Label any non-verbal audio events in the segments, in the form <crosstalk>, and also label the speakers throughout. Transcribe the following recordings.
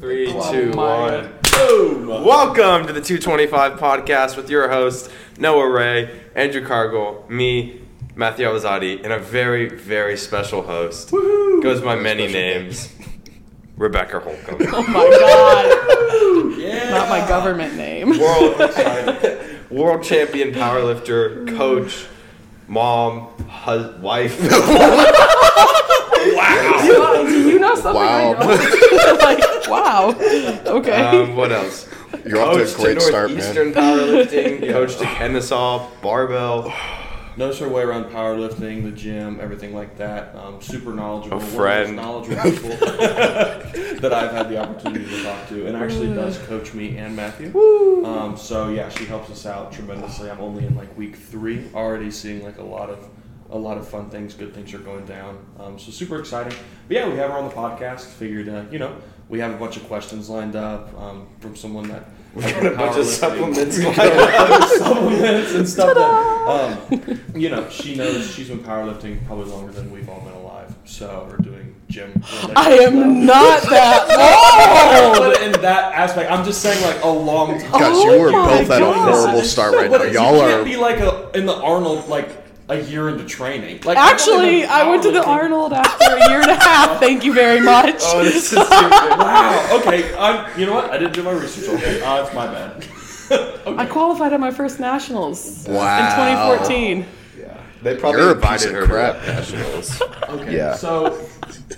Speaker 1: Three, two,
Speaker 2: my.
Speaker 1: one. Boom! Welcome to the 225 podcast with your host, Noah Ray, Andrew Cargill, me, Matthew Alzadi, and a very, very special host. Goes by many names. Rebecca Holcomb. <laughs>
Speaker 2: Oh my god.
Speaker 3: Yeah.
Speaker 2: Not my government name.
Speaker 1: World, <laughs> world champion powerlifter, coach, mom, hus- wife. <laughs>
Speaker 2: Do know something?
Speaker 4: Wow.
Speaker 2: I know? like, wow. Okay.
Speaker 1: Um, what else?
Speaker 4: You're off to a great
Speaker 1: to
Speaker 4: start,
Speaker 1: Northeastern
Speaker 4: man.
Speaker 1: powerlifting, coach to Kennesaw, barbell,
Speaker 3: Knows her way around powerlifting, the gym, everything like that. Um, super knowledgeable.
Speaker 1: A
Speaker 3: one of
Speaker 1: friend.
Speaker 3: knowledgeable people <laughs> that I've had the opportunity to talk to, and actually does coach me and Matthew. Um, so yeah, she helps us out tremendously. I'm only in like week three, already seeing like a lot of a lot of fun things, good things are going down. Um, so super exciting. But yeah, we have her on the podcast. Figured uh, you know we have a bunch of questions lined up um, from someone that.
Speaker 1: We got a bunch of supplements
Speaker 3: We
Speaker 1: lined
Speaker 3: got a bunch of supplements and stuff that, um, you know, she knows she's been powerlifting probably longer than we've all been alive. So, we're doing gym.
Speaker 2: I am not that <laughs> old.
Speaker 3: In that aspect, I'm just saying like a long time.
Speaker 4: Guys,
Speaker 2: Oh
Speaker 4: you were
Speaker 2: my
Speaker 4: both at a horrible start right
Speaker 3: But
Speaker 4: now.
Speaker 3: you
Speaker 4: Y'all
Speaker 3: can't
Speaker 4: are.
Speaker 3: be like a in the Arnold like a year into training. Like
Speaker 2: Actually,
Speaker 3: only
Speaker 2: I went to the Arnold after a year and a half. <laughs> Thank you very much.
Speaker 1: Oh, this is <laughs> stupid.
Speaker 3: Wow. Okay. I'm, you know what? I didn't do my research. Okay. Uh, it's my bad. <laughs>
Speaker 2: I qualified at my first nationals
Speaker 4: Wow.
Speaker 2: in 2014.
Speaker 1: Yeah. They probably
Speaker 4: You're a
Speaker 1: invited her
Speaker 4: crap.
Speaker 1: to nationals.
Speaker 3: Okay.
Speaker 1: Yeah.
Speaker 3: So,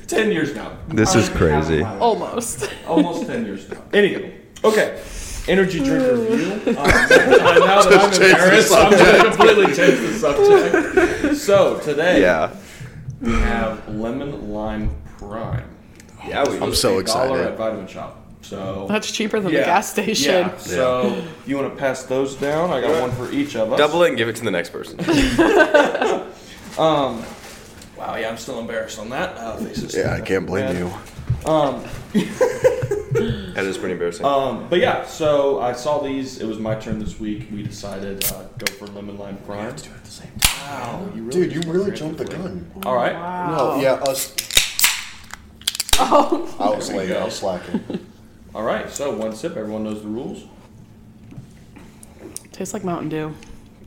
Speaker 3: ten years now.
Speaker 1: This is
Speaker 3: Probably half of
Speaker 1: crazy.
Speaker 2: Almost.
Speaker 3: Almost 10 years now. Anyway, okay. Energy drink review. <laughs> Um, now that I'm
Speaker 4: change the
Speaker 3: embarrassed, I'm going to completely change the subject. So, today
Speaker 1: Yeah.
Speaker 3: we have Lemon Lime Prime.
Speaker 1: Yeah, we
Speaker 4: I'm so
Speaker 3: A dollar
Speaker 4: excited.
Speaker 3: at Vitamin Shoppe. So,
Speaker 2: That's cheaper than
Speaker 3: yeah.
Speaker 2: the gas station.
Speaker 3: Yeah. So, you want to pass those down? I got one for each of us.
Speaker 1: double it and give it to the next person. <laughs>
Speaker 3: Um, wow, yeah, I'm still embarrassed on that. Uh,
Speaker 4: Yeah, I can't blame you.
Speaker 3: Um, <laughs>
Speaker 1: That is pretty embarrassing.
Speaker 3: Um, but yeah, so I saw these. It was my turn this week. We decided uh, go for lemon lime prime. do it at the same time. Wow, you really
Speaker 4: Dude, you really jumped the gun.
Speaker 3: All right.
Speaker 2: Wow.
Speaker 4: No, yeah, us.
Speaker 2: Oh.
Speaker 4: I was
Speaker 3: There
Speaker 4: late. I was slacking.
Speaker 3: All right. So one sip. Everyone knows the rules.
Speaker 2: Tastes like Mountain Dew.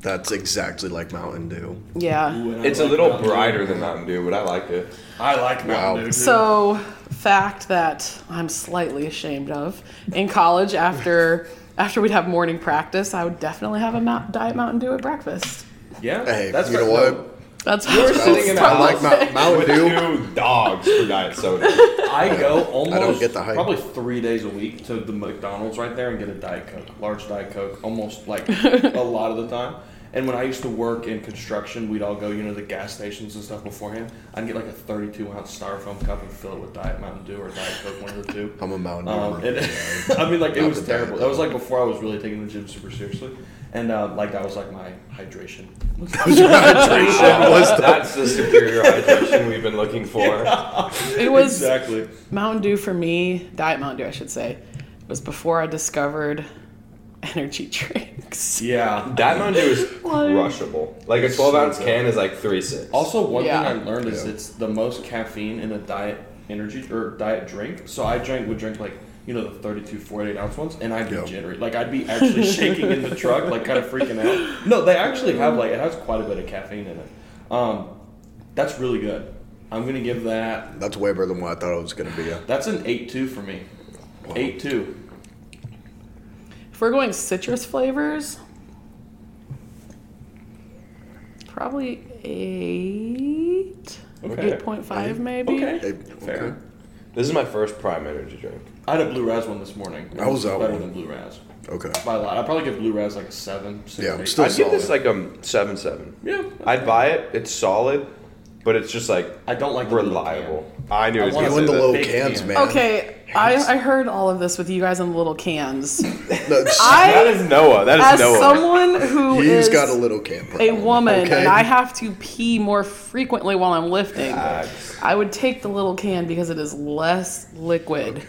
Speaker 4: That's exactly like Mountain Dew.
Speaker 2: Yeah.
Speaker 3: Ooh, and I
Speaker 1: it's a little
Speaker 3: Mountain Dew.
Speaker 1: brighter than Mountain Dew, but I like it.
Speaker 3: I like Mountain
Speaker 4: Wow.
Speaker 3: Dew. too.
Speaker 2: So, fact that I'm slightly ashamed of. In college, after after we'd have morning practice, I would definitely have a Mount, diet Mountain Dew at breakfast.
Speaker 3: yeah,
Speaker 4: Hey,
Speaker 3: that's
Speaker 4: you know
Speaker 3: fair.
Speaker 4: what?
Speaker 2: That's
Speaker 1: were sitting in a
Speaker 4: I like
Speaker 1: house
Speaker 4: Mount- Mountain
Speaker 1: with
Speaker 4: Dew.
Speaker 1: two dogs for diet soda. <laughs>
Speaker 3: I go almost
Speaker 4: get the hype.
Speaker 3: probably three days a week to the McDonald's right there and get a Diet Coke, large Diet Coke, almost like <laughs> a lot of the time. And when I used to work in construction, we'd all go, you know, the gas stations and stuff beforehand. I'd get like a 32 ounce styrofoam cup and fill it with Diet Mountain Dew or Diet Coke, one of the two. <laughs>
Speaker 4: I'm a Mountain
Speaker 3: Um,
Speaker 4: Dew.
Speaker 3: and, <laughs> I mean, like it was terrible. That was like before I was really taking the gym super seriously, and uh, like that was like my hydration. <laughs>
Speaker 1: was That's the superior hydration we've been looking for.
Speaker 2: it was
Speaker 3: exactly.
Speaker 2: Mountain Dew for me. Diet Mountain Dew, I should say, It was before I discovered <laughs> energy drinks.
Speaker 3: Yeah.
Speaker 1: That Mountain Dew is <laughs>
Speaker 2: Like-
Speaker 1: crushable. Like a 12 ounce can is like three six.
Speaker 3: Also, one
Speaker 2: Yeah.
Speaker 3: thing I learned is
Speaker 4: Yeah.
Speaker 3: it's the most caffeine in a diet energy or diet drink. So I drank would drink like you know the 32, 48 ounce ones, and I'd be
Speaker 4: Yeah.
Speaker 3: jittery. Like I'd be actually <laughs> shaking in the truck, like kind of freaking out. No, they actually have like it has quite a bit of caffeine in it. Um, that's really good. I'm gonna give that.
Speaker 4: That's way better than what I thought it was going to be.
Speaker 3: That's an eight two for me. Eight two.
Speaker 2: If we're going citrus flavors, probably eight,
Speaker 3: Okay.
Speaker 2: eight point five maybe.
Speaker 3: Okay. Fair.
Speaker 4: okay.
Speaker 1: This is my first Prime energy drink.
Speaker 3: I had a blue raz one this morning. It
Speaker 4: How was that
Speaker 3: better
Speaker 4: one?
Speaker 3: than blue raz
Speaker 4: Okay.
Speaker 3: by a lot. I'd probably give blue raz like a seven. six,
Speaker 4: Yeah,
Speaker 3: eight.
Speaker 4: still
Speaker 1: I'd give this like a 7 7.
Speaker 3: yeah.
Speaker 1: I'd buy it. It's solid, but it's just like
Speaker 3: I don't like the little
Speaker 1: reliable. I knew it was
Speaker 3: want
Speaker 1: going
Speaker 4: You
Speaker 1: to
Speaker 4: in the little
Speaker 3: big
Speaker 4: cans,
Speaker 3: can.
Speaker 4: man.
Speaker 2: Okay, I, I heard all of this with you guys in the little cans. <laughs> <laughs>
Speaker 4: That's- <laughs>
Speaker 1: That
Speaker 2: I,
Speaker 1: is Noah. That is
Speaker 2: as
Speaker 1: Noah.
Speaker 2: someone who
Speaker 4: He's
Speaker 2: is
Speaker 4: got a little can
Speaker 2: a woman
Speaker 4: okay?
Speaker 2: and I have to pee more frequently while I'm lifting,
Speaker 1: Facts.
Speaker 2: I would take the little can because it is less liquid.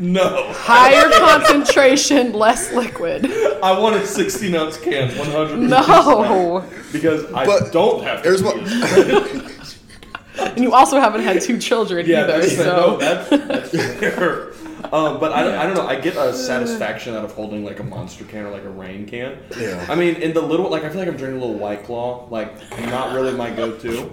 Speaker 3: No.
Speaker 2: Higher concentration, less liquid.
Speaker 3: I wanted 16 ounce can, 100
Speaker 2: No.
Speaker 3: Because I
Speaker 4: But
Speaker 3: don't have to.
Speaker 4: Here's what. <laughs>
Speaker 2: And you also haven't had two children
Speaker 3: Yeah,
Speaker 2: either,
Speaker 3: that's,
Speaker 2: so.
Speaker 3: no, that's, that's fair. <laughs> Um, but I, don't- I don't know. I get a satisfaction out of holding like a monster can or like a rain can.
Speaker 4: Yeah.
Speaker 3: I mean, in the little like I feel like I'm drinking a little White Claw. Like not really my go-to.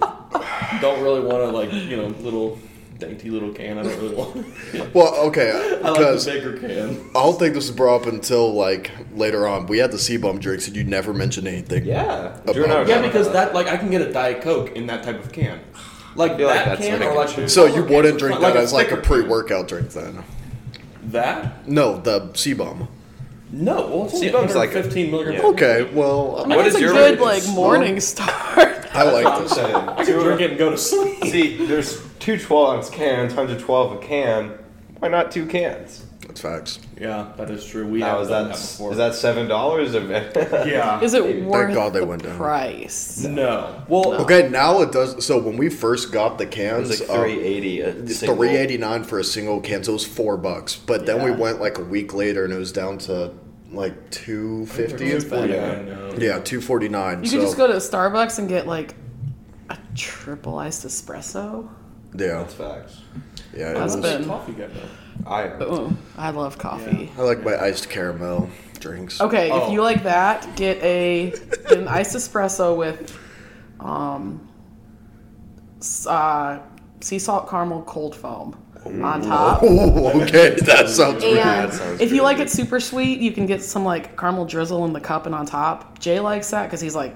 Speaker 3: Don't really want to like you know little dainty little can. I don't really want. <laughs>
Speaker 4: Well, okay, <laughs>
Speaker 3: I like the bigger can.
Speaker 4: I don't think this was brought up until like later on. We had the CBUM drinks, and you never mentioned anything.
Speaker 1: Yeah.
Speaker 4: About-
Speaker 1: Drew and I were
Speaker 3: Yeah,
Speaker 1: talking
Speaker 3: because
Speaker 1: about
Speaker 3: that like I can get a Diet Coke in that type of can. <sighs> Like
Speaker 1: feel like
Speaker 3: that
Speaker 1: that's
Speaker 3: can or
Speaker 1: a
Speaker 3: like
Speaker 1: cheap-
Speaker 3: the
Speaker 4: So you wouldn't
Speaker 3: can,
Speaker 4: drink that as like a pre-workout drink then?
Speaker 3: That?
Speaker 4: No, the CBUM.
Speaker 3: No. Well, it's only
Speaker 1: CBUM's like a-
Speaker 3: 15 milligrams.
Speaker 1: yeah.
Speaker 4: Okay, well,
Speaker 2: I mean,
Speaker 1: What
Speaker 2: it's
Speaker 1: is
Speaker 2: a
Speaker 1: your
Speaker 2: good like morning <laughs> start.
Speaker 4: I like
Speaker 1: I'm
Speaker 4: this.
Speaker 1: saying.
Speaker 3: I can drink it and go to sleep.
Speaker 1: See, there's two 12 ounce cans, 112 a can. Why not two cans?
Speaker 4: That's facts.
Speaker 3: Yeah, that is true. We
Speaker 1: Now
Speaker 3: have
Speaker 1: is
Speaker 3: done
Speaker 1: that
Speaker 3: that before.
Speaker 1: is that seven dollars? <laughs>
Speaker 3: yeah.
Speaker 2: Is it worth
Speaker 4: God they
Speaker 2: the
Speaker 4: went down.
Speaker 2: price?
Speaker 3: No. Well,
Speaker 4: Okay, now it does. So when we first got the cans.
Speaker 1: It was like
Speaker 4: uh,
Speaker 1: 380 a single.
Speaker 4: 389 for a single can, so it was four bucks. But then we
Speaker 2: Yeah.
Speaker 4: went like a week later, and it was down to like 250.
Speaker 2: It's better.
Speaker 4: Yeah, 249.
Speaker 2: You
Speaker 4: so
Speaker 2: could just go to Starbucks and get like a triple iced espresso.
Speaker 4: yeah,
Speaker 1: That's facts.
Speaker 4: yeah. It
Speaker 2: That's
Speaker 4: was,
Speaker 2: been-
Speaker 3: coffee guy though.
Speaker 1: I
Speaker 2: Ooh, I love coffee.
Speaker 4: I like my iced caramel drinks.
Speaker 2: Okay,
Speaker 3: Oh.
Speaker 2: if you like that, get a get an <laughs> iced espresso with um uh, sea salt caramel cold foam on top.
Speaker 4: Oh, okay, <laughs> that sounds weird.
Speaker 2: And
Speaker 1: That sounds
Speaker 2: if you like
Speaker 1: good.
Speaker 2: it super sweet, you can get some like caramel drizzle in the cup and on top. Jay likes that because he's like,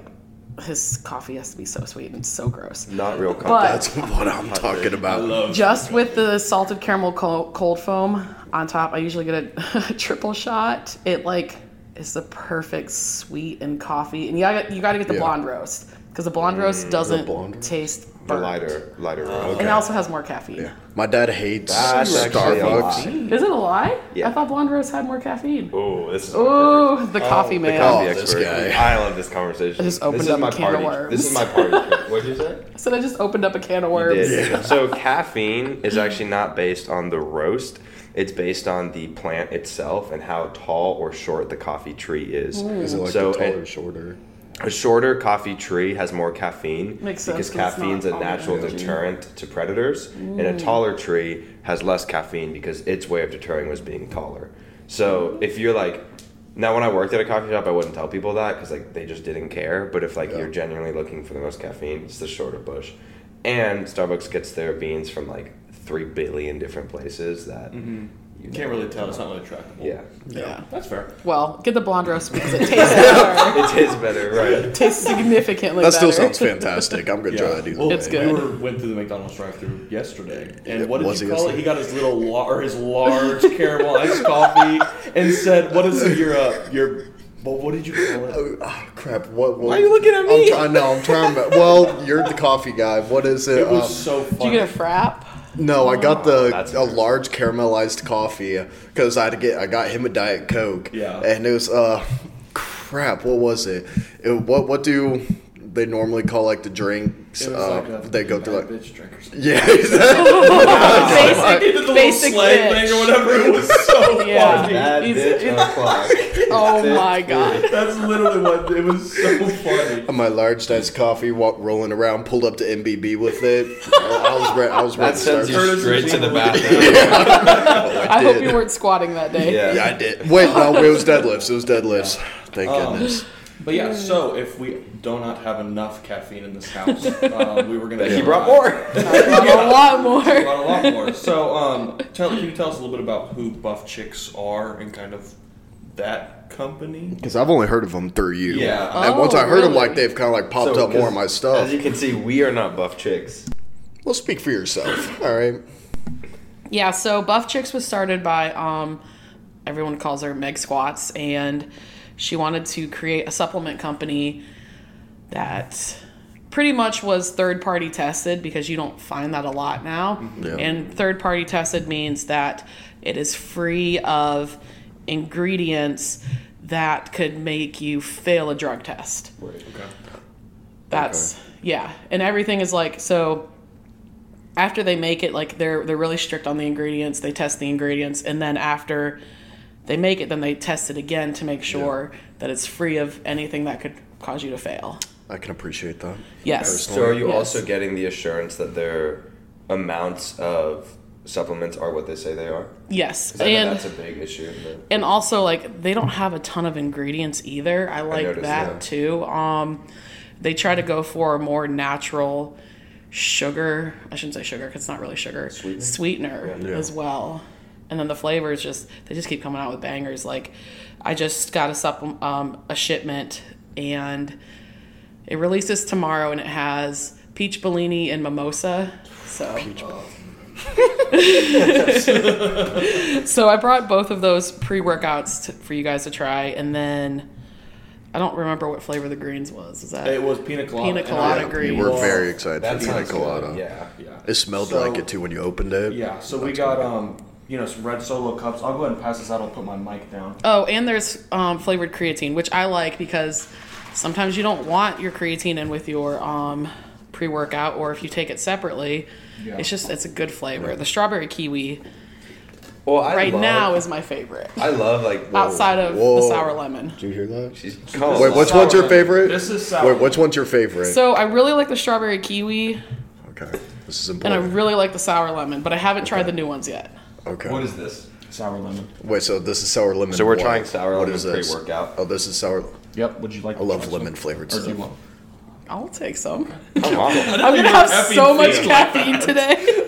Speaker 2: his coffee has to be so sweet and so gross.
Speaker 1: not real
Speaker 2: But
Speaker 4: That's what I'm talking about.
Speaker 2: just with the salted caramel cold foam on top, I usually get a, <laughs> triple shot. It like is the perfect sweet and coffee, and you got you got to get the
Speaker 4: Yeah.
Speaker 2: blonde roast because the blonde roast mm. doesn't
Speaker 4: blonde roast?
Speaker 2: taste
Speaker 1: the
Speaker 2: burnt.
Speaker 1: lighter lighter oh.
Speaker 2: And
Speaker 1: roast.
Speaker 2: it also has more caffeine.
Speaker 4: Yeah. My dad hates
Speaker 1: That's actually a
Speaker 4: Starbucks.
Speaker 1: lie.
Speaker 2: Is it a lie?
Speaker 1: Yeah.
Speaker 2: I thought blonde roast had more caffeine.
Speaker 1: Oh, this is
Speaker 2: Ooh, the coffee oh,
Speaker 1: the
Speaker 2: man.
Speaker 1: coffee
Speaker 4: Oh, this
Speaker 1: expert.
Speaker 4: guy. <laughs>
Speaker 1: I love this conversation.
Speaker 2: I just opened
Speaker 1: this is
Speaker 2: up a
Speaker 1: my
Speaker 2: can of
Speaker 1: party. This is
Speaker 2: worms.
Speaker 1: my party. trick. <laughs> What'd you say?
Speaker 2: I said I just opened up a can of
Speaker 1: You
Speaker 2: worms.
Speaker 1: did. <laughs> So caffeine is actually not based on the roast. It's based on the plant itself and how tall or short the coffee tree is.
Speaker 4: Is it like
Speaker 1: so
Speaker 4: the taller, or shorter?
Speaker 1: A shorter coffee tree has more caffeine
Speaker 2: Makes sense,
Speaker 1: because
Speaker 2: 'cause
Speaker 1: caffeine's a natural
Speaker 2: energy.
Speaker 1: deterrent to predators, and a mm. taller tree has less caffeine because its way of deterring was being taller. So mm-hmm. if you're like, now when I worked at a coffee shop, I wouldn't tell people that because like they just didn't care. But if like
Speaker 4: Yeah.
Speaker 1: you're genuinely looking for the most caffeine, it's the shorter bush. And Starbucks gets their beans from like three billion different places that mm-hmm.
Speaker 3: You can't really tell. It's not really trackable.
Speaker 1: Yeah,
Speaker 2: Yeah.
Speaker 3: That's fair.
Speaker 2: Well, get the blonde roast because it <laughs> tastes better.
Speaker 1: it tastes better, right?
Speaker 2: It tastes significantly better.
Speaker 4: That still sounds fantastic. I'm gonna try it either.
Speaker 3: Well,
Speaker 2: It's
Speaker 4: way.
Speaker 2: good.
Speaker 3: We were, went through the McDonald's drive-through yesterday, and
Speaker 4: Yeah,
Speaker 3: what did
Speaker 4: was
Speaker 3: you
Speaker 4: it
Speaker 3: call it? He got his little la- or his large caramel iced coffee, and said, "What is it? Your uh, your well, what did you call it?"
Speaker 4: Oh, ah, crap! What, what?
Speaker 1: Why are you looking at me?
Speaker 4: I'm trying. No, I'm trying. To, well, you're the coffee guy. What is it?
Speaker 3: It was
Speaker 4: Uh,
Speaker 3: so
Speaker 2: Did you get a frap?
Speaker 4: No, I got the
Speaker 1: that's
Speaker 4: a large caramelized coffee because I had to get. I got him a diet coke.
Speaker 3: Yeah.
Speaker 4: and it was uh, crap. What was it? it what what do they normally call like the drinks?
Speaker 3: It was
Speaker 4: uh,
Speaker 3: like a
Speaker 4: they go through like
Speaker 3: bitch drink or something.
Speaker 4: yeah. <laughs> exactly.
Speaker 3: I did the little
Speaker 2: basic
Speaker 3: slang
Speaker 2: bitch.
Speaker 3: thing or whatever. It was so
Speaker 2: Yeah.
Speaker 3: funny.
Speaker 1: Bad
Speaker 2: He's-
Speaker 1: bitch. <laughs>
Speaker 2: Oh my god.
Speaker 3: That's literally what it was. So funny. <laughs>
Speaker 4: my large diced coffee, walk, rolling around, pulled up to MBB with it. I was ready. I was ready
Speaker 1: That
Speaker 4: to
Speaker 1: sends you straight to the bathroom.
Speaker 2: I hope you weren't squatting that day.
Speaker 1: Yeah.
Speaker 4: Yeah, I did. Wait, no, it was deadlifts. It was deadlifts. Thank
Speaker 3: Um,
Speaker 4: goodness.
Speaker 3: But yeah, so if we do not have enough caffeine in this house, <laughs> um, we were gonna.
Speaker 1: He brought more. <laughs>
Speaker 2: a lot more.
Speaker 3: He Brought a lot more. So, um, tell, can you tell us a little bit about who Buff Chicks are and kind of that company?
Speaker 4: Because I've only heard of them through you.
Speaker 3: Yeah.
Speaker 4: And once I
Speaker 2: Oh,
Speaker 4: heard them, like they've kind of like popped
Speaker 1: So,
Speaker 4: up more
Speaker 1: 'cause
Speaker 4: in my stuff.
Speaker 1: As you can see, we are not buff chicks.
Speaker 4: Well, speak for yourself. <laughs> All right.
Speaker 2: Yeah, so Buff Chicks was started by um everyone calls her Meg Squats and she wanted to create a supplement company that pretty much was third party tested because you don't find that a lot now. Mm-hmm.
Speaker 4: Yeah.
Speaker 2: And third party tested means that it is free of ingredients that could make you fail a drug test.
Speaker 3: Okay.
Speaker 2: That's yeah, and everything is like so. After they make it, like they're they're really strict on the ingredients. They test the ingredients, and then after they make it, then they test it again to make sure that it's free of anything that could cause you to fail.
Speaker 4: I can appreciate that.
Speaker 2: Yes.
Speaker 1: So are you
Speaker 2: Yes.
Speaker 1: also getting the assurance that their amounts of supplements are what they say they are.
Speaker 2: Yes. And
Speaker 1: that's a big issue.
Speaker 2: and also like they don't have a ton of ingredients either. I like
Speaker 1: noticed
Speaker 2: that
Speaker 1: that.
Speaker 2: too. Um, they try to go for a more natural sugar. I shouldn't say sugar cuz it's not really sugar.
Speaker 1: Sweetener?
Speaker 2: Sweetener
Speaker 1: Yeah.
Speaker 2: as well. And then the flavors just they just keep coming out with bangers. Like I just got a supple- um, a shipment and it releases tomorrow and it has peach bellini and mimosa. So <laughs> so I brought both of those pre-workouts to, for you guys to try, and then I don't remember what flavor the greens was. Is that
Speaker 3: It was pina colada.
Speaker 2: Pina
Speaker 3: and
Speaker 2: colada
Speaker 3: I-
Speaker 2: green.
Speaker 4: We're very excited
Speaker 1: That
Speaker 4: for pina
Speaker 1: sounds good,
Speaker 4: colada.
Speaker 1: Yeah.
Speaker 3: Yeah.
Speaker 4: It smelled
Speaker 3: So-
Speaker 4: like it too when you opened it.
Speaker 3: Yeah, so we got um, you know, some red solo cups. I'll go ahead and pass this out. I'll put my mic down.
Speaker 2: Oh, and there's um, flavored creatine, which I like because sometimes you don't want your creatine in with your um, pre-workout, or if you take it separately,
Speaker 3: Yeah.
Speaker 2: it's just it's a good flavor. The strawberry kiwi
Speaker 1: Well, I
Speaker 2: right
Speaker 1: love,
Speaker 2: now is my favorite,
Speaker 1: I love like
Speaker 2: outside of the sour lemon.
Speaker 4: Did you hear that?
Speaker 1: She's come
Speaker 4: Wait,
Speaker 1: on.
Speaker 4: which one's your favorite?
Speaker 3: This is sour.
Speaker 4: Wait, which one's your favorite?
Speaker 2: So I really like the strawberry kiwi,
Speaker 4: okay, this is important.
Speaker 2: and I really like the sour lemon, but I haven't tried the new ones yet.
Speaker 4: Okay.
Speaker 1: What is this?
Speaker 3: Sour lemon.
Speaker 4: Wait, so this is sour lemon.
Speaker 1: So we're
Speaker 4: what?
Speaker 1: trying sour
Speaker 4: What
Speaker 1: lemon
Speaker 4: is this?
Speaker 1: pre-workout.
Speaker 4: Oh, this is sour.
Speaker 3: Yep. Would you like?
Speaker 4: I love lemon flavored
Speaker 3: Or do you
Speaker 4: stuff.
Speaker 3: want?
Speaker 2: I'll take some.
Speaker 1: Come. <laughs>
Speaker 2: I'm gonna have so much caffeine today. <laughs>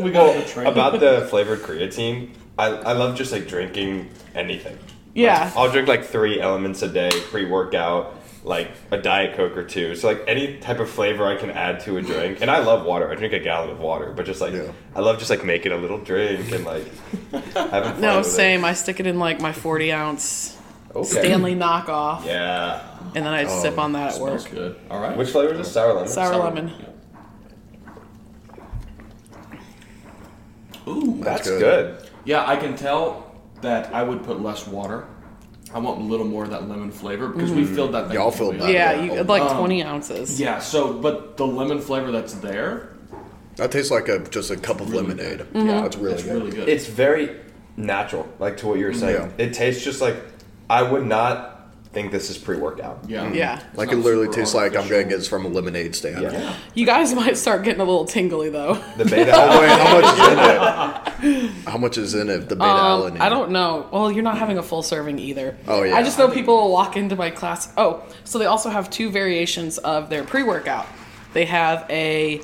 Speaker 3: We got the train.
Speaker 1: About the flavored creatine, I, I love just like drinking anything.
Speaker 2: Yeah.
Speaker 1: Like, I'll drink like three LMNTs a day pre workout, like a Diet Coke or two. So, like any type of flavor I can add to a drink. And I love water. I drink a gallon of water, but just like,
Speaker 4: Yeah.
Speaker 1: I love just like making a little drink and like having fun.
Speaker 2: No,
Speaker 1: with it.
Speaker 2: same. I stick it in like my 40 ounce
Speaker 1: Okay.
Speaker 2: Stanley knockoff,
Speaker 1: Yeah.
Speaker 2: and then I sip oh, on that at work.
Speaker 3: good. All right.
Speaker 1: Which flavor is this? Sour lemon?
Speaker 2: Sour lemon.
Speaker 3: Ooh,
Speaker 1: That's
Speaker 4: good.
Speaker 1: good.
Speaker 3: Yeah, I can tell that I would put less water. I want a little more of that lemon flavor because we filled that. thing
Speaker 4: Y'all filled that.
Speaker 3: up.
Speaker 2: Yeah, you like
Speaker 3: um,
Speaker 2: 20 ounces.
Speaker 3: Yeah. So, but the lemon flavor that's there,
Speaker 4: That tastes like a just a cup of
Speaker 3: Really
Speaker 4: lemonade.
Speaker 2: Mm-hmm.
Speaker 4: Yeah, that's really
Speaker 3: it's
Speaker 4: good.
Speaker 3: really good.
Speaker 1: It's very natural, like to what you were saying.
Speaker 4: Yeah.
Speaker 1: It tastes just like I would not think this is pre workout.
Speaker 3: yeah.
Speaker 2: Yeah.
Speaker 3: It's
Speaker 4: Like it literally
Speaker 3: super
Speaker 4: tastes like I'm
Speaker 3: artificial.
Speaker 4: gonna get this from a lemonade stand.
Speaker 1: Yeah.
Speaker 3: Yeah. <laughs>
Speaker 2: You guys might start getting a little tingly though.
Speaker 1: The beta <laughs>
Speaker 4: Oh wait, how much is in it? How much is in it? The beta
Speaker 2: Um,
Speaker 4: alanine.
Speaker 2: I don't know. Well, you're not having a full serving either.
Speaker 4: Oh, yeah.
Speaker 2: I just know people will walk into my class. Oh, so they also have two variations of their pre workout. They have a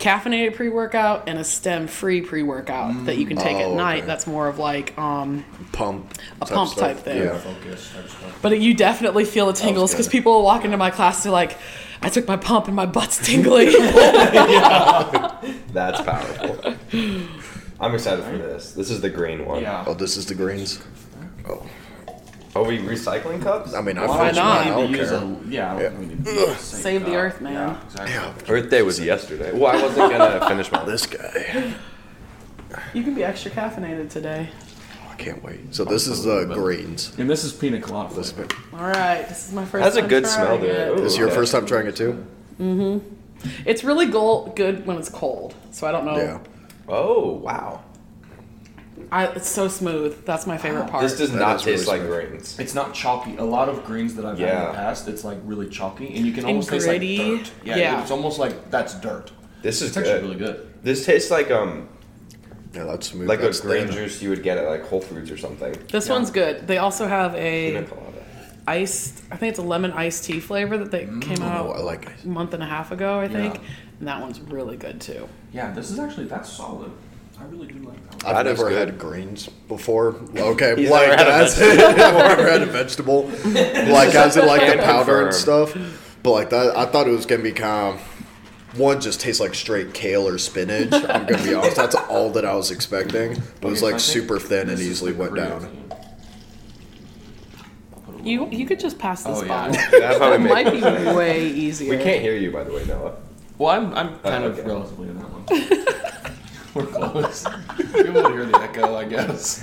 Speaker 2: caffeinated pre workout and a stim free pre workout that you can take
Speaker 4: Oh,
Speaker 2: at night.
Speaker 4: okay.
Speaker 2: That's more of like, um,
Speaker 4: pump.
Speaker 2: A
Speaker 4: type
Speaker 2: pump
Speaker 4: stuff.
Speaker 2: type thing.
Speaker 4: Yeah.
Speaker 3: Focus type stuff.
Speaker 2: but you definitely feel the tingles because people will walk into my class. They're like, I took my pump and my butt's tingling. <laughs> <laughs>
Speaker 1: That's powerful. I'm excited for this. This is the green one.
Speaker 3: Yeah.
Speaker 4: Oh, this is the greens. Oh,
Speaker 1: Are we recycling cups?
Speaker 4: I mean, I
Speaker 2: Why
Speaker 4: finished
Speaker 2: not?
Speaker 4: mine. I
Speaker 3: We
Speaker 4: don't
Speaker 3: need to use
Speaker 4: care.
Speaker 3: a- yeah.
Speaker 4: Yeah.
Speaker 3: we need to use a safe
Speaker 2: Save the
Speaker 3: cup.
Speaker 2: earth, man.
Speaker 3: Yeah, exactly.
Speaker 4: Yeah.
Speaker 1: Birthday was yesterday. Well, I wasn't gonna <laughs> finish mine.
Speaker 4: This guy.
Speaker 2: you can be extra caffeinated today.
Speaker 4: I can't wait. So this is the greens.
Speaker 3: And this is pina colada.
Speaker 4: This,
Speaker 3: flavor.
Speaker 2: All right, this is my first.
Speaker 1: Has a good smell
Speaker 2: trying
Speaker 1: to it. Ooh.
Speaker 4: this is your
Speaker 1: Okay.
Speaker 4: first time trying it too? Mm-hmm.
Speaker 2: It's really gold, good when it's cold. So I don't know.
Speaker 4: Yeah.
Speaker 1: Oh wow!
Speaker 2: I, it's so smooth. That's my favorite part.
Speaker 1: This does
Speaker 4: That
Speaker 1: not
Speaker 4: is really
Speaker 1: taste like
Speaker 4: smooth.
Speaker 1: greens.
Speaker 3: It's not chalky. A lot of greens that I've had in
Speaker 1: Yeah.
Speaker 3: the past, it's like really chalky, and you can
Speaker 2: And
Speaker 3: almost taste
Speaker 2: gritty.
Speaker 3: like dirt. Yeah,
Speaker 2: Yeah.
Speaker 3: it's almost like that's dirt.
Speaker 1: This is
Speaker 3: It's actually
Speaker 1: good.
Speaker 3: really good.
Speaker 1: This tastes like um
Speaker 4: Yeah, that's smooth.
Speaker 1: like a
Speaker 4: that's
Speaker 1: green
Speaker 4: thin.
Speaker 1: juice you would get at like Whole Foods or something.
Speaker 2: this
Speaker 3: Yeah.
Speaker 2: one's good. They also have
Speaker 1: Pina
Speaker 2: a
Speaker 1: colada.
Speaker 2: iced. I think it's a lemon iced tea flavor that they came
Speaker 4: Oh,
Speaker 2: out
Speaker 4: I like
Speaker 2: a month and a half ago. I think,
Speaker 3: Yeah.
Speaker 2: and that one's really good too.
Speaker 3: Yeah, this is actually that's solid. I really do like that. One.
Speaker 4: I've
Speaker 1: That is
Speaker 4: never
Speaker 1: good.
Speaker 4: had greens before. Okay,
Speaker 1: He's
Speaker 4: like
Speaker 1: never had a
Speaker 4: as <laughs> I've never had a vegetable, <laughs> like as in like the
Speaker 1: Can
Speaker 4: powder and stuff. But like that, I thought it was gonna be kind of one just tastes like straight kale or spinach. I'm gonna be honest, that's all that I was expecting. But it was like
Speaker 3: so I think
Speaker 4: super thin and easily
Speaker 3: the
Speaker 4: went down.
Speaker 3: creatine. I'll put a
Speaker 2: You you could just pass this
Speaker 3: Oh, yeah.
Speaker 1: That's how we
Speaker 2: That
Speaker 1: make
Speaker 2: might be way easier.
Speaker 1: We can't hear you, by the way, Noah.
Speaker 3: Well, I'm I'm kind
Speaker 1: Oh,
Speaker 3: of relatively in that one. <laughs> We're close. People would hear the echo, I guess.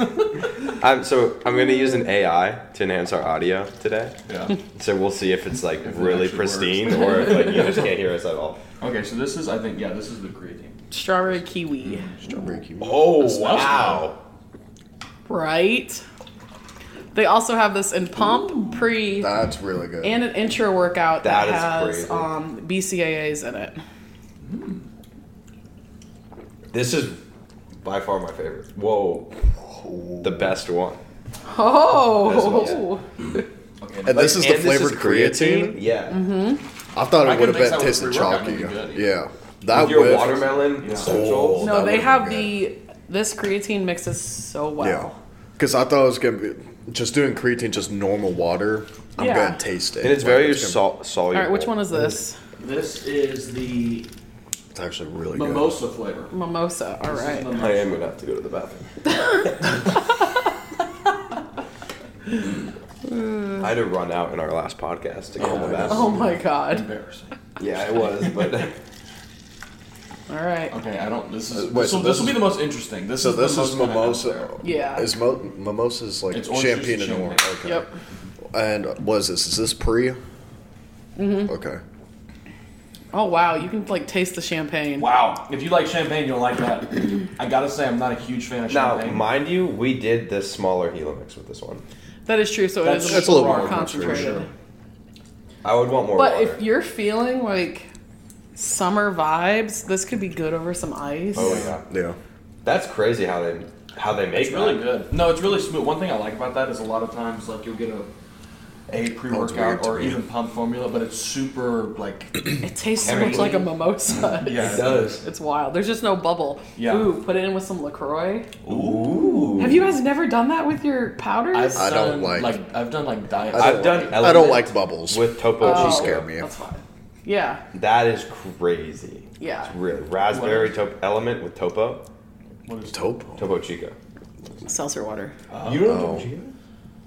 Speaker 1: Um, so I'm gonna use an AI to enhance our audio today.
Speaker 3: yeah.
Speaker 1: So we'll see if it's like
Speaker 3: If it
Speaker 1: really
Speaker 3: actually
Speaker 1: pristine
Speaker 3: works.
Speaker 1: or if like you just can't hear us at all.
Speaker 3: Okay, so this is I think yeah, this is the creatine.
Speaker 2: Strawberry kiwi,
Speaker 4: Strawberry kiwi.
Speaker 1: Oh
Speaker 3: It
Speaker 1: wow!
Speaker 2: right? They also have this in pump pre
Speaker 4: That's really good.
Speaker 2: and an intra workout that,
Speaker 1: That is
Speaker 2: has
Speaker 1: crazy.
Speaker 2: um, BCAAs in it.
Speaker 1: This is by far my favorite. Whoa, the best one.
Speaker 2: Oh.
Speaker 3: Okay.
Speaker 4: And this is the
Speaker 1: And
Speaker 4: flavored creatine.
Speaker 1: Yeah. Mhm.
Speaker 4: I thought
Speaker 3: I
Speaker 4: it
Speaker 3: could
Speaker 4: would have been tasted chalky.
Speaker 3: and it'd be good.
Speaker 4: Yeah, that
Speaker 1: With your
Speaker 4: with
Speaker 1: watermelon
Speaker 3: Yeah.
Speaker 1: essentials.
Speaker 4: Oh,
Speaker 2: No, they
Speaker 4: would've
Speaker 2: the this creatine mixes so well.
Speaker 4: Yeah, because I thought it was gonna be just doing creatine, just normal water. I'm
Speaker 2: Yeah.
Speaker 4: gonna taste it.
Speaker 1: And it's very
Speaker 4: gonna-
Speaker 1: sol- soluble.
Speaker 2: All right, which one is this?
Speaker 3: This is the
Speaker 4: It's actually really good.
Speaker 3: mimosa flavor.
Speaker 2: Mimosa. All
Speaker 3: This
Speaker 2: right.
Speaker 3: the
Speaker 1: I am gonna have to go to the bathroom. <laughs> <laughs> I had to run out in our last podcast to go to the bathroom.
Speaker 2: Oh my god.
Speaker 3: Embarrassing.
Speaker 1: Yeah, it was, but <laughs>
Speaker 2: All right.
Speaker 3: Okay, I don't. This is.
Speaker 4: Uh, wait,
Speaker 3: this
Speaker 4: so
Speaker 3: will,
Speaker 4: this
Speaker 3: this will
Speaker 4: is-
Speaker 3: be the most interesting. This
Speaker 4: So
Speaker 3: is
Speaker 4: this
Speaker 3: the
Speaker 4: is
Speaker 3: most kinda out
Speaker 4: mimosa.
Speaker 2: Yeah.
Speaker 4: Is mo- mimosa's like
Speaker 3: It's orange juice
Speaker 4: champagne and
Speaker 3: and
Speaker 4: orange? Okay.
Speaker 2: Yep.
Speaker 4: And what is this? Is this pre? Mm-hmm. Okay.
Speaker 2: Oh wow, you can like taste the champagne.
Speaker 3: Wow. If you like champagne, you'll like that. I gotta say, I'm not a huge fan of champagne.
Speaker 1: now,
Speaker 3: champagne.
Speaker 1: mind you, we did the smaller Helix with this one.
Speaker 2: That is true. So it
Speaker 3: That's-
Speaker 2: is
Speaker 4: that's
Speaker 2: a
Speaker 4: a
Speaker 2: little
Speaker 4: little
Speaker 2: more
Speaker 4: more
Speaker 2: concentrated.
Speaker 4: concentrated.
Speaker 1: I would want more
Speaker 2: But
Speaker 1: water.
Speaker 2: if you're feeling like summer vibes, this could be good over some ice.
Speaker 1: oh yeah,
Speaker 4: Yeah.
Speaker 1: that's crazy how they how they make it.
Speaker 3: It's really
Speaker 1: that.
Speaker 3: good. No, it's really smooth. One thing I like about that is a lot of times like you'll get a a
Speaker 4: pre-workout
Speaker 3: or even pump formula, but it's super like <clears throat>
Speaker 2: It tastes so much like a mimosa. <laughs>
Speaker 3: Yeah,
Speaker 1: It does.
Speaker 2: It's wild. There's just no bubble.
Speaker 3: Yeah.
Speaker 2: Ooh, put it in with some LaCroix.
Speaker 1: Ooh.
Speaker 2: Have you guys never done that with your powders?
Speaker 3: I've
Speaker 4: I
Speaker 3: done,
Speaker 4: don't like- like.
Speaker 3: I've done like diet.
Speaker 4: I don't
Speaker 1: I've done
Speaker 4: like- I don't like bubbles.
Speaker 1: with Topo
Speaker 2: Oh,
Speaker 1: Chico.
Speaker 4: scare me.
Speaker 2: That's fine. Yeah.
Speaker 1: That is crazy.
Speaker 2: Yeah.
Speaker 1: It's really raspberry top element with Topo.
Speaker 3: what is
Speaker 4: Topo?
Speaker 1: Topo Chico.
Speaker 2: Seltzer water.
Speaker 1: you know
Speaker 4: Oh.
Speaker 1: Topo Chico?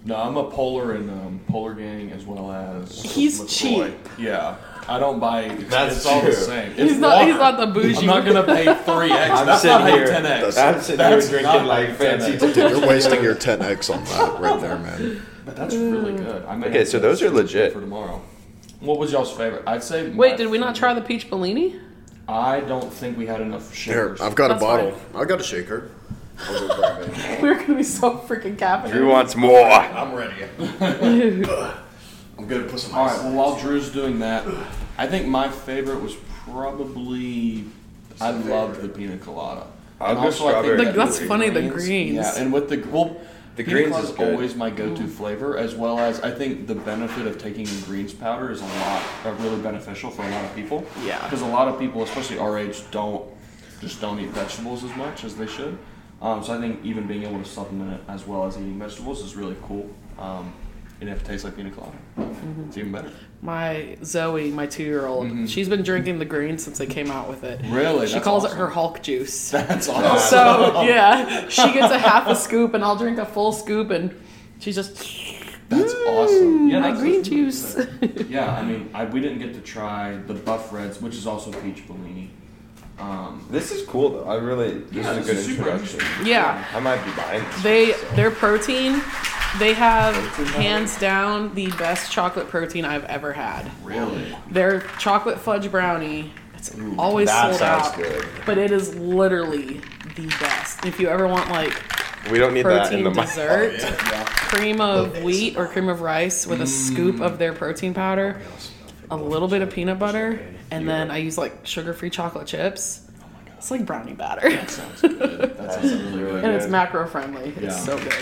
Speaker 3: No, I'm a Polar and um, Polar Gang as well as.
Speaker 2: He's
Speaker 3: LaCroix.
Speaker 2: cheap.
Speaker 3: Yeah, I don't buy. It's,
Speaker 1: That's
Speaker 3: it's all
Speaker 1: true.
Speaker 3: the same.
Speaker 2: He's not.
Speaker 3: water.
Speaker 2: He's not the bougie.
Speaker 3: I'm not gonna pay <laughs> three X.
Speaker 1: I'm
Speaker 3: That's
Speaker 1: sitting
Speaker 3: not how you
Speaker 1: here-
Speaker 3: ten X.
Speaker 1: I'm sitting here drinking like fancy
Speaker 3: Dude,
Speaker 4: Dude, you're wasting your 10x on that right there, man.
Speaker 3: But that's really good. I may
Speaker 1: Okay,
Speaker 3: have
Speaker 1: so
Speaker 3: to
Speaker 1: those are legit.
Speaker 3: for tomorrow. What was y'all's favorite? I'd say.
Speaker 2: Wait,
Speaker 3: my
Speaker 2: did we not try the peach Bellini?
Speaker 3: I don't think we had enough
Speaker 4: Here,
Speaker 3: shakers.
Speaker 4: I've got
Speaker 2: That's
Speaker 4: a bottle. I got a shaker. I'll go grab it.
Speaker 2: We're gonna be so freaking caffeinated.
Speaker 1: Drew wants more.
Speaker 4: I'm ready. <laughs> I'm gonna put some
Speaker 3: All
Speaker 4: ice
Speaker 3: right.
Speaker 4: in
Speaker 3: Well,
Speaker 4: it.
Speaker 3: while Drew's doing that, I think my favorite was probably. I loved the pina colada.
Speaker 1: I'll
Speaker 3: And
Speaker 1: go
Speaker 3: also, I think
Speaker 1: strawberry.
Speaker 2: The-
Speaker 1: Like,
Speaker 2: that's
Speaker 3: the
Speaker 2: funny, the greens.
Speaker 3: Yeah, and with the well,
Speaker 1: The
Speaker 3: pina
Speaker 1: greens
Speaker 3: colada's
Speaker 1: is good.
Speaker 3: always my go-to flavor, as well as I think the benefit of taking in greens powder is a lot, uh, really beneficial for a lot of people.
Speaker 2: Yeah.
Speaker 3: Because a lot of people, especially our age, don't just don't eat vegetables as much as they should. Um, so I think even being able to supplement it as well as eating vegetables is really cool. Um, and if it tastes like pina colada,
Speaker 2: Mm-hmm.
Speaker 3: it's even better.
Speaker 2: My Zoe, my two-year-old,
Speaker 3: Mhm.
Speaker 2: she's been drinking the green since they came out with it.
Speaker 3: Really,
Speaker 2: She
Speaker 3: That's
Speaker 2: calls
Speaker 3: awesome.
Speaker 2: it her Hulk juice. <laughs>
Speaker 3: That's awesome.
Speaker 2: So yeah, she gets a half a scoop, and I'll drink a full scoop, and she just
Speaker 3: That's awesome. Yeah,
Speaker 2: my green juice. <laughs>
Speaker 3: yeah, I mean, I, we didn't get to try the Buff Reds, which is also peach Bellini. Um,
Speaker 1: This is cool though. I really this
Speaker 3: Yeah,
Speaker 1: is a good introduction.
Speaker 2: yeah,
Speaker 1: I might be buying this.
Speaker 2: they their protein, they have hands down the best chocolate protein I've ever had.
Speaker 3: really?
Speaker 2: Their chocolate fudge brownie, it's always
Speaker 1: that
Speaker 2: sold
Speaker 1: sounds
Speaker 2: out,
Speaker 1: good.
Speaker 2: but it is literally the best. If you ever want like
Speaker 1: We don't need that in
Speaker 2: protein
Speaker 1: the mic.
Speaker 2: dessert, <laughs>
Speaker 3: Yeah.
Speaker 2: cream of wheat or cream of rice with a scoop of their protein powder, a little bit of peanut butter, and then I use like sugar-free chocolate chips. Oh my god. It's like brownie batter,
Speaker 3: Sounds good. That sounds really good. <laughs>
Speaker 2: and it's macro friendly. It's so good.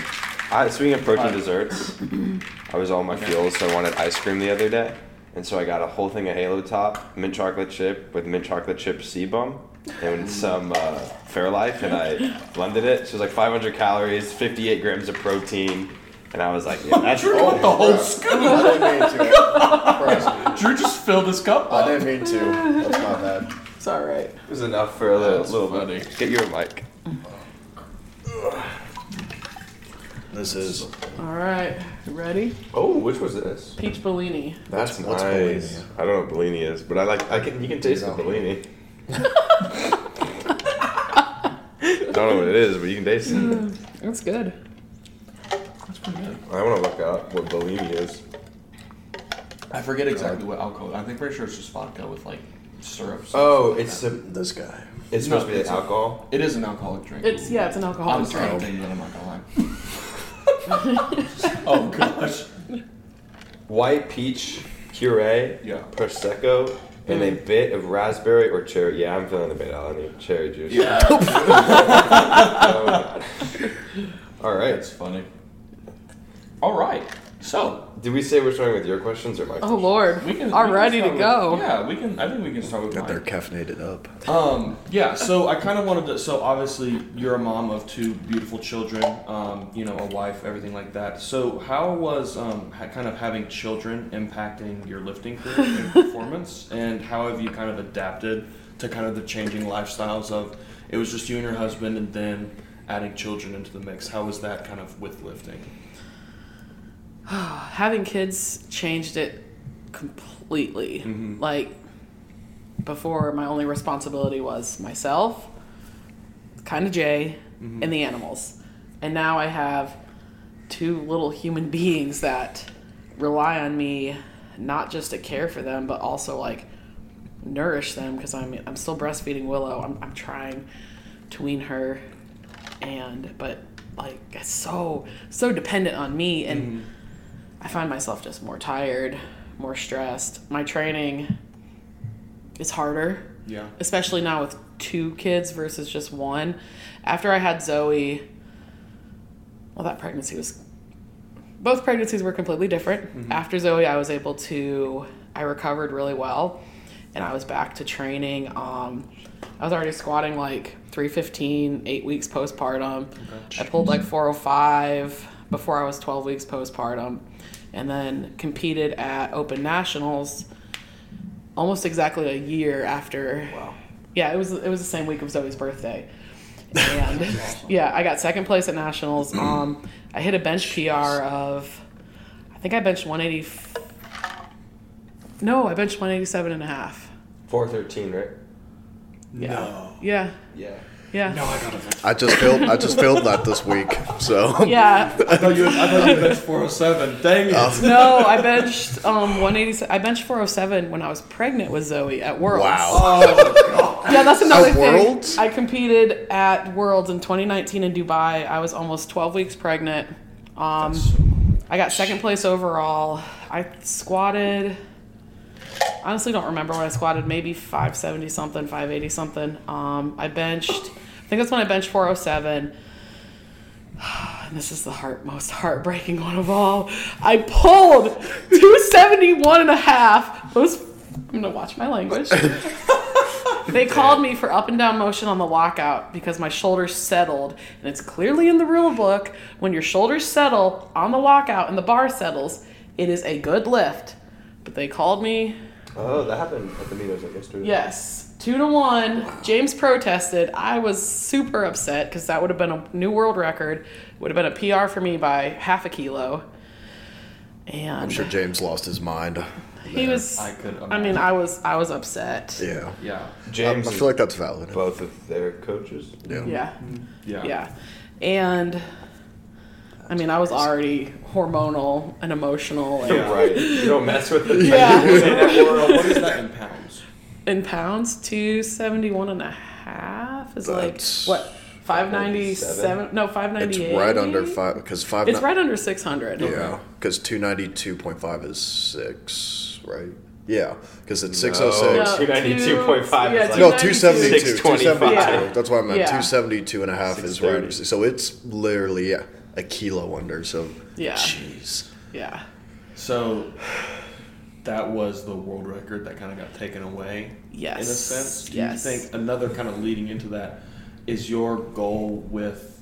Speaker 1: I, speaking of protein
Speaker 3: Right.
Speaker 1: desserts, <clears throat> I was on my feels, so I wanted ice cream the other day, and so I got a whole thing of Halo Top mint chocolate chip with mint chocolate chip CBUM and some uh, Fairlife, and I <laughs> blended it. So it was like 500 calories, 58 grams of protein, and I was like, yeah, that's
Speaker 3: Drew got the whole scoop.
Speaker 4: I didn't mean to.
Speaker 3: Drew just filled his cup
Speaker 4: I didn't mean to. That's my bad.
Speaker 2: It's all right.
Speaker 1: It was enough for a little,
Speaker 3: That's
Speaker 1: little
Speaker 3: funny.
Speaker 1: bit. Get your mic.
Speaker 4: This is.
Speaker 2: All right, ready?
Speaker 1: Oh, which was this?
Speaker 2: Peach Bellini.
Speaker 1: That's
Speaker 4: What's
Speaker 1: nice.
Speaker 4: Bellini?
Speaker 1: I don't know what Bellini is, but I like. I can. You can taste
Speaker 4: No.
Speaker 1: the Bellini. I <laughs> don't know what it is, but you can taste it.
Speaker 2: It's.
Speaker 3: That's good.
Speaker 1: I want to look up what Bellini is.
Speaker 3: I forget exactly what alcohol. I think pretty sure it's just vodka with like syrups.
Speaker 1: Oh, it's a,
Speaker 4: This guy.
Speaker 1: it's
Speaker 3: No,
Speaker 1: supposed to be
Speaker 3: it's
Speaker 1: like
Speaker 3: a-
Speaker 1: alcohol.
Speaker 3: It is an alcoholic drink.
Speaker 2: It's yeah, it's an
Speaker 3: I'm
Speaker 2: alcoholic
Speaker 3: trying to
Speaker 2: drink.
Speaker 3: think, but I'm not gonna lie. <laughs> oh gosh.
Speaker 1: White peach puree,
Speaker 3: Yeah.
Speaker 1: prosecco, and a mm. bit of raspberry or cherry. Yeah, I'm feeling the bit. I need cherry juice.
Speaker 3: Yeah, <laughs>
Speaker 1: Oh, God. <laughs> All right.
Speaker 3: that's funny. All right, so
Speaker 1: Did we say we're starting with your questions or my?
Speaker 2: Oh Lord,
Speaker 3: we can.
Speaker 2: are
Speaker 3: we can
Speaker 2: ready to
Speaker 3: start with-
Speaker 2: go.
Speaker 3: Yeah, we can. I think we can start with
Speaker 4: Got their
Speaker 3: mine.
Speaker 4: caffeinated up.
Speaker 3: Um, yeah, so I kind of wanted to. So obviously, you're a mom of two beautiful children. Um, you know, a wife, everything like that. So how was um, ha- kind of having children impacting your lifting career and <laughs> performance, and how have you kind of adapted to kind of the changing lifestyles of it was just you and your husband, and then adding children into the mix? How was that kind of with lifting? <sighs>
Speaker 2: having kids changed it completely.
Speaker 3: Mhm.
Speaker 2: Like before, my only responsibility was myself, kind of Jay,
Speaker 3: Mhm.
Speaker 2: and the animals. And now I have two little human <laughs> beings that rely on me not just to care for them, but also like nourish them because I'm I'm still breastfeeding Willow. I'm I'm trying to wean her, and but like it's so so dependent on me and.
Speaker 3: Mhm.
Speaker 2: I find myself just more tired, more stressed. My training is harder,
Speaker 3: Yeah.
Speaker 2: especially now with two kids versus just one. After I had Zoe, well, that pregnancy was. Both pregnancies were completely different. After Zoe, I was able to. I recovered really well, and I was back to training. Um, I was already squatting like 315, eight weeks postpartum. I pulled like 405 before I was 12 weeks postpartum, and then competed at Open Nationals almost exactly a year after.
Speaker 1: Wow.
Speaker 2: Yeah, it was it was the same week of Zoe's birthday, and <laughs> <laughs> yeah, I got second place at nationals. <clears throat> Um, I hit a bench PR of, I think I benched 180. No, I benched 187 and a half.
Speaker 1: Four thirteen, right?
Speaker 2: Yeah.
Speaker 3: No.
Speaker 2: Yeah.
Speaker 1: Yeah.
Speaker 2: Yeah.
Speaker 3: No, I got
Speaker 4: I just filmed. I just filmed that this week. So
Speaker 2: Yeah. <laughs>
Speaker 3: I thought you. I thought you benched 407. Dang it.
Speaker 4: Oh.
Speaker 2: No, I benched um 187. I benched 407 when I was pregnant with Zoe at Worlds.
Speaker 4: wow.
Speaker 3: Oh,
Speaker 2: Yeah, that's another
Speaker 4: At
Speaker 2: thing.
Speaker 4: Worlds?
Speaker 2: I competed at Worlds in 2019 in Dubai. I was almost 12 weeks pregnant. Um, I got second place overall. I squatted. Honestly, don't remember what I squatted. Maybe 570 something, 580 something. Um, I benched. I think that's when I benched 407. <sighs> And this is the heart most heartbreaking one of all. I pulled 271 and a half. Those I'm gonna watch my language. <laughs> They called me for up and down motion on the lockout because my shoulders settled. And it's clearly in the rule book when your shoulders settle on the lockout and the bar settles, it is a good lift. But they called me,
Speaker 1: Oh, that happened at the meetups like yesterday.
Speaker 2: yes, two to one. James protested. I was super upset because that would have been a new world record, would have been a PR for me by half a kilo. And
Speaker 4: I'm sure James lost his mind.
Speaker 2: he was.
Speaker 3: I could
Speaker 2: I mean, I was. I was upset.
Speaker 4: Yeah.
Speaker 3: Yeah.
Speaker 1: James.
Speaker 4: I
Speaker 1: is
Speaker 4: feel like that's valid.
Speaker 1: both of their coaches.
Speaker 4: Yeah.
Speaker 2: Yeah. Mm-hmm.
Speaker 3: Yeah.
Speaker 2: Yeah. And I mean, I was already hormonal and emotional and
Speaker 3: Yeah.
Speaker 1: Right. You don't mess with the
Speaker 2: Yeah.
Speaker 1: say that word.
Speaker 3: What is that in pounds?
Speaker 2: in pounds, 271 and a half is
Speaker 4: That's-
Speaker 2: like what? 597? No, 598.
Speaker 4: It's right under five because five.
Speaker 2: It's right under 600.
Speaker 4: Yeah, because two ninety two point five is six, right? Yeah, because it's oh six
Speaker 1: No. <laughs>
Speaker 4: oh six.
Speaker 1: 292.5
Speaker 2: yeah,
Speaker 1: is like-
Speaker 4: No, 272. 272.
Speaker 2: Yeah.
Speaker 4: That's what I meant.
Speaker 2: Yeah.
Speaker 4: 272 and a half is right. So it's literally yeah, a kilo under. So
Speaker 2: Yeah.
Speaker 4: jeez.
Speaker 2: Yeah.
Speaker 3: So that was the world record that kind of got taken away.
Speaker 2: Yes.
Speaker 3: In a sense, do
Speaker 2: Yes.
Speaker 3: you think another kind of leading into that is your goal with?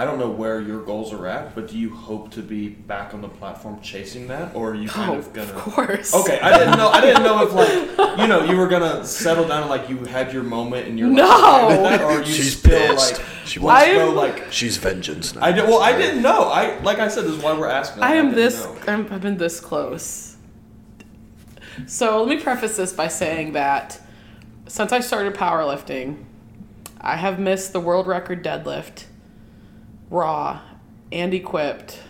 Speaker 3: I don't know where your goals are at, but do you hope to be back on the platform chasing that, or are you kind
Speaker 2: Oh,
Speaker 3: of gonna?
Speaker 2: of course.
Speaker 3: Okay, I didn't know. I didn't know if like you know you were gonna settle down and like you had your moment and you're like,
Speaker 2: No!
Speaker 3: okay with that, or are you
Speaker 4: She's
Speaker 3: still
Speaker 4: pissed.
Speaker 3: like
Speaker 4: She
Speaker 3: let's
Speaker 2: I
Speaker 3: go like
Speaker 4: She's vengeance now.
Speaker 3: I did. Well, I didn't know. I like I said, this is why we're asking.
Speaker 2: I am
Speaker 3: didn't
Speaker 2: this. I'm, I've been this close. So let me preface this by saying that since I started powerlifting, I have missed the world record deadlift, raw, and equipped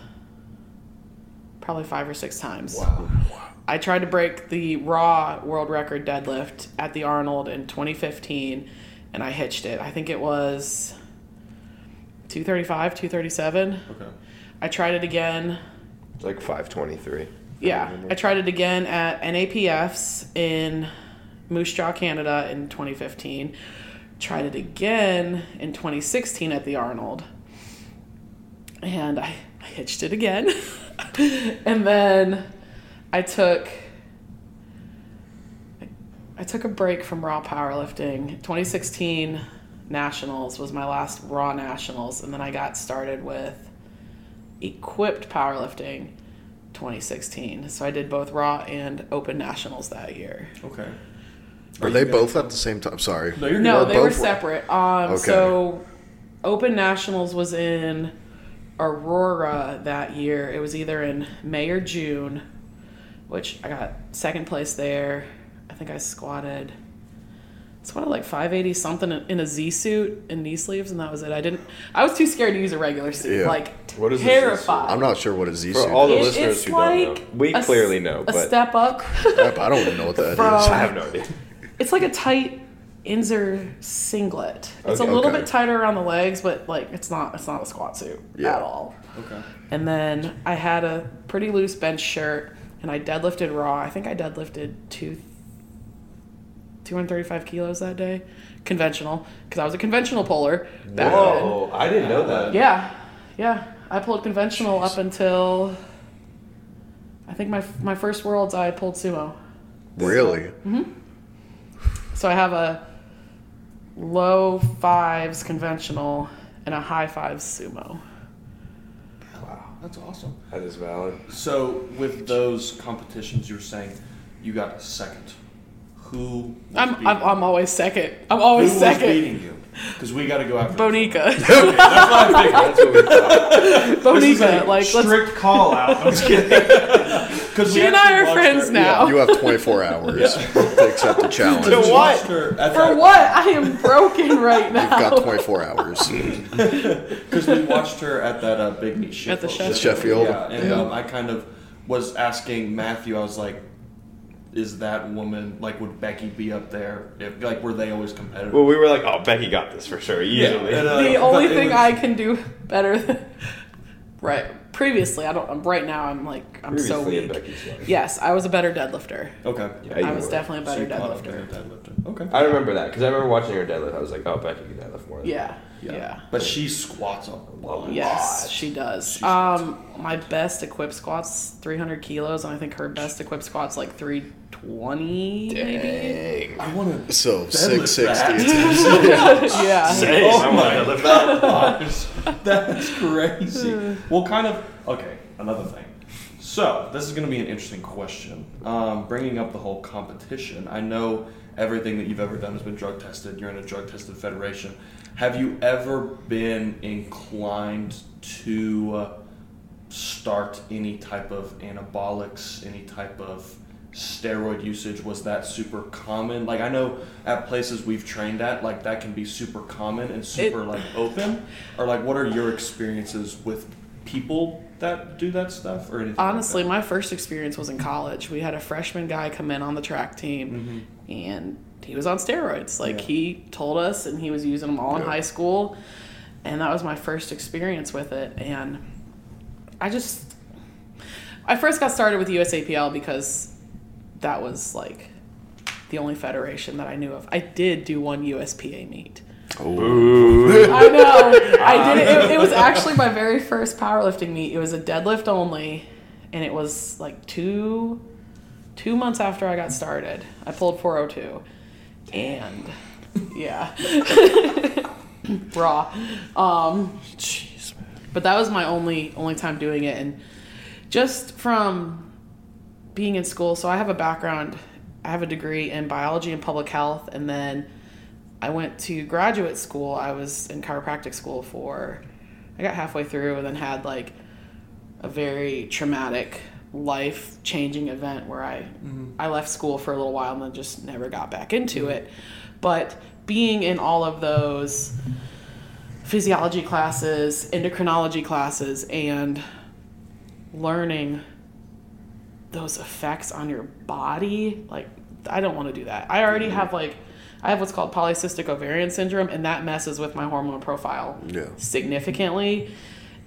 Speaker 2: probably five or six times.
Speaker 3: Wow.
Speaker 2: I tried to break the raw world record deadlift at the Arnold in 2015, and I hitched it. I think it was 235, 237.
Speaker 3: Okay.
Speaker 2: I tried it again
Speaker 1: It's like 523.
Speaker 2: yeah, I tried it again at NAPFs in Moose Jaw, Canada in 2015. Tried it again in 2016 at the Arnold. And I, I hitched it again. <laughs> and then I took I took a break from raw powerlifting. 2016 nationals was my last raw nationals and then I got started with equipped powerlifting 2016. So I did both raw and open nationals that year.
Speaker 3: Okay.
Speaker 4: Are they both at the same time? Sorry.
Speaker 3: No, you're
Speaker 2: No, they were
Speaker 4: both were-
Speaker 2: separate. Um,
Speaker 4: Okay.
Speaker 2: So, Open Nationals was in Aurora that year. It was either in May or June, which I got second place there. I think I squatted, squatted like 580 something in a Z suit and knee sleeves, and that was it. I didn't. I was too scared to use a regular suit.
Speaker 4: Yeah.
Speaker 2: Like
Speaker 1: What is a Z
Speaker 2: terrified.
Speaker 4: I'm not sure what a Z suit.
Speaker 1: For all the
Speaker 2: It-
Speaker 4: is.
Speaker 1: listeners
Speaker 2: it's
Speaker 1: who don't know, we
Speaker 2: a s-
Speaker 1: clearly know,
Speaker 2: a
Speaker 1: but
Speaker 2: step up.
Speaker 4: Yep, I don't even know what that <laughs> is.
Speaker 2: From-
Speaker 1: I have no idea.
Speaker 2: It's like a tight Inzer singlet. It's
Speaker 1: Okay.
Speaker 2: a little
Speaker 4: Okay.
Speaker 2: bit tighter around the legs, but like it's not it's not a squat suit
Speaker 4: Yeah.
Speaker 2: at all.
Speaker 3: Okay.
Speaker 2: And then I had a pretty loose bench shirt and I deadlifted raw. I think I deadlifted two 235 kilos that day. Conventional, because I was a conventional puller back
Speaker 1: Whoa, I didn't know that.
Speaker 2: Yeah, yeah. I pulled conventional up until I think my my first worlds I pulled sumo.
Speaker 4: Really? Hmm.
Speaker 2: So I have a low fives conventional and a high fives sumo.
Speaker 3: Wow, that's awesome.
Speaker 1: That is valid.
Speaker 3: So with those competitions, you're saying you got second. Who? Was
Speaker 2: I'm,
Speaker 3: beating
Speaker 2: I'm. I'm always second. I'm always
Speaker 3: Who
Speaker 2: second.
Speaker 3: was beating you? Because we got to go after.
Speaker 2: Bonica. <laughs>
Speaker 3: Okay, that's what I figured.
Speaker 1: That's what we thought.
Speaker 3: This is
Speaker 2: Bonica.
Speaker 3: a
Speaker 2: Like, let's.
Speaker 3: strict call out. I'm just kidding. <laughs> 'Cause we
Speaker 2: She and I are friends
Speaker 3: her-
Speaker 2: now.
Speaker 4: You have 24 hours to accept the challenge.
Speaker 1: To what?
Speaker 3: watched her at
Speaker 2: For
Speaker 3: that-
Speaker 2: what? I am broken right now.
Speaker 4: You've got 24 hours. <laughs>
Speaker 3: Because we watched her at that uh, big meet
Speaker 2: At the
Speaker 3: Sheffield.
Speaker 4: Sheffield.
Speaker 3: Yeah, and
Speaker 4: Yeah.
Speaker 3: Um, I kind of was asking Matthew. I was like, "Is that woman like? Would Becky be up there? If like, were they always competitive?"
Speaker 1: Well, we were like, oh, Becky got this for sure, easily.
Speaker 3: and, uh,
Speaker 2: the only thing
Speaker 3: was-
Speaker 2: I can do better than. Right. Previously, I don't. I'm, right now, I'm like, I'm so
Speaker 1: Previously in
Speaker 2: weak.
Speaker 1: Becky's life.
Speaker 2: Yes, I was a better deadlifter.
Speaker 3: Okay.
Speaker 1: Yeah,
Speaker 2: I was
Speaker 1: were.
Speaker 2: definitely a
Speaker 3: So
Speaker 2: better
Speaker 3: you caught up
Speaker 2: deadlifter.
Speaker 3: Okay.
Speaker 1: I remember that because I remember watching her deadlift. I was like, oh, Becky can deadlift more. Than
Speaker 2: Yeah. Yeah.
Speaker 3: But she squats a lot.
Speaker 2: Yes, she does.
Speaker 3: She.
Speaker 2: Um, my best equipped squats 300 kilos, and I think her best equipped squats like 320 maybe.
Speaker 1: Dang.
Speaker 3: I want to.
Speaker 4: So 660.
Speaker 3: that. <laughs>
Speaker 2: yeah.
Speaker 1: Same.
Speaker 3: Oh
Speaker 1: I
Speaker 3: my
Speaker 1: deadlift that. <laughs>
Speaker 3: that's crazy. <laughs> well, kind of. Okay, another thing. So this is going to be an interesting question. Um, bringing up the whole competition, I know everything that you've ever done has been drug tested. You're in a drug tested federation. Have you ever been inclined to uh, start any type of anabolics, any type of steroid usage? Was that super common? Like I know at places we've trained at, like that can be super common and super like open. Or like, what are your experiences with people that do that stuff or anything? like
Speaker 2: Honestly,
Speaker 3: that?
Speaker 2: my first experience was in college. We had a freshman guy come in on the track team, and he was on steroids. Like
Speaker 3: Yeah.
Speaker 2: he told us, and he was using them all in high school, and that was my first experience with it. And I just, I first got started with USAPL because that was like the only federation that I knew of. I did do one USPA meet.
Speaker 1: Boo.
Speaker 2: I know. <laughs> I did it. it. It was actually my very first powerlifting meet. It was a deadlift only, and it was like two, two months after I got started. I pulled 402, and yeah, <laughs> raw. Um,
Speaker 1: Jeez, man.
Speaker 2: but that was my only only time doing it, and just from being in school. So I have a background. I have a degree in biology and public health, and then I went to graduate school. I was in chiropractic school for. I got halfway through, and then had like a very traumatic life changing event where I mm-hmm. I left school for a little while and then just never got back into mm-hmm. it. But being in all of those physiology classes, endocrinology classes, and learning those effects on your body, like I don't want to do that. I already mm-hmm. have like I have what's called polycystic ovarian syndrome, and that messes with my hormone profile
Speaker 4: Yeah.
Speaker 2: significantly,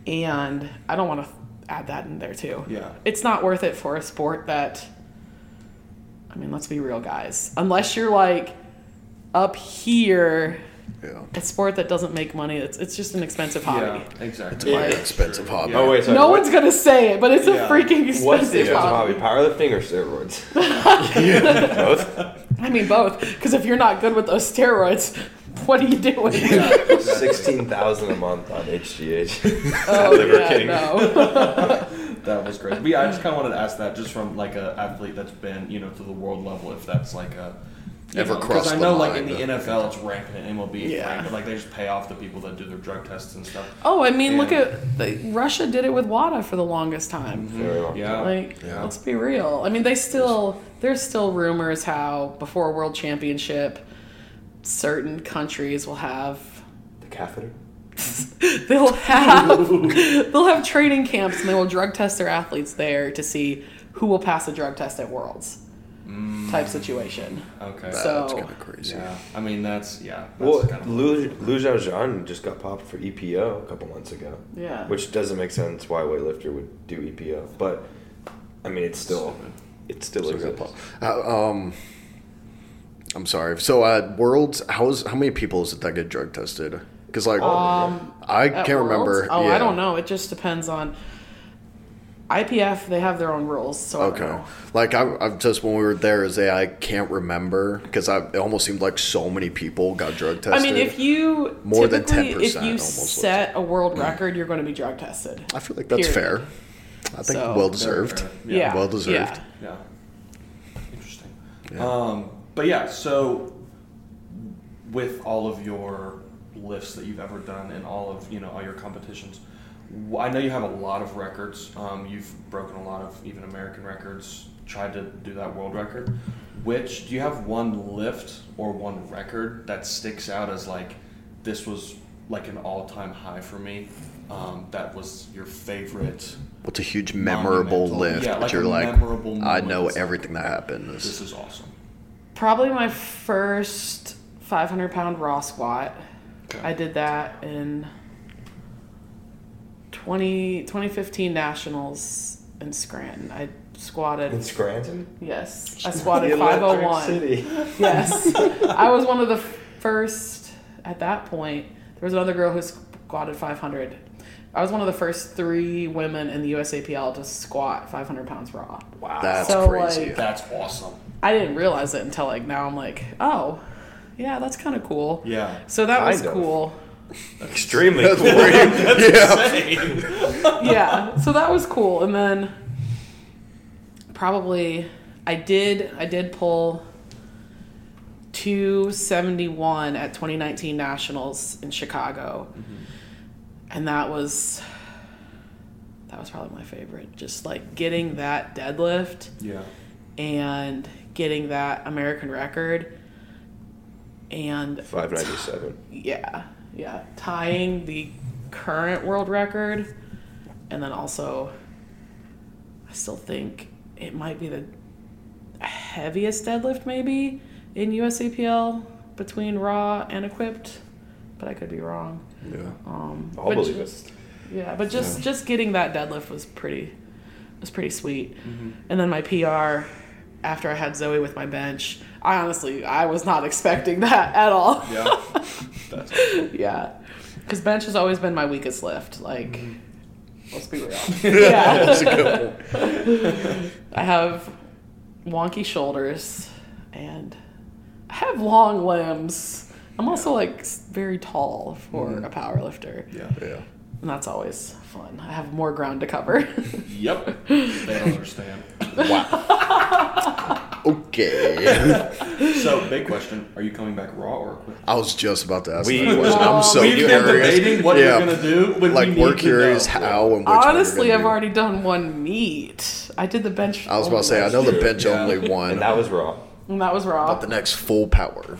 Speaker 2: and I don't want to add that in there too.
Speaker 3: Yeah.
Speaker 2: It's not worth it for a sport that I mean, let's be real, guys. Unless you're like up here,
Speaker 4: Yeah.
Speaker 2: a sport that doesn't make money, it's it's just an expensive hobby.
Speaker 3: Yeah,
Speaker 4: It's
Speaker 3: exactly.
Speaker 4: a very
Speaker 2: Like-
Speaker 4: expensive hobby.
Speaker 3: Yeah.
Speaker 1: Oh wait, sorry.
Speaker 2: No
Speaker 1: what-
Speaker 2: one's gonna say it, but it's
Speaker 3: Yeah.
Speaker 2: a freaking expensive
Speaker 1: What's the expensive
Speaker 2: hobby.
Speaker 1: hobby? Powerlifting or steroids? <laughs> <laughs> Both.
Speaker 2: I mean, both. Because if you're not good with those steroids, <laughs> what are you doing?
Speaker 1: Sixteen thousand a month on HGH. <laughs>
Speaker 2: oh, oh <laughs>
Speaker 1: Liver
Speaker 2: yeah,
Speaker 1: King.
Speaker 2: no.
Speaker 3: That was great. But yeah, I just kind of wanted to ask that just from like a athlete that's been, you know, to the world level, if that's like a you
Speaker 4: Ever
Speaker 3: know,
Speaker 4: crossed
Speaker 3: I know like in the NFL it's rampant, in MLB it's
Speaker 2: Yeah.
Speaker 3: rampant. Like they just pay off the people that do their drug tests and stuff.
Speaker 2: Oh, I mean, look at the, Russia did it with WADA for the longest time. Mm-hmm.
Speaker 1: Very long.
Speaker 3: Yeah.
Speaker 2: Like,
Speaker 4: Yeah.
Speaker 2: let's be real. I mean, they still there's still rumors how before a world championship, certain countries will have
Speaker 1: The catheter. <laughs>
Speaker 2: they'll have <laughs> they'll have training camps and they will drug test their athletes there to see who will pass a drug test at worlds type situation.
Speaker 3: Okay.
Speaker 2: So-
Speaker 4: That's kind of crazy.
Speaker 3: yeah. I mean that's yeah. That's
Speaker 1: Well,
Speaker 3: kind of
Speaker 1: Lu Lu Xiaojun just got popped for EPO a couple months ago.
Speaker 2: Yeah.
Speaker 1: Which doesn't make sense why a weightlifter would do EPO, but I mean it's still it still
Speaker 4: So
Speaker 1: exists.
Speaker 4: good. How- um, I'm sorry. So at Worlds, how's how many people is it that get drug tested? Because like
Speaker 2: Um,
Speaker 4: I can't remember.
Speaker 2: Oh,
Speaker 4: yeah.
Speaker 2: I don't know. It just depends on IPF. They have their own rules, so I don't
Speaker 4: Okay.
Speaker 2: know.
Speaker 4: Like I, I just when we were there, is I can't remember because I it almost seemed like so many people got drug tested.
Speaker 2: I mean, if you
Speaker 4: More than
Speaker 2: 10% if you
Speaker 4: almost looks
Speaker 2: set a world record, you're going to be drug tested.
Speaker 4: I feel like that's
Speaker 2: period.
Speaker 4: fair. I think
Speaker 2: So-
Speaker 4: well deserved.
Speaker 3: fair.
Speaker 2: Yeah,
Speaker 4: well deserved.
Speaker 2: Yeah.
Speaker 3: Yeah. Interesting.
Speaker 4: Yeah.
Speaker 3: Um, but yeah, so with all of your lifts that you've ever done and all of you know all your competitions, I know you have a lot of records. Um, you've broken a lot of even American records. Tried to do that world record. Which do you have one lift or one record that sticks out as like this was like an all-time high for me? Um, that was your favorite.
Speaker 4: What's a huge memorable lift?
Speaker 3: Yeah, like
Speaker 4: you're like,
Speaker 3: memorable
Speaker 4: I know everything that happened.
Speaker 3: This, is awesome.
Speaker 2: Probably my first 500 pound raw squat.
Speaker 3: Okay.
Speaker 2: I did that in 20, 2015 Nationals in Scranton. I squatted.
Speaker 1: In Scranton?
Speaker 2: Yes, I <laughs> squatted
Speaker 1: The
Speaker 2: 501.
Speaker 1: City. <laughs>
Speaker 2: Yes, I was one of the first at that point. There was another girl who squatted 500. I was one of the first three women in the USAPL to squat 500 pounds raw.
Speaker 1: Wow.
Speaker 4: that's
Speaker 2: So,
Speaker 4: crazy.
Speaker 2: like-
Speaker 3: That's awesome.
Speaker 2: I didn't realize it until like now. I'm like, oh, yeah, that's kind of cool.
Speaker 3: Yeah.
Speaker 2: So that was
Speaker 1: Kind of.
Speaker 2: cool.
Speaker 1: extremely
Speaker 4: That's
Speaker 1: cool.
Speaker 4: weird. <laughs> yeah.
Speaker 2: yeah, so that was cool. And then probably I did I did pull 271 at 2019 Nationals in Chicago. Mm-hmm. And that was that was probably my favorite. Just like getting that deadlift
Speaker 3: Yeah.
Speaker 2: and getting that American record and
Speaker 1: 597.
Speaker 2: yeah, yeah, tying the current world record, and then also, I still think it might be the heaviest deadlift maybe in USAPL between raw and equipped, but I could be wrong.
Speaker 4: Yeah.
Speaker 2: Um,
Speaker 1: I'll
Speaker 2: but
Speaker 1: believe
Speaker 2: ju-
Speaker 1: it.
Speaker 2: Yeah, but just just getting that deadlift was pretty was pretty sweet.
Speaker 3: Mm-hmm.
Speaker 2: And then my PR after I had Zoe with my bench, I honestly I was not expecting that at all.
Speaker 3: Yeah. <laughs> That's
Speaker 2: yeah, because bench has always been my weakest lift. Like,
Speaker 3: Mm-hmm.
Speaker 2: let's be real. <laughs> yeah,
Speaker 4: That's a good one. <laughs>
Speaker 2: I have wonky shoulders and I have long limbs. I'm also like very tall for
Speaker 3: Mm-hmm.
Speaker 2: a power lifter,
Speaker 3: yeah.
Speaker 4: Yeah.
Speaker 2: And that's always fun. I have more ground to cover. <laughs>
Speaker 3: Yep. They don't understand. <laughs>
Speaker 4: Okay.
Speaker 3: So, big question: Are you coming back raw or equipped?
Speaker 4: I was just about to ask
Speaker 1: We-
Speaker 4: that question. I'm so
Speaker 3: We've been
Speaker 4: curious.
Speaker 3: debating what
Speaker 4: yeah.
Speaker 3: you're gonna do. When
Speaker 4: like
Speaker 3: we
Speaker 4: we're curious how and which
Speaker 2: Honestly, I've
Speaker 4: do.
Speaker 2: already done one meet. I did the bench.
Speaker 4: I was about to say I know the bench
Speaker 3: Yeah.
Speaker 4: only one,
Speaker 1: And that was raw.
Speaker 2: And that was raw.
Speaker 4: but the next full power.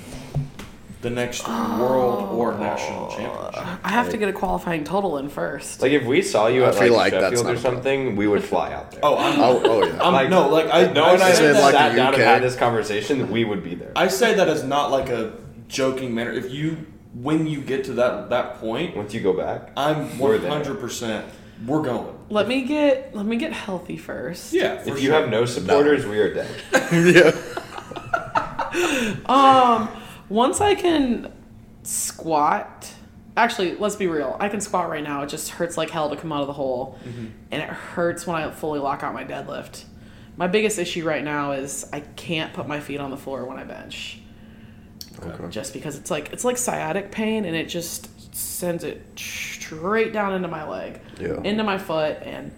Speaker 3: The next world
Speaker 2: Oh. <gasps>
Speaker 3: or national championship.
Speaker 2: I have to get a qualifying total in first.
Speaker 1: Like if we saw you
Speaker 4: I
Speaker 1: at
Speaker 4: feel
Speaker 1: like,
Speaker 4: like that's
Speaker 1: Sheffield or
Speaker 4: a problem.
Speaker 1: something, we would fly out there. <laughs>
Speaker 3: Oh, I'm,
Speaker 4: Oh, oh <laughs> yeah.
Speaker 3: I'm
Speaker 1: Like,
Speaker 3: no like I.
Speaker 1: no
Speaker 3: I
Speaker 1: one I
Speaker 4: said like
Speaker 1: sat
Speaker 4: the
Speaker 1: down and had this conversation, we would be there.
Speaker 3: I say that as not like a joking manner. If you when you get to that that point,
Speaker 1: Once you go back,
Speaker 3: I'm
Speaker 1: We're
Speaker 3: one
Speaker 1: there.
Speaker 3: hundred percent. We're going.
Speaker 2: Let me get let me get healthy first.
Speaker 3: Yeah. for
Speaker 1: if you have no supporters, we are dead. <laughs>
Speaker 4: yeah.
Speaker 2: um, once I can squat, actually, let's be real. I can squat right now. It just hurts like hell to come out of the hole, mm-hmm. and it hurts when I fully lock out my deadlift. My biggest issue right now is I can't put my feet on the floor when I bench,
Speaker 4: Okay.
Speaker 2: just because it's like it's like sciatic pain, and it just sends it straight down into my leg,
Speaker 4: Yeah.
Speaker 2: into my foot, and.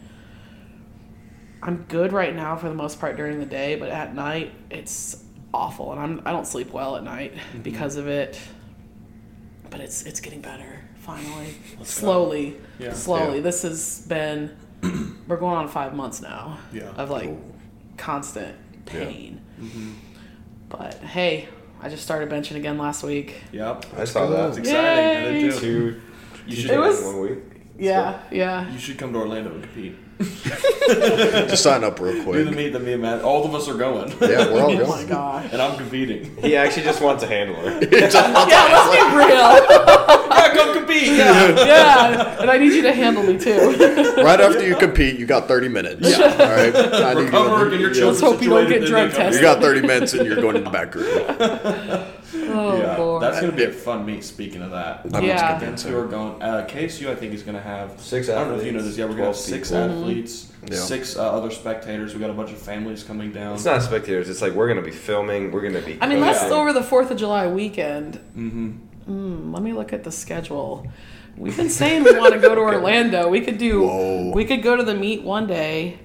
Speaker 2: I'm good right now for the most part during the day, but at night it's awful, and I'm I don't sleep well at night mm-hmm. because of it. But it's it's getting better finally, slowly,
Speaker 3: Yeah.
Speaker 2: slowly.
Speaker 4: Yeah.
Speaker 2: This has been <clears throat> we're going on five months now
Speaker 3: Yeah.
Speaker 2: of like constant pain. Mm-hmm. But hey, I just started benching again last week.
Speaker 3: Yep.
Speaker 1: I saw that.
Speaker 3: It's
Speaker 1: that.
Speaker 3: exciting. I did
Speaker 2: Yay.
Speaker 3: too.
Speaker 1: Two.
Speaker 3: You
Speaker 1: two
Speaker 3: should-
Speaker 2: It was-
Speaker 1: in one week.
Speaker 2: Yeah, yeah.
Speaker 3: You should come to Orlando and compete. <laughs>
Speaker 4: Just sign up real quick.
Speaker 3: Do the
Speaker 4: quick.
Speaker 3: meet, the me and Matt. All of us are going.
Speaker 4: Yeah, we're all <laughs>
Speaker 2: oh
Speaker 4: going. Oh going.
Speaker 2: my gosh.
Speaker 3: and I'm competing.
Speaker 1: He actually just wants a handler. <laughs>
Speaker 2: Yeah, let's be real.
Speaker 3: yeah, come compete. Yeah.
Speaker 2: yeah, and I need you to handle me too.
Speaker 4: Right after you compete, you got 30 minutes. Yeah. All right. I need
Speaker 3: Recover, get
Speaker 4: you,
Speaker 3: your children
Speaker 2: Let's hope you don't
Speaker 3: situated,
Speaker 2: get
Speaker 3: then
Speaker 2: drug
Speaker 3: come-
Speaker 2: tested.
Speaker 4: you got 30 minutes and you're going to the back room.
Speaker 2: Oh
Speaker 3: yeah,
Speaker 2: Lord.
Speaker 3: that's gonna be a fun meet. Speaking of that,
Speaker 4: I'm
Speaker 2: Yeah.
Speaker 3: Them two are going. Uh, KSU, I think, is going to have
Speaker 1: Six
Speaker 3: I don't know if you know this. Yeah, we're going to have six
Speaker 1: people.
Speaker 3: athletes,
Speaker 4: Yeah.
Speaker 3: six uh, other spectators. We got a bunch of families coming down.
Speaker 1: It's not spectators. It's like we're gonna be filming. We're gonna be.
Speaker 2: I mean, that's over the Fourth of July weekend.
Speaker 3: Mm-hmm.
Speaker 2: Hmm, let me look at the schedule. We've been saying we want to go to <laughs> Orlando. We could do.
Speaker 4: Whoa.
Speaker 2: We could go to the meet one day,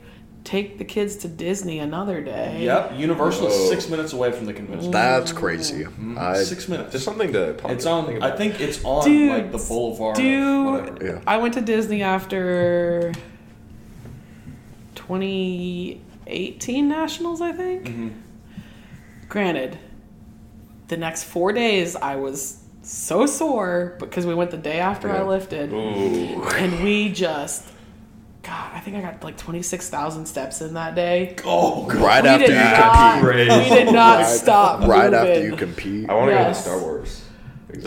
Speaker 2: take the kids to Disney another day.
Speaker 3: Yep, Universal is six minutes away from the convention.
Speaker 4: That's crazy. I,
Speaker 3: six minutes.
Speaker 1: Just something to. ponder-
Speaker 3: it's on.
Speaker 1: think
Speaker 3: I think it's on
Speaker 2: Dude,
Speaker 3: like the boulevard. of
Speaker 2: do-
Speaker 4: yeah.
Speaker 2: I went to Disney after 2018 Nationals, I think.
Speaker 3: Mm-hmm.
Speaker 2: Granted, the next four days I was so sore because we went the day after I lifted,
Speaker 1: Ooh.
Speaker 2: and we just. God, I think I got like 26,000 steps in that day.
Speaker 3: Oh god.
Speaker 4: right
Speaker 2: we
Speaker 4: after you
Speaker 2: not,
Speaker 4: compete.
Speaker 2: We did not <laughs>
Speaker 4: Right-
Speaker 2: stop
Speaker 4: Right
Speaker 2: moving.
Speaker 4: after you compete.
Speaker 1: I want to
Speaker 2: Yes.
Speaker 1: go to Star Wars.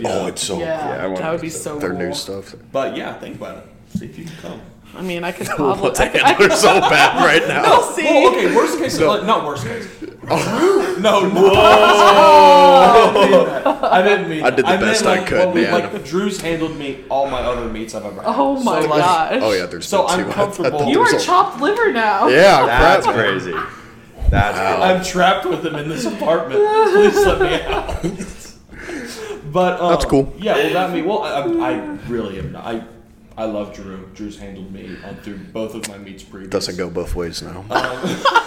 Speaker 4: Oh, it's so
Speaker 2: yeah,
Speaker 1: Yeah, I
Speaker 2: that would be so
Speaker 4: Their
Speaker 2: cool.
Speaker 4: new stuff.
Speaker 3: But yeah, think about it. See if you can come.
Speaker 2: I mean, I could <laughs> probably.
Speaker 4: the
Speaker 2: I could, I could,
Speaker 4: so bad right <laughs> now.
Speaker 2: I'll see.
Speaker 3: Well, okay, worst case, like, not worst case.
Speaker 4: Oh. <laughs>
Speaker 3: No, no. I didn't mean.
Speaker 4: I did the
Speaker 3: meant,
Speaker 4: best I
Speaker 3: like,
Speaker 4: could,
Speaker 3: well,
Speaker 4: man.
Speaker 3: Like Drew's handled me all my other meats I've ever had.
Speaker 2: Oh my
Speaker 3: So, like.
Speaker 4: Oh yeah, there's
Speaker 3: So
Speaker 4: been
Speaker 3: I'm comfortable.
Speaker 2: You are chopped liver now.
Speaker 4: Yeah,
Speaker 1: That's crazy. That's crazy.
Speaker 3: I'm trapped with him in this apartment. Please let me out. but um,
Speaker 4: That's cool.
Speaker 3: Yeah, well, that me. Well, I, I really am. Not, I I love Drew. Drew's handled me on through both of my meets previous.
Speaker 4: Doesn't go both ways now. <laughs>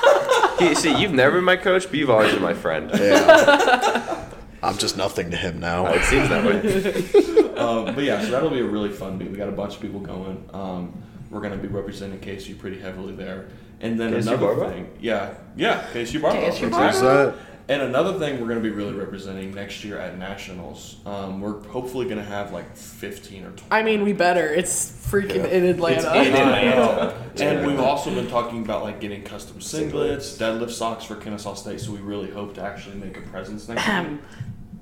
Speaker 1: He- see, you've never been my coach, but you've always been my friend.
Speaker 4: Yeah. I'm just nothing to him now.
Speaker 1: It seems that way. <laughs>
Speaker 3: um, but yeah, so that'll be a really fun meet. We got a bunch of people going. Um, we're going to be representing KSU pretty heavily there. And then
Speaker 1: KSU
Speaker 3: another
Speaker 1: Barbell?
Speaker 3: thing, yeah, yeah, KSU Barbell.
Speaker 2: KSU
Speaker 3: exactly.
Speaker 2: Barbell.
Speaker 4: Is that?
Speaker 3: And another thing we're going to be really representing next year at nationals. Um, we're hopefully going to have like 15 or 20.
Speaker 2: I mean, we better. It's freaking in Atlanta.
Speaker 1: It's in Atlanta. <laughs>
Speaker 3: And we've also been talking about like getting custom singlets, deadlift socks for Kennesaw State. So we really hope to actually make a presence next <clears throat> year.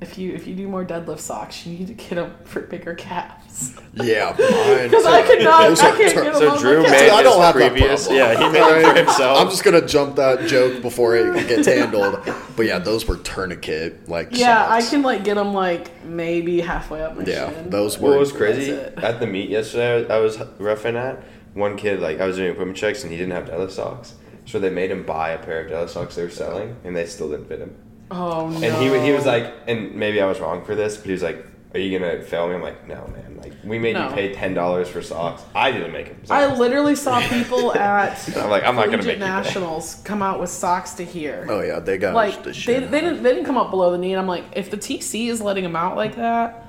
Speaker 2: Ahem. if you if you do more deadlift socks, you need to get them for bigger calves.
Speaker 4: Yeah. <laughs>
Speaker 2: Because I could not. I <laughs> can't
Speaker 4: tur-
Speaker 2: get them
Speaker 1: So
Speaker 2: on
Speaker 1: Drew made
Speaker 2: calves.
Speaker 4: I don't
Speaker 1: his
Speaker 4: have that
Speaker 1: previous.
Speaker 4: problem.
Speaker 1: Yeah, he made it for himself.
Speaker 4: I'm just gonna jump that joke before it gets handled. But yeah, those were tourniquet like.
Speaker 2: Yeah, I can like get them like maybe halfway up my
Speaker 4: Yeah,
Speaker 2: shin.
Speaker 4: those were.
Speaker 1: What was crazy at the meet yesterday? I was roughing at one kid. Like I was doing equipment checks, and he didn't have deadlift socks, so they made him buy a pair of deadlift socks they were selling, and they still didn't fit him.
Speaker 2: Oh no.
Speaker 1: And he he was like, and maybe I was wrong for this, but he was like, "Are you gonna fail me?" I'm like, "No, man. Like we made
Speaker 2: No.
Speaker 1: you pay ten dollars for socks. I didn't make them."
Speaker 2: I literally saw people <laughs> at
Speaker 1: I'm like, I'm not gonna
Speaker 2: collegiate
Speaker 1: make you
Speaker 2: nationals come out with socks to here.
Speaker 4: Oh yeah, they got
Speaker 2: like
Speaker 4: the
Speaker 2: they,
Speaker 4: shit.
Speaker 2: they didn't they didn't come up below the knee, and I'm like, if the TC is letting them out like that,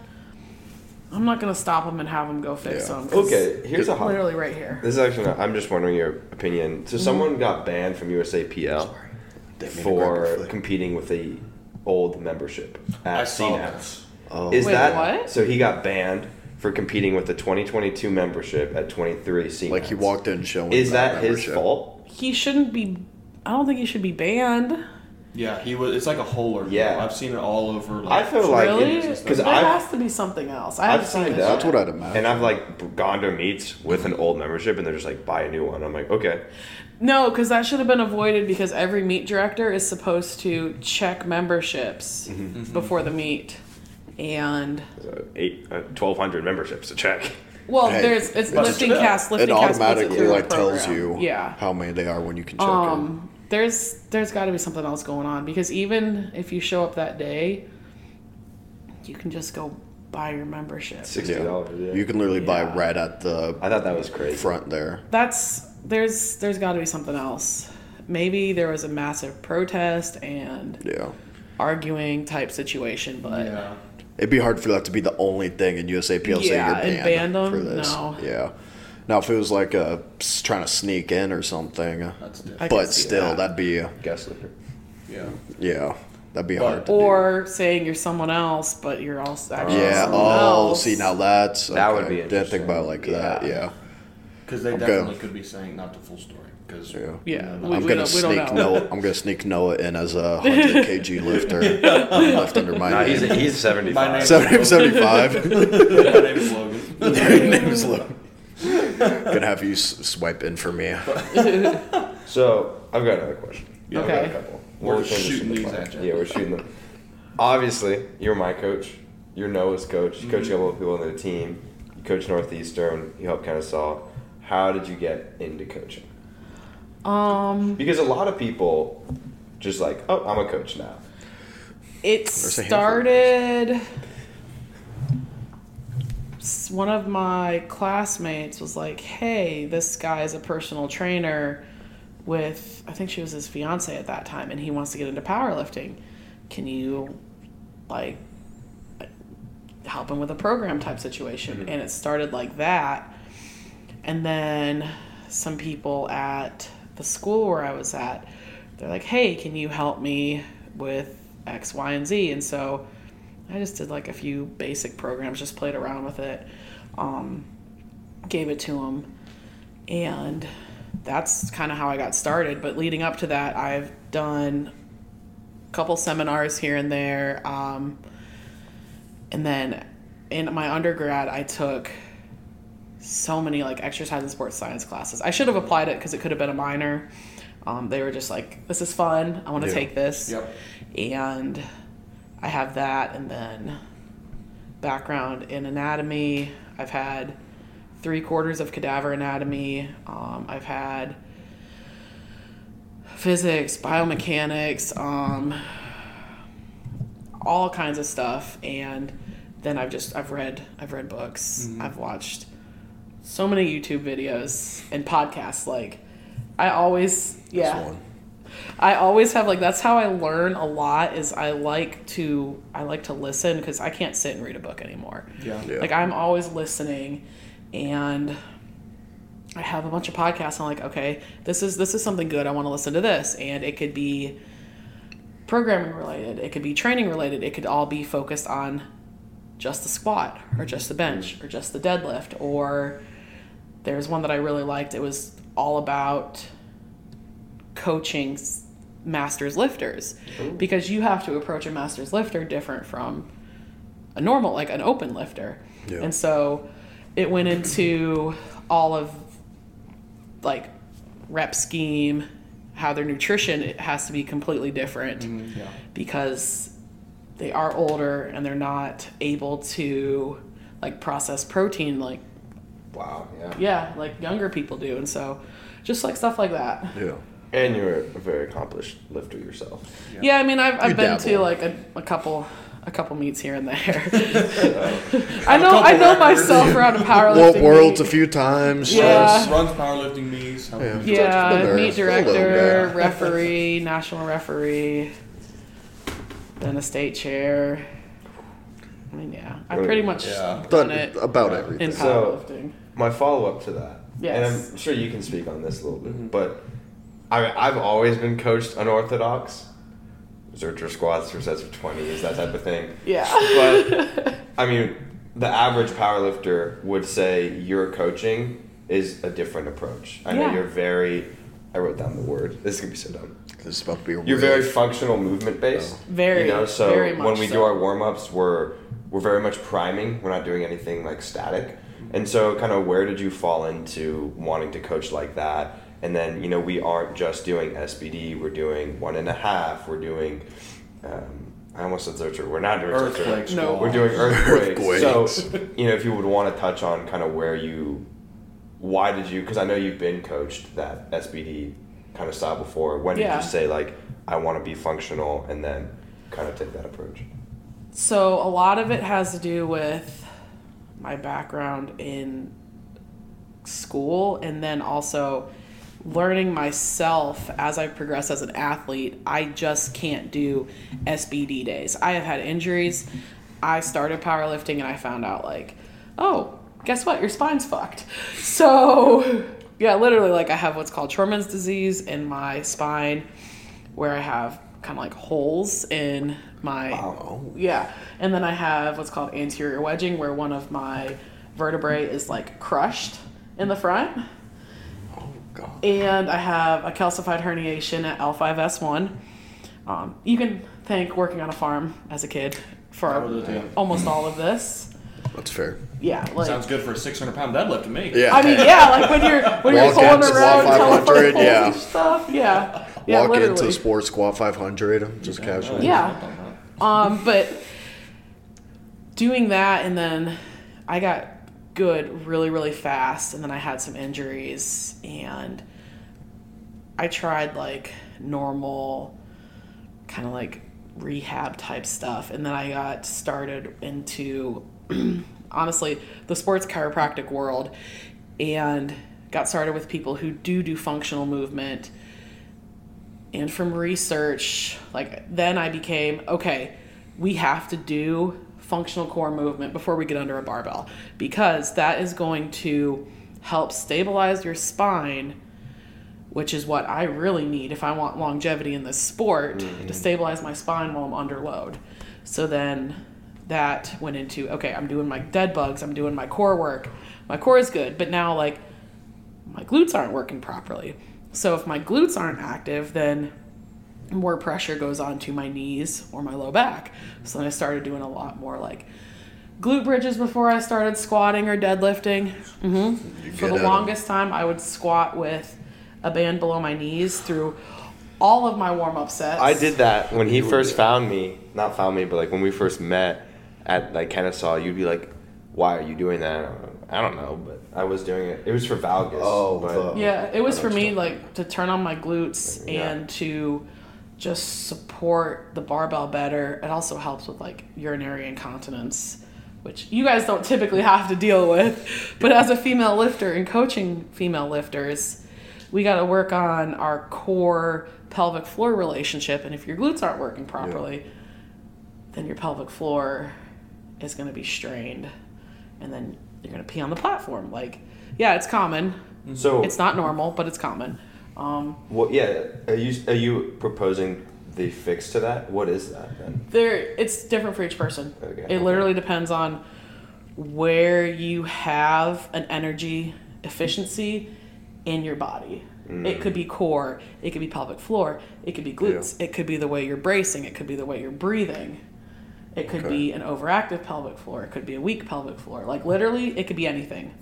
Speaker 2: I'm not gonna stop them and have them go fix
Speaker 4: Yeah.
Speaker 2: them. 'cause
Speaker 1: Okay, here's a hot.
Speaker 2: literally right here.
Speaker 1: This is actually. Not, I'm just wondering your opinion.
Speaker 2: Mm-hmm.
Speaker 1: So someone got banned from USAPL for competing with the old membership at
Speaker 3: I saw
Speaker 1: CNAP.
Speaker 3: that.
Speaker 4: Oh.
Speaker 1: Is
Speaker 2: Wait,
Speaker 1: that
Speaker 2: what?
Speaker 1: so? He got banned for competing with the 2022 membership at 23 CNAP.
Speaker 4: like he walked in showing.
Speaker 1: Is that his fault?
Speaker 2: He shouldn't be. I don't think he should be banned.
Speaker 3: Yeah, he was. It's like a whole ordeal.
Speaker 1: Yeah.
Speaker 3: I've seen it all over.
Speaker 1: I feel like
Speaker 2: really?
Speaker 1: because
Speaker 2: there
Speaker 1: I've
Speaker 2: has to be something else. I
Speaker 1: I've
Speaker 2: seen
Speaker 1: signed up.
Speaker 4: That's what I'd imagine.
Speaker 1: and I've like gone to meets with an old membership, and they're just like buy a new one. I'm like, okay,
Speaker 2: No, because that should have been avoided because every meet director is supposed to check memberships
Speaker 1: Mm-hmm.
Speaker 2: before the meet, and
Speaker 1: uh, eight, uh, twelve hundred memberships to check.
Speaker 2: well,
Speaker 4: Hey,
Speaker 2: there's it's
Speaker 3: but
Speaker 2: lifting
Speaker 3: still,
Speaker 2: cast.
Speaker 4: it
Speaker 2: LiftingCast puts it
Speaker 4: automatically
Speaker 2: through a
Speaker 4: like tells you
Speaker 2: yeah.
Speaker 4: how many they are when you can check
Speaker 2: Um, there's there's got to be something else going on because even if you show up that day, you can just go buy your membership.
Speaker 1: Sixty dollars. Yeah.
Speaker 4: You can literally buy right at the
Speaker 1: I thought that was crazy.
Speaker 4: front there.
Speaker 2: That's there's there's got to be something else. Maybe there was a massive protest and
Speaker 4: Yeah.
Speaker 2: arguing type situation, but
Speaker 3: yeah.
Speaker 4: It'd be hard for that to be the only thing in USAPL saying
Speaker 2: Yeah,
Speaker 4: you're
Speaker 2: and
Speaker 4: banned,
Speaker 2: banned 'em?
Speaker 4: for this.
Speaker 2: No.
Speaker 4: Yeah. Now, if it was like a s- trying to sneak in or something, uh,
Speaker 3: That's
Speaker 2: I
Speaker 3: different.
Speaker 2: can
Speaker 4: but still,
Speaker 2: that.
Speaker 4: that'd be uh,
Speaker 1: Guest liquor.
Speaker 3: Yeah.
Speaker 4: yeah, that'd be
Speaker 3: But-
Speaker 4: hard to
Speaker 2: or saying you're someone else, but you're also actually
Speaker 4: Yeah.
Speaker 2: someone
Speaker 4: Oh,
Speaker 2: else.
Speaker 4: see now that's
Speaker 1: That would
Speaker 4: okay.
Speaker 1: be
Speaker 4: Didn't think about it like that.
Speaker 2: Yeah.
Speaker 4: Yeah.
Speaker 3: Because they
Speaker 4: I'm
Speaker 3: definitely
Speaker 4: good.
Speaker 3: could be saying not the full story. Because
Speaker 4: Yeah.
Speaker 2: Yeah,
Speaker 3: you
Speaker 2: we-
Speaker 4: I'm
Speaker 2: we
Speaker 4: gonna
Speaker 2: don't- we don't
Speaker 4: sneak
Speaker 2: know.
Speaker 4: Noah. I'm gonna sneak Noah in as a 100 kg <laughs> lifter. <laughs> left under my
Speaker 1: Nah, he's
Speaker 4: name.
Speaker 1: he's seventy
Speaker 3: My name-
Speaker 4: 70, 75.
Speaker 3: my name is Logan.
Speaker 4: Your <laughs> name is Logan. Gonna have you s- swipe in for me.
Speaker 1: So I've got another question.
Speaker 3: Yeah,
Speaker 1: I've got
Speaker 2: Okay.
Speaker 1: a couple.
Speaker 3: We're
Speaker 1: We'll finish
Speaker 3: shooting these
Speaker 1: plan.
Speaker 3: at you.
Speaker 1: Yeah, we're shooting them. Obviously, you're my coach. You're Noah's coach. You
Speaker 3: Mm-hmm.
Speaker 1: coach a couple of people on the team. You coach Northeastern. You help Kennesaw. How did you get into coaching?
Speaker 2: Um,
Speaker 1: Because a lot of people just like, oh, I'm a coach now.
Speaker 2: it
Speaker 4: There's a handful of
Speaker 2: started. One of my classmates was like, "Hey, this guy is a personal trainer with I think she was his fiance at that time, and he wants to get into powerlifting. Can you like help him with a program type situation?" And it started like that, and then some people at the school where I was at, they're like, "Hey, can you help me with X, Y, and Z?" And so I just did like a few basic programs, just played around with it, um, gave it to them, and that's kind of how I got started. But leading up to that, I've done a couple seminars here and there, um, and then in my undergrad, I took so many like exercise and sports science classes. I should have applied it because it could have been a minor. Um, they were just like, "This is fun. I want to
Speaker 4: Yeah.
Speaker 2: take this."
Speaker 3: Yep.
Speaker 2: and I have that, and then background in anatomy. I've had three quarters of cadaver anatomy. Um, I've had physics, biomechanics, um, all kinds of stuff, and then I've just I've read I've read books. I've watched so many YouTube videos and podcasts. Like I always yeah.
Speaker 4: This one.
Speaker 2: I always have like that's how I learn a lot is I like to I like to listen because I can't sit and read a book anymore.
Speaker 3: Yeah.
Speaker 4: Yeah.
Speaker 2: Like I'm always listening and I have a bunch of podcasts. I'm like, okay, this is this is something good. I want to listen to this, and it could be programming related. It could be training related. It could all be focused on just the squat or just the bench or just the deadlift. Or there's one that I really liked. It was all about coaching masters lifters because you have to approach a masters lifter different from a normal like an open lifter
Speaker 4: Yeah.
Speaker 2: and so it went into all of like rep scheme how their nutrition it has to be completely different
Speaker 3: Mm, yeah.
Speaker 2: because they are older and they're not able to like process protein like
Speaker 1: Wow. Yeah.
Speaker 2: yeah like younger people do and so just like stuff like that
Speaker 4: Yeah.
Speaker 1: And you're a very accomplished lifter yourself.
Speaker 2: yeah, i mean i've, I've
Speaker 4: You
Speaker 2: been to like a, a couple a couple meets here and there <laughs> <laughs> i know i know
Speaker 3: records.
Speaker 2: myself around a <laughs> powerlifting
Speaker 4: World, worlds a few times.
Speaker 2: Yeah.
Speaker 4: just-
Speaker 3: Runs powerlifting meets. help
Speaker 4: Yeah.
Speaker 3: them-
Speaker 4: Been
Speaker 2: yeah
Speaker 4: there
Speaker 2: meet
Speaker 4: for a little
Speaker 2: director referee national referee then a state chair i mean yeah i pretty much
Speaker 3: Yeah.
Speaker 2: done
Speaker 4: Done
Speaker 2: it
Speaker 4: about
Speaker 2: in
Speaker 4: everything.
Speaker 1: So-
Speaker 2: powerlifting
Speaker 1: My follow up to that,
Speaker 2: Yes.
Speaker 1: and I'm sure you can speak on this a little bit, mm-hmm. but I, I've always been coached unorthodox. Zercher squats for sets of 20s, that type of thing.
Speaker 2: yeah
Speaker 1: But, <laughs> I mean, the average powerlifter would say your coaching is a different approach. I know you're very I wrote down the word. This is gonna be so dumb.
Speaker 4: This is about to be a
Speaker 1: You're very functional movement based. Oh.
Speaker 2: Very,
Speaker 1: You know, so
Speaker 2: very
Speaker 1: when
Speaker 2: much
Speaker 1: we do our warm ups, we're we're very much priming. We're not doing anything like static. And so, kind of, where did you fall into wanting to coach like that? And then, you know, we aren't just doing SBD. We're doing one and a half. We're doing. Um, I almost said Zercher. We're not doing Zercher.
Speaker 3: Earthquakes.
Speaker 2: No.
Speaker 1: We're doing <laughs> earthquakes.
Speaker 4: Earthquakes.
Speaker 1: So, you know, if you would want to touch on kind of where you, why did you? Because I know you've been coached that SBD kind of style before. When did you say like I want to be functional, and then kind of take that approach?
Speaker 2: So a lot of it has to do with my background in school and then also learning myself as I progress as an athlete. I just can't do SBD days. I have had injuries. I started powerlifting and I found out like, oh, guess what? Your spine's fucked. <laughs> So, yeah, literally like I have what's called Scheuermann's disease in my spine where I have kind of like holes in my
Speaker 4: Oh.
Speaker 2: yeah, and then I have what's called anterior wedging, where one of my vertebrae is like crushed in the front,
Speaker 4: Oh god.
Speaker 2: and I have a calcified herniation at L5S1. Um, you can thank working on a farm as a kid for
Speaker 3: That was it, yeah.
Speaker 2: almost all of this.
Speaker 4: That's fair.
Speaker 2: Yeah, like
Speaker 3: Sounds good for a 600 pound deadlift to me.
Speaker 4: Yeah.
Speaker 2: I mean, yeah, like when you're when you're pulling around
Speaker 4: Squat 500,
Speaker 2: telephone
Speaker 4: yeah.
Speaker 2: and <laughs> stuff. Yeah, yeah,
Speaker 4: Walk
Speaker 2: literally.
Speaker 4: into Sports Squat 500, just casually.
Speaker 2: Yeah. Um, but doing that and then I got good really, really fast and then I had some injuries and I tried like normal kind of like rehab type stuff and then I got started into <clears throat> honestly the sports chiropractic world and got started with people who do do functional movement and from research like then i became okay we have to do functional core movement before we get under a barbell. Because that is going to help stabilize your spine which is what i really need if i want longevity in this sport to mm-hmm. stabilize my spine while i'm under load. So then that went into okay i'm doing my dead bugs i'm doing my core work. My core is good but now like my glutes aren't working properly. So if my glutes aren't active, then more pressure goes onto my knees or my low back. So then I started doing a lot more like glute bridges before I started squatting or deadlifting. hmm For the
Speaker 4: at 'em.
Speaker 2: longest time, I would squat with a band below my knees through all of my warm up sets.
Speaker 1: I did that when he first found me. Not found me, but like when we first met at like Kennesaw, you'd be like, "Why are you doing that?" I don't know, but I was doing it. It was for valgus.
Speaker 4: Oh,
Speaker 1: but
Speaker 2: Yeah, it was for me
Speaker 4: understand.
Speaker 2: like to turn on my glutes
Speaker 1: Yeah.
Speaker 2: and to just support the barbell better. It also helps with like urinary incontinence, which you guys don't typically have to deal with. But as a female lifter and coaching female lifters, we got to work on our core pelvic floor relationship. And if your glutes aren't working properly, then your pelvic floor is going to be strained, and then you're going to pee on the platform. Like, yeah, it's common.
Speaker 1: so
Speaker 2: It's not normal, but it's common. Um,
Speaker 1: Well, yeah. Are you are you proposing the fix to that? What is that then?
Speaker 2: there, it's different for each person.
Speaker 1: Okay.
Speaker 2: It literally depends on where you have an energy efficiency in your body. It could be core, it could be pelvic floor, it could be glutes, it could be the way you're bracing, it could be the way you're breathing. It could
Speaker 4: Okay.
Speaker 2: be an overactive pelvic floor, it could be a weak pelvic floor. Like literally, it could be anything.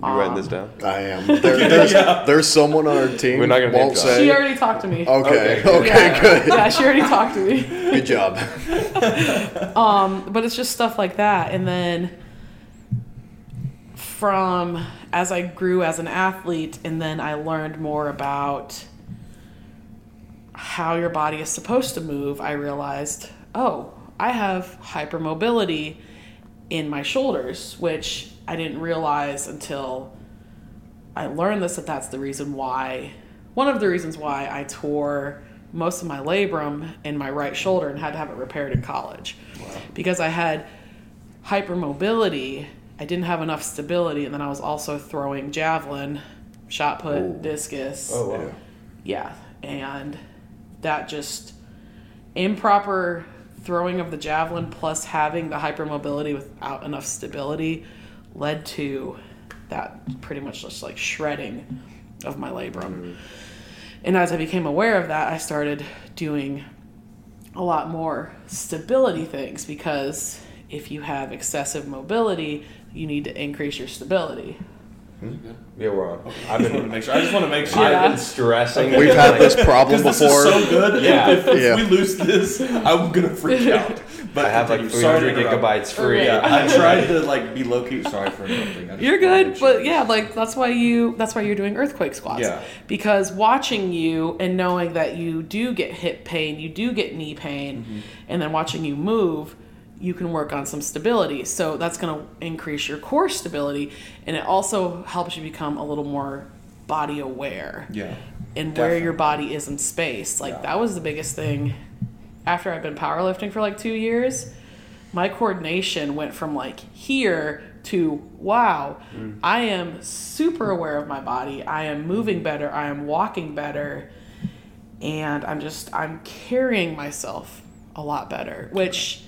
Speaker 1: You writing this um, down?
Speaker 4: I am. There, there's, there's someone on our team.
Speaker 1: We're not gonna name
Speaker 4: won't say.
Speaker 2: She already talked to me.
Speaker 4: okay.
Speaker 1: Okay.
Speaker 4: Okay.
Speaker 2: yeah.
Speaker 4: Good.
Speaker 2: Yeah, she already talked to me.
Speaker 4: Good job. <laughs>
Speaker 2: Um, but it's just stuff like that and then from as i grew as an athlete and then i learned more about how your body is supposed to move i realized oh i have hypermobility in my shoulders which i didn't realize until i learned this that that's the reason why one of the reasons why i tore most of my labrum in my right shoulder and had to have it repaired in college because I had hypermobility. I didn't have enough stability, and then I was also throwing javelin, shot put,
Speaker 4: Ooh.
Speaker 2: discus.
Speaker 1: Oh, wow.
Speaker 2: Yeah, and that just improper throwing of the javelin plus having the hypermobility without enough stability led to that pretty much just like shredding of my labrum. Mm-hmm. And as I became aware of that, I started doing a lot more stability things because if you have excessive mobility, you need to increase your stability.
Speaker 1: Yeah, we're on.
Speaker 3: I
Speaker 1: I've
Speaker 3: just want to
Speaker 1: been,
Speaker 3: make sure. I just want to make sure.
Speaker 2: Yeah.
Speaker 1: I've been stressing.
Speaker 4: We've had this problem <laughs> before.
Speaker 3: this is so good.
Speaker 1: Yeah.
Speaker 3: If, <laughs> if
Speaker 4: Yeah.
Speaker 3: we lose this, I'm gonna freak out. But
Speaker 1: I have like
Speaker 3: continue. Sorry to
Speaker 1: 300 gigabytes free.
Speaker 3: Yeah, I tried to like be low key. Sorry for interrupting.
Speaker 2: You're good, but yeah, like that's why you that's why you're doing earthquake squats.
Speaker 3: Yeah.
Speaker 2: Because watching you and knowing that you do get hip pain, you do get knee pain,
Speaker 3: Mm-hmm.
Speaker 2: and then watching you move, you can work on some stability. So that's going to increase your core stability and it also helps you become a little more body aware
Speaker 3: Yeah.
Speaker 2: and where your body is in space. Like
Speaker 3: Yeah.
Speaker 2: that was the biggest thing after I've been powerlifting for like 2 years. My coordination went from like here to wow, mm. I am super aware of my body. I am moving better. I am walking better. And I'm just I'm carrying myself a lot better, which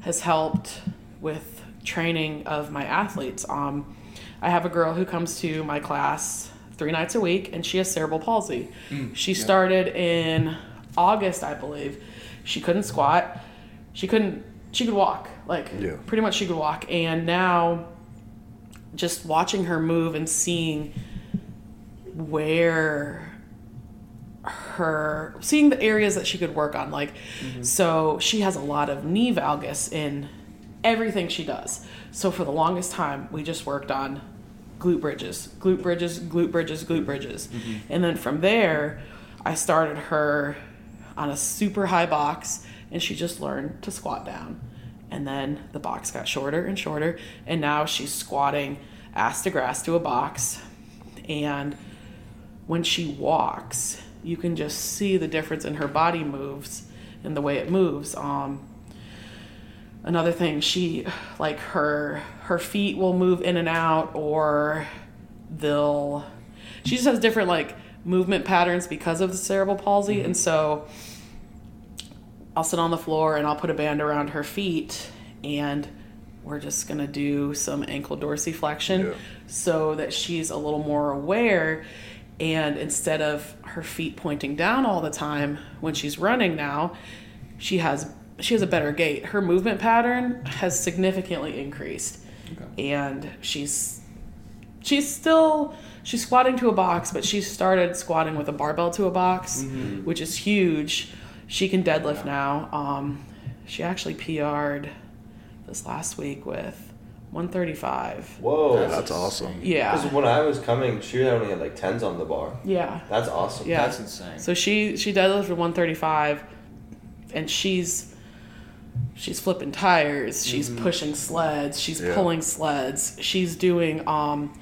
Speaker 2: has helped with training of my athletes. Um, I have a girl who comes to my class three nights a week, and she has cerebral palsy. she started in August, I believe. She couldn't squat. She couldn't. She could walk. Like
Speaker 4: Yeah.
Speaker 2: pretty much, she could walk. And now, just watching her move and seeing where her seeing the areas that she could work on like mm-hmm. so she has a lot of knee valgus in everything she does. So for the longest time we just worked on glute bridges glute bridges glute bridges glute bridges. Mm-hmm. And then from there i started her on a super high box and she just learned to squat down. And then the box got shorter and shorter and now she's squatting ass to grass to a box. And when she walks, you can just see the difference in her body moves and the way it moves. Um, another thing, she like her her feet will move in and out, or they'll. She just has different like movement patterns because of the cerebral palsy, and so I'll sit on the floor and I'll put a band around her feet, and we're just gonna do some ankle dorsiflexion
Speaker 4: Yeah.
Speaker 2: so that she's a little more aware and instead of her feet pointing down all the time when she's running now she has she has a better gait. Her movement pattern has significantly increased. And she's she's still she's squatting to a box but she started squatting with a barbell to a box which is huge. She can deadlift now. Um, she actually pr'd this last week with 135
Speaker 1: Whoa.
Speaker 4: That's awesome.
Speaker 2: yeah
Speaker 1: Because when I was coming, she only had like tens on the bar.
Speaker 2: yeah
Speaker 1: That's awesome.
Speaker 2: Yeah.
Speaker 3: That's insane.
Speaker 2: So she she deadlifted 135, and she's she's flipping tires. She's pushing sleds. She's
Speaker 4: Yeah.
Speaker 2: pulling sleds. She's doing um,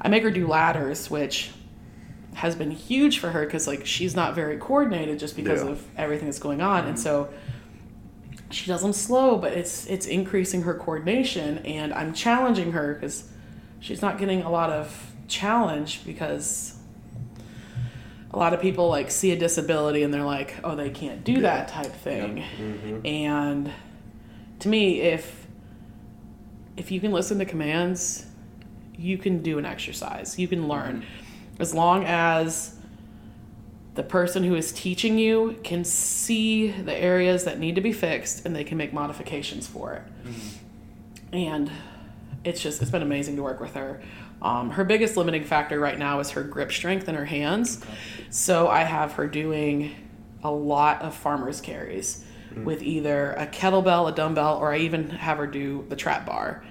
Speaker 2: I make her do ladders, which has been huge for her because like she's not very coordinated just because
Speaker 4: Yeah.
Speaker 2: of everything that's going on, and so she does them slow, but it's it's increasing her coordination, and I'm challenging her because she's not getting a lot of challenge because a lot of people like see a disability and they're like, oh, they can't do that type thing. Mm-hmm. And to me, if if you can listen to commands, you can do an exercise. You can learn. Mm-hmm. As long as the person who is teaching you can see the areas that need to be fixed and they can make modifications for it. And it's just it's been amazing to work with her. Um, her biggest limiting factor right now is her grip strength in her hands. So I have her doing a lot of farmer's carries with either a kettlebell, a dumbbell, or I even have her do the trap bar.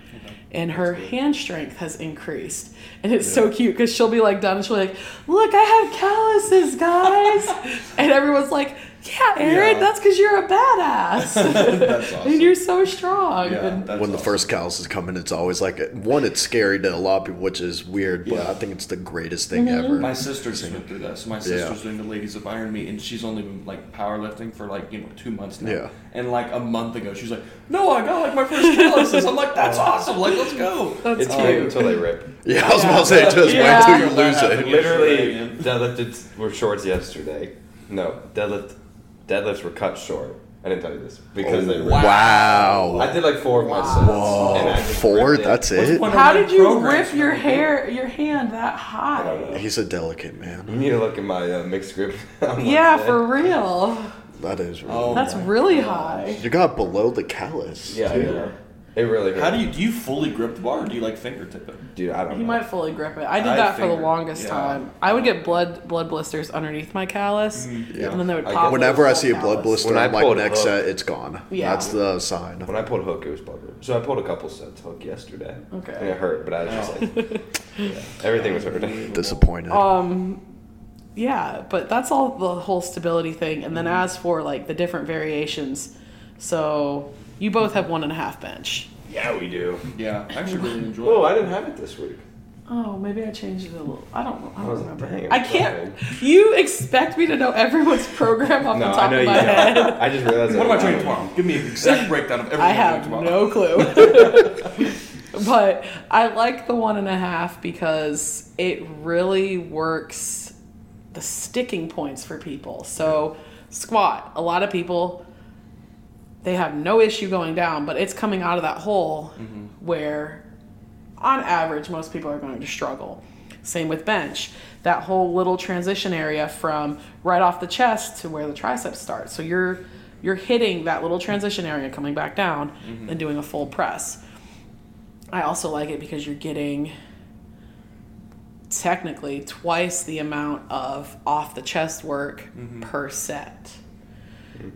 Speaker 2: And her hand strength has increased. And it's so cute because she'll be like done and she'll be like, Look, I have calluses, guys. <laughs> and everyone's like, Yeah, Aaron,
Speaker 3: Yeah.
Speaker 2: that's because you're a badass. <laughs>
Speaker 3: That's awesome.
Speaker 2: and you're so strong.
Speaker 3: yeah,
Speaker 2: And
Speaker 3: that's
Speaker 4: when the first calluses is coming, it's always like one. It's scary to a lot of people, which is weird, but
Speaker 3: Yeah.
Speaker 4: I think it's the greatest thing
Speaker 2: Mm-hmm.
Speaker 4: ever.
Speaker 3: My sister just went through that. So my
Speaker 4: Yeah.
Speaker 3: sister's doing the Ladies of Iron Me, and she's only been like powerlifting for like you know two months now.
Speaker 4: Yeah.
Speaker 3: And like a month ago, she was like, "No, I got like my first calluses." I'm like, "That's <laughs> awesome! Like, let's go."
Speaker 2: That's
Speaker 1: It's
Speaker 2: cute.
Speaker 1: until they rip. <laughs>
Speaker 4: yeah, I was about to say, just
Speaker 2: Yeah.
Speaker 4: wait until you lose it.
Speaker 1: Literally
Speaker 3: Yesterday,
Speaker 1: deadlifted were shorts yesterday. No, deadlift deadlifts were cut short. I didn't tell you this because they ripped.
Speaker 4: Wow.
Speaker 1: I did like four of my sets.
Speaker 4: Whoa.
Speaker 1: and
Speaker 4: Four?
Speaker 1: ripped it.
Speaker 4: That's
Speaker 3: What's
Speaker 4: it?
Speaker 2: How did you rip your
Speaker 3: for
Speaker 2: hair, your hand that high?
Speaker 4: He's a delicate man.
Speaker 1: You need to look at my uh, mixed grip. <laughs>
Speaker 2: Yeah,
Speaker 1: set.
Speaker 2: for real.
Speaker 4: That is really.
Speaker 3: Oh.
Speaker 2: That's really
Speaker 3: gosh.
Speaker 2: high.
Speaker 4: You got below the callus.
Speaker 1: Yeah,
Speaker 4: too.
Speaker 1: yeah. It really hurt.
Speaker 3: How do you do you fully grip the bar or do you like fingertip it?
Speaker 1: Dude, I don't
Speaker 2: You
Speaker 1: know.
Speaker 2: might fully grip it. I did
Speaker 3: I
Speaker 2: that for the
Speaker 3: figured,
Speaker 2: longest
Speaker 3: yeah.
Speaker 2: time. I would get blood blood blisters underneath my callus,
Speaker 4: Yeah.
Speaker 2: and then they would
Speaker 1: I
Speaker 2: pop.
Speaker 1: get-
Speaker 4: Whenever I see a blood
Speaker 2: callus.
Speaker 4: blister,
Speaker 1: When I
Speaker 4: I'm
Speaker 1: pulled
Speaker 4: next
Speaker 1: hook-
Speaker 4: set, it's gone.
Speaker 2: Yeah.
Speaker 4: That's the sign.
Speaker 1: When I pulled hook, it was bubbling. So I pulled a couple sets hook yesterday.
Speaker 2: Okay.
Speaker 1: And it hurt, but I was just like, yeah, everything was hurting. <laughs>
Speaker 4: Disappointed.
Speaker 2: Um, yeah, but that's all the whole stability thing. And then as for like the different variations, so you both have one and a half bench.
Speaker 1: Yeah, we do.
Speaker 3: Yeah, I actually really enjoy
Speaker 1: Oh,
Speaker 3: it.
Speaker 1: I didn't have it this week.
Speaker 2: Oh, maybe I changed it a little. I don't know. I don't
Speaker 1: was-
Speaker 2: remember.
Speaker 1: dang,
Speaker 2: I can't. You expect me to know everyone's program off
Speaker 1: No,
Speaker 2: the
Speaker 1: I
Speaker 2: top
Speaker 1: know
Speaker 2: of
Speaker 1: you
Speaker 2: my head?
Speaker 1: don't. <laughs> I just realized
Speaker 3: What am I training tomorrow? Give me an exact breakdown of everything
Speaker 2: I
Speaker 3: I'm
Speaker 2: have
Speaker 3: tomorrow.
Speaker 2: no clue. <laughs> but I like the one and a half because it really works the sticking points for people. So, squat, a lot of people they have no issue going down, but it's coming out of that hole mm-hmm. where on average most people are going to struggle. Same with bench. That whole little transition area from right off the chest to where the triceps start. So you're you're hitting that little transition area coming back down mm-hmm. and doing a full press. I also like it because you're getting technically twice the amount of off the chest work mm-hmm. per set.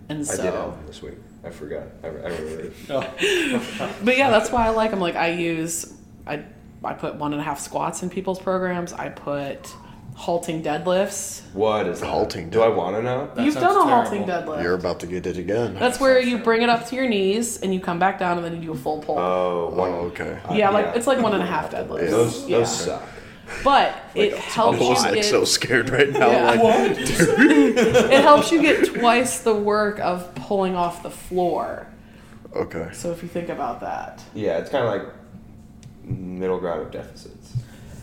Speaker 2: And
Speaker 1: I
Speaker 2: so
Speaker 1: did this week. I forgot. I, I remember. <laughs>
Speaker 3: Oh,
Speaker 2: But yeah, that's why I like them. Like I use, I I put one and a half squats in people's programs. I put halting deadlifts.
Speaker 1: What is that?
Speaker 4: Halting
Speaker 1: Do I want to know?
Speaker 3: That
Speaker 2: You've done a halting
Speaker 3: terrible.
Speaker 2: deadlift.
Speaker 4: You're about to get it again.
Speaker 2: that's where you bring it up to your knees and you come back down and then you do a full pull.
Speaker 1: Oh,
Speaker 4: oh,
Speaker 1: one.
Speaker 4: okay.
Speaker 2: Uh, yeah, like
Speaker 1: yeah.
Speaker 2: it's like one and a half <laughs> deadlifts.
Speaker 1: Those,
Speaker 2: yeah.
Speaker 1: those suck.
Speaker 2: But it helps
Speaker 4: I'm
Speaker 2: you
Speaker 4: like
Speaker 2: get
Speaker 4: so scared right now.
Speaker 2: Yeah.
Speaker 4: Like, <laughs>
Speaker 2: it helps you get twice the work of pulling off the floor.
Speaker 4: okay.
Speaker 2: So if you think about that.
Speaker 1: Yeah, it's kind of like middle ground of deficits.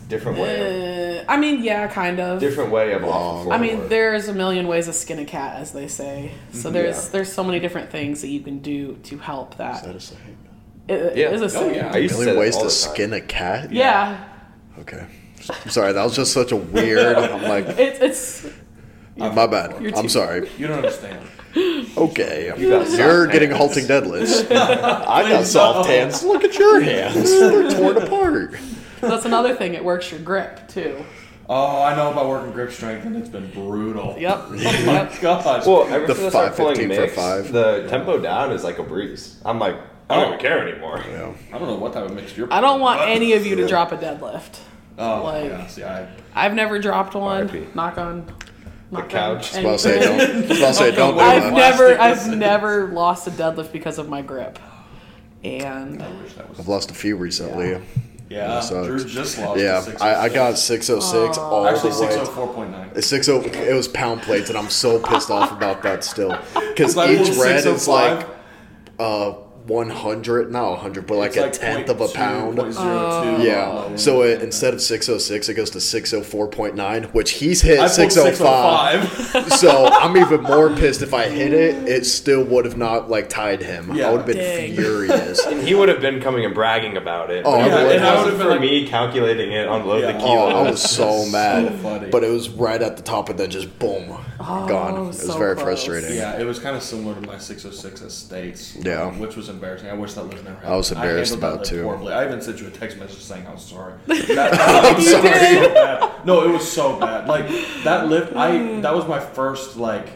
Speaker 1: Different way.
Speaker 2: Uh, I mean, yeah, kind of.
Speaker 1: Of, different way of off
Speaker 4: Long.
Speaker 1: floor
Speaker 2: I mean,
Speaker 1: work.
Speaker 2: there's a million ways to skin a cat, as they say. So there's
Speaker 1: Mm-hmm. Yeah.
Speaker 2: there's so many different things that you can do to help
Speaker 4: Is
Speaker 2: that.
Speaker 4: that a saying?
Speaker 2: It, it
Speaker 1: Yeah.
Speaker 2: is a
Speaker 1: Oh,
Speaker 2: saying.
Speaker 3: yeah.
Speaker 1: I used to say
Speaker 4: Million ways to skin a cat?
Speaker 2: Yeah,
Speaker 4: Okay. I'm sorry, that was just such a weird. <laughs> I'm like,
Speaker 2: it's it's uh,
Speaker 4: my bad. I'm sorry.
Speaker 3: You don't understand.
Speaker 4: Okay.
Speaker 1: you
Speaker 4: you're getting
Speaker 1: hands.
Speaker 4: halting deadlifts. <laughs> I got soft hands. Look at your hands. They're torn apart.
Speaker 2: that's another thing. It works your grip too.
Speaker 3: Oh, I know about working grip strength, and it's been brutal.
Speaker 2: Yep. <laughs>
Speaker 3: Oh my gosh.
Speaker 1: Well, ever
Speaker 4: The
Speaker 1: since I started pulling
Speaker 4: 515 for
Speaker 1: mix,
Speaker 4: five.
Speaker 1: the tempo down is like a breeze. I'm like, I don't oh. even care anymore.
Speaker 4: Yeah.
Speaker 3: I don't know what type of mix you're.
Speaker 2: I don't want any of you to drop a deadlift.
Speaker 3: Oh,
Speaker 2: like-
Speaker 3: yeah. See, I.
Speaker 2: I've never dropped one.
Speaker 1: RIP.
Speaker 2: Knock on. knock on
Speaker 1: couch.
Speaker 4: I was about to say don't. I was about to say <laughs> don't do
Speaker 2: I've
Speaker 4: that.
Speaker 2: never, I've never lost a deadlift because of my grip, and
Speaker 3: was,
Speaker 4: I've lost a few recently.
Speaker 3: Yeah,
Speaker 4: That sucks.
Speaker 3: Drew just lost.
Speaker 4: Yeah,
Speaker 3: to
Speaker 4: I, I got
Speaker 3: 606.
Speaker 4: 606 all
Speaker 3: Actually,
Speaker 4: the way.
Speaker 3: oh four point nine.
Speaker 4: It's 60, it was pound plates, and I'm so pissed off about that still. <laughs> Because
Speaker 3: I'm glad it
Speaker 4: each
Speaker 3: was
Speaker 4: red is like uh 100, not 100, but like a tenth of a pound. Oh. Yeah. So it, instead of 606, it goes to 604.9, which he's hit 605.
Speaker 3: 605. <laughs>
Speaker 4: so I'm even more pissed if I hit it, it still would have not like tied him.
Speaker 3: Yeah.
Speaker 4: I would have been
Speaker 2: Dang.
Speaker 4: furious. <laughs>
Speaker 1: And he would have been coming and bragging about it.
Speaker 4: Oh,
Speaker 1: but
Speaker 4: I
Speaker 1: it
Speaker 4: And I
Speaker 1: wasn't
Speaker 3: would've been
Speaker 1: for
Speaker 3: like-
Speaker 1: me calculating it, unload
Speaker 3: Yeah.
Speaker 1: the
Speaker 4: Oh. I was <laughs> so mad.
Speaker 3: funny.
Speaker 4: But it was right at the top and then just boom, gone. It was
Speaker 2: so
Speaker 4: very
Speaker 2: close.
Speaker 4: frustrating.
Speaker 3: Yeah, it was kind of similar to my 606 at States.
Speaker 4: Yeah.
Speaker 3: which was embarrassing. I wish that lift never happened.
Speaker 4: I was embarrassed
Speaker 3: handled that
Speaker 4: about it, too.
Speaker 3: Horribly. I even sent you a text message saying I was sorry. <laughs> That, that <laughs> was
Speaker 2: You did?
Speaker 3: so bad. No, it was so bad. Like that lift, I <sighs> that was my first like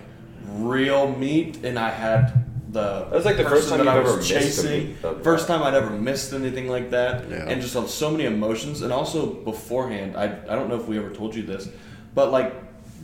Speaker 3: real meet, and I had the.
Speaker 1: That was like the first time
Speaker 3: that I was
Speaker 1: ever missed
Speaker 3: chasing.
Speaker 1: meet
Speaker 3: First time I'd ever missed anything like that,
Speaker 4: Yeah.
Speaker 3: and just felt so many emotions. And also beforehand, I I don't know if we ever told you this, but like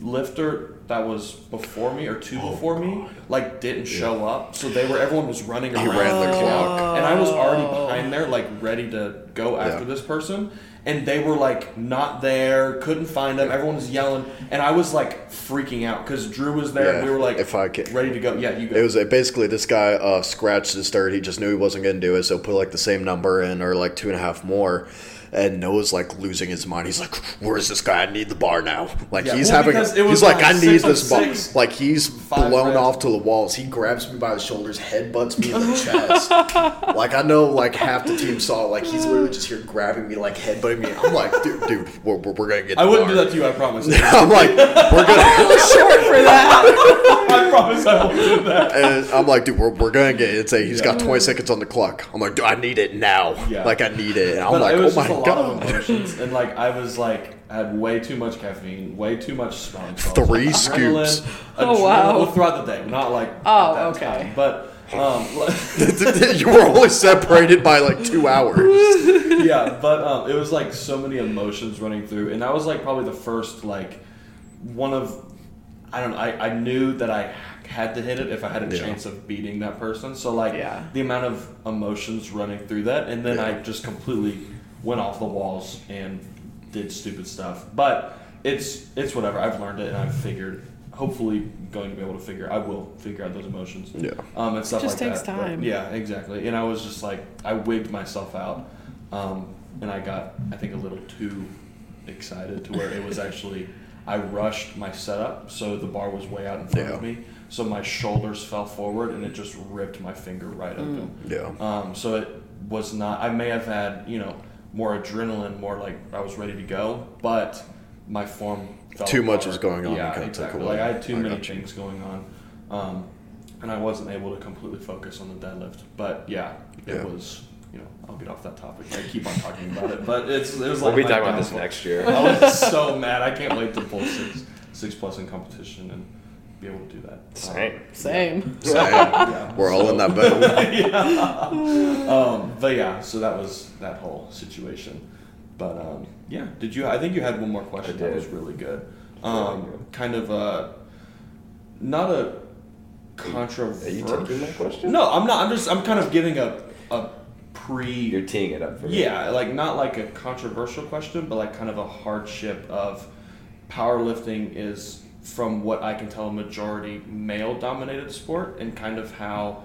Speaker 3: lifter that was before me or two
Speaker 4: Oh,
Speaker 3: before me like didn't show up so they were everyone was running
Speaker 4: He
Speaker 3: around
Speaker 4: ran the
Speaker 3: the
Speaker 4: clock.
Speaker 3: and I was already behind there, like ready to go after
Speaker 4: Yeah.
Speaker 3: this person. And they were like not there, couldn't find them. Everyone was yelling, and I was like freaking out because Drew was there.
Speaker 4: Yeah,
Speaker 3: and we were like,
Speaker 4: if I could-
Speaker 3: ready to go. Yeah, you go.
Speaker 4: It was uh, basically this guy uh, scratched his third. He just knew he wasn't going to do it, so put like the same number in or like two and a half more. And Noah's like losing his mind. He's like, "Where's this guy? I need the bar now." Like
Speaker 3: Yeah,
Speaker 4: he's
Speaker 3: well,
Speaker 4: having.
Speaker 3: it was
Speaker 4: He's like,
Speaker 3: like
Speaker 4: "I need this bar."
Speaker 3: six,
Speaker 4: Like he's blown
Speaker 3: reds.
Speaker 4: off to the walls. He grabs me by the shoulders, headbutts me in the <laughs> chest. Like I know, like half the team saw. Like he's literally just here grabbing me, like headbutting me. I'm like, "Dude, dude, we're, we're, we're gonna get."
Speaker 3: I
Speaker 4: the
Speaker 3: wouldn't
Speaker 4: bar."
Speaker 3: do that to you. I promise. <laughs>
Speaker 4: I'm like, we're gonna. <laughs>
Speaker 2: Short for that.
Speaker 3: I promise I won't do that.
Speaker 4: And I'm like, dude, we're, we're gonna get it. Say he's got 20 seconds on the clock. I'm like, dude, I need it now.
Speaker 3: Yeah.
Speaker 4: Like I need it. And I'm
Speaker 3: But
Speaker 4: like,
Speaker 3: it
Speaker 4: oh
Speaker 3: was
Speaker 4: my
Speaker 3: just a lot of emotions, and like I was like, I had way too much caffeine, way too much smelling salts,
Speaker 4: Three
Speaker 3: like,
Speaker 4: scoops.
Speaker 2: Oh, wow.
Speaker 3: well, throughout the day, not like
Speaker 2: Oh,
Speaker 3: at that
Speaker 2: okay.
Speaker 3: time. But um, <laughs> <laughs>
Speaker 4: you were only separated by like two hours.
Speaker 3: yeah, but um, it was like so many emotions running through, and that was like probably the first like one of I don't know. I, I knew that I had to hit it if I had a
Speaker 4: Yeah.
Speaker 3: chance of beating that person. So like
Speaker 2: Yeah.
Speaker 3: the amount of emotions running through that, and then I just completely went off the walls and did stupid stuff. But it's it's whatever. I've learned it, and I've figured. Hopefully, going to be able to figure. I will figure out those emotions.
Speaker 4: Yeah.
Speaker 3: Um, and stuff
Speaker 2: Just
Speaker 3: like
Speaker 2: takes
Speaker 3: that. But,
Speaker 2: time.
Speaker 3: yeah, exactly. And I was just like, I wigged myself out, um, and I got, I think, a little too excited to where it was actually, I rushed my setup, so the bar was way out in front of me, so my shoulders fell forward, and it just ripped my finger right open.
Speaker 4: Yeah.
Speaker 3: Um, so it was not. I may have had, you know, more adrenaline, more like I was ready to go, but my form. Fell
Speaker 4: Too much
Speaker 3: apart.
Speaker 4: is going on,
Speaker 3: Yeah,
Speaker 4: you kinda
Speaker 3: exactly.
Speaker 4: away.
Speaker 3: Like I had too
Speaker 4: I
Speaker 3: many things going on, um, and I wasn't able to completely focus on the deadlift. But yeah, it
Speaker 4: Yeah.
Speaker 3: was. You know, I'll get off that topic. I keep on talking about it, but it's it was like.
Speaker 1: We'll
Speaker 3: be
Speaker 1: talking about this next year.
Speaker 3: I was so <laughs> mad. I can't wait to pull six six plus in competition and be able to do that. Um,
Speaker 1: Same.
Speaker 2: Same.
Speaker 4: Same.
Speaker 3: yeah, <laughs> <laughs>
Speaker 4: We're all in that boat. <laughs>
Speaker 3: um, but yeah, so that was that whole situation. But um, yeah, did you? I think you had one more question
Speaker 1: I
Speaker 3: that was really good.
Speaker 1: Really
Speaker 3: Um,
Speaker 1: good.
Speaker 3: kind of a not a controversial.
Speaker 1: Are you taking my question?
Speaker 3: No, I'm not. I'm just. I'm kind of giving a a pre.
Speaker 1: You're teeing it up for me.
Speaker 3: Yeah, like not like a controversial question, but like kind of a hardship of powerlifting is from what I can tell a majority male dominated sport and kind of how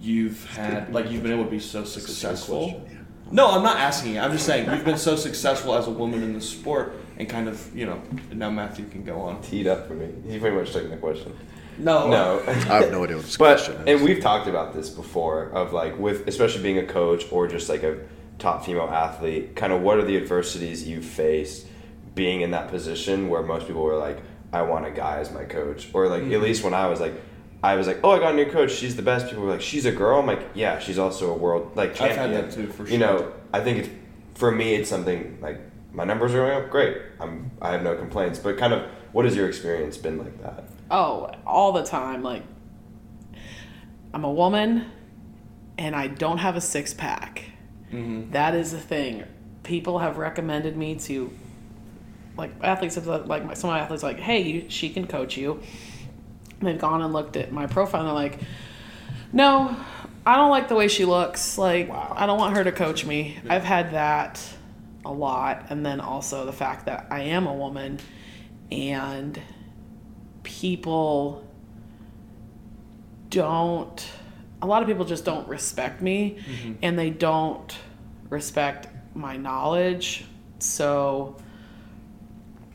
Speaker 3: you've had like you've been able to be so
Speaker 1: This is your
Speaker 3: successful. No, I'm not asking you. I'm just saying you've been so successful as a woman in the sport and kind of, you know, now Matthew can go on.
Speaker 1: Teed up for me. He pretty much taking the question.
Speaker 3: No.
Speaker 1: No. <laughs>
Speaker 4: I have no idea what this
Speaker 1: But
Speaker 4: question is.
Speaker 1: and we've talked about this before of like with especially being a coach or just like a top female athlete, kind of what are the adversities you faced being in that position where most people were like, I want a guy as my coach, or like
Speaker 3: Mm-hmm.
Speaker 1: at least when I was like. I was like, oh, I got a new coach. She's the best. People were like, she's a girl. I'm like, yeah, she's also a world like
Speaker 3: I've had
Speaker 1: champion.
Speaker 3: that too, for
Speaker 1: You
Speaker 3: sure.
Speaker 1: know, I think it's for me. It's something like my numbers are going up. Great. I'm. I have no complaints. But kind of, what has your experience been like that?
Speaker 2: Oh, all the time. Like, I'm a woman and I don't have a six pack.
Speaker 3: Mm-hmm.
Speaker 2: That is the thing. People have recommended me to, like, athletes have, like, my, some of my athletes, are like, hey, you, she can coach you. And they've gone and looked at my profile and they're like, no, I don't like the way she looks. Like,
Speaker 1: Wow.
Speaker 2: I don't want her to coach me. I've had that a lot. And then also the fact that I am a woman and people don't a lot of people just don't respect me mm-hmm. and they don't respect my knowledge so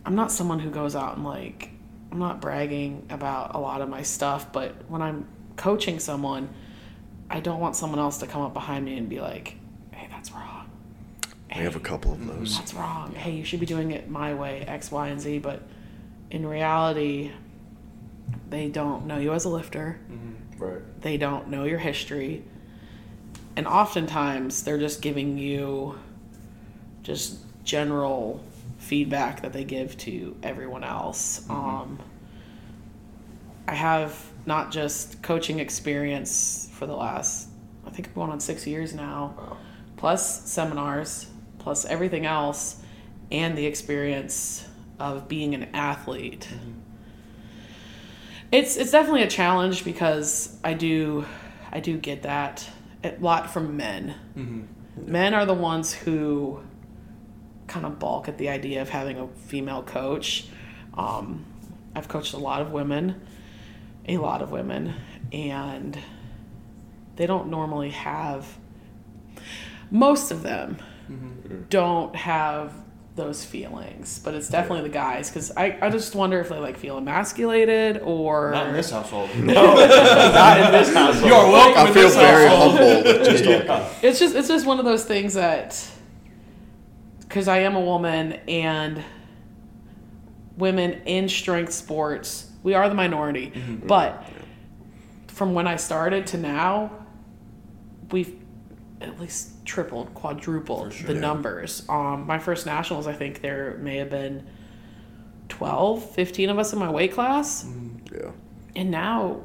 Speaker 2: i'm not someone who goes out and like i'm not bragging about a lot of my stuff but when i'm coaching someone i don't want someone else to come up behind me and be like hey that's wrong
Speaker 4: we have a couple of those.
Speaker 2: that's wrong. Hey, you should be doing it my way, X, Y, and Z. But in reality, they don't know you as a lifter. Mm-hmm.
Speaker 1: Right.
Speaker 2: They don't know your history. And oftentimes, they're just giving you just general feedback that they give to everyone else. Mm-hmm. Um, I have not just coaching experience for the last, I think I'm going on six years now
Speaker 1: Wow.
Speaker 2: plus seminars, plus everything else, and the experience of being an athlete. Mm-hmm. It's it's definitely a challenge because I do I do get that a lot from men. Mm-hmm. Men are the ones who kind of balk at the idea of having a female coach. Um, I've coached a lot of women, a lot of women, and they don't normally have most of them don't have those feelings, but it's definitely the guys because I, I just wonder if they like feel emasculated or
Speaker 3: Not in this household. <laughs>
Speaker 1: No, <laughs> Not in this household.
Speaker 3: You're welcome
Speaker 4: I
Speaker 3: in
Speaker 4: feel
Speaker 3: this
Speaker 4: very
Speaker 3: household.
Speaker 4: humble just <laughs> talking.
Speaker 2: it's just it's just one of those things that because I am a woman and women in strength sports we are the minority but from when I started to now we've at least tripled quadrupled
Speaker 3: sure.
Speaker 2: the
Speaker 3: Yeah.
Speaker 2: numbers um my first nationals I think there may have been 12 15 of us in my weight class
Speaker 4: Yeah.
Speaker 2: and now